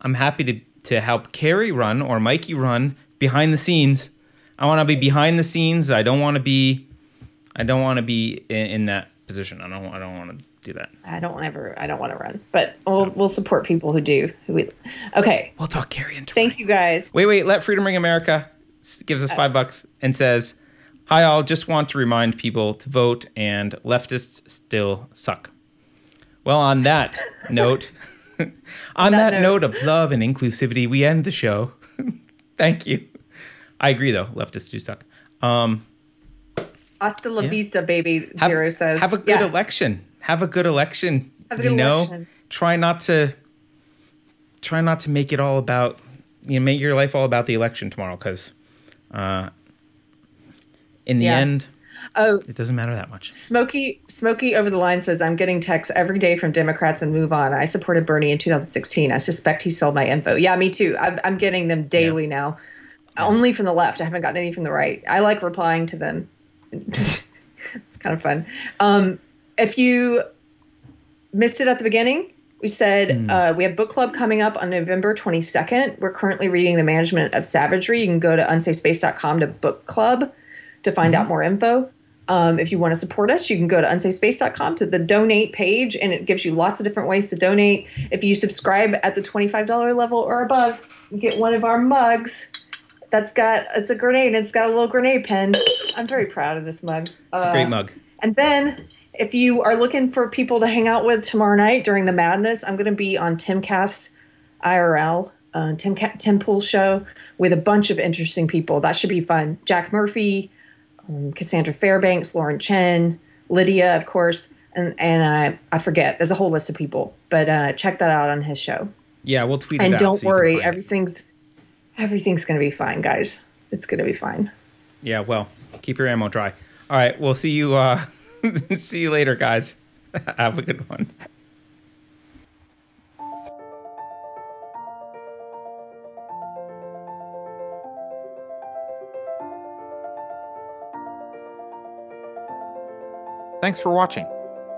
I'm happy to to help Keri run or Mikey run behind the scenes. I want to be behind the scenes. I don't want to be. I don't want to be in, in that position. I don't. I don't want to do that. I don't ever. I don't want to run, but we'll we'll support people who do. Who we, okay. We'll talk Keri into Thank you guys. Wait, wait. Let Freedom Ring America gives us five bucks and says, "Hi, all. Just want to remind people to vote, and leftists still suck." Well, on that note, on that, that note. note. of love and inclusivity, we end the show. Thank you. I agree, though. Leftists do suck. Um, Hasta la Yeah. vista, baby. have, Zero says. have a good Yeah. election. Have a good election. Have a you know, election. try not to try not to make it all about you know make your life all about the election tomorrow because uh, in the Yeah. end Oh, it doesn't matter that much. Smokey Smokey over the line says, "I'm getting texts every day from Democrats and MoveOn. I supported Bernie in 2016. I suspect he sold my info. Yeah, me too. I'm, I'm getting them daily now. Only from the left. I haven't gotten any from the right. I like replying to them. it's kind of fun. Um, if you missed it at the beginning, we said uh, we have book club coming up on November 22nd. We're currently reading The Management of Savagery. You can go to unsafespace.com to book club to find out more info. Um, if you want to support us, you can go to unsafespace.com to the donate page, and it gives you lots of different ways to donate. If you subscribe at the $25 level or above, you get one of our mugs. That's got it's a grenade and it's got a little grenade pen. I'm very proud of this mug. It's a great mug. And then, if you are looking for people to hang out with tomorrow night during the madness, I'm going to be on Timcast IRL, uh, Tim Ca- Tim Pool show with a bunch of interesting people. That should be fun. Jack Murphy, um, Cassandra Fairbanks, Lauren Chen, Lydia, of course, and and I I forget. There's a whole list of people, but uh, check that out on his show. Yeah, we'll tweet. And it out And don't so worry, everything's. Everything's everything's gonna be fine, guys. It's gonna be fine. Yeah, well, keep your ammo dry. All right, we'll see you. Uh, see you later, guys. Have a good one. Thanks for watching.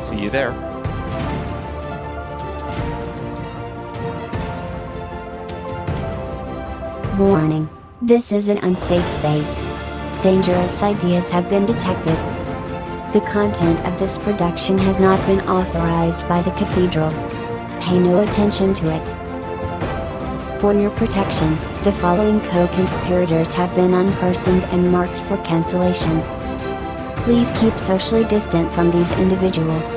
See you there. Warning. This is an unsafe space. Dangerous ideas have been detected. The content of this production has not been authorized by the Cathedral. Pay no attention to it. For your protection, the following co-conspirators have been unpersoned and marked for cancellation. Please keep socially distant from these individuals.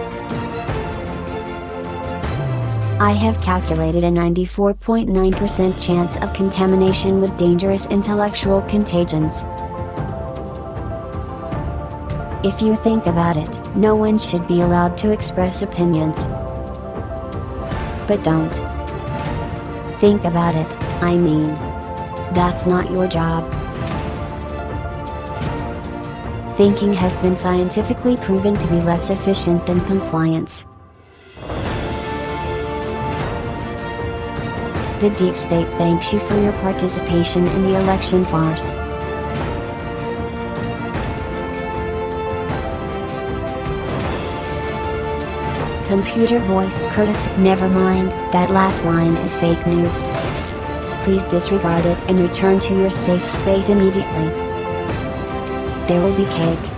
I have calculated a 94.9% chance of contamination with dangerous intellectual contagions. If you think about it, no one should be allowed to express opinions. But don't. Think about it, I mean. That's not your job. Thinking has been scientifically proven to be less efficient than compliance. The deep state thanks you for your participation in the election farce. Computer voice Curtis, never mind, that last line is fake news. Please disregard it and return to your safe space immediately. There will be cake.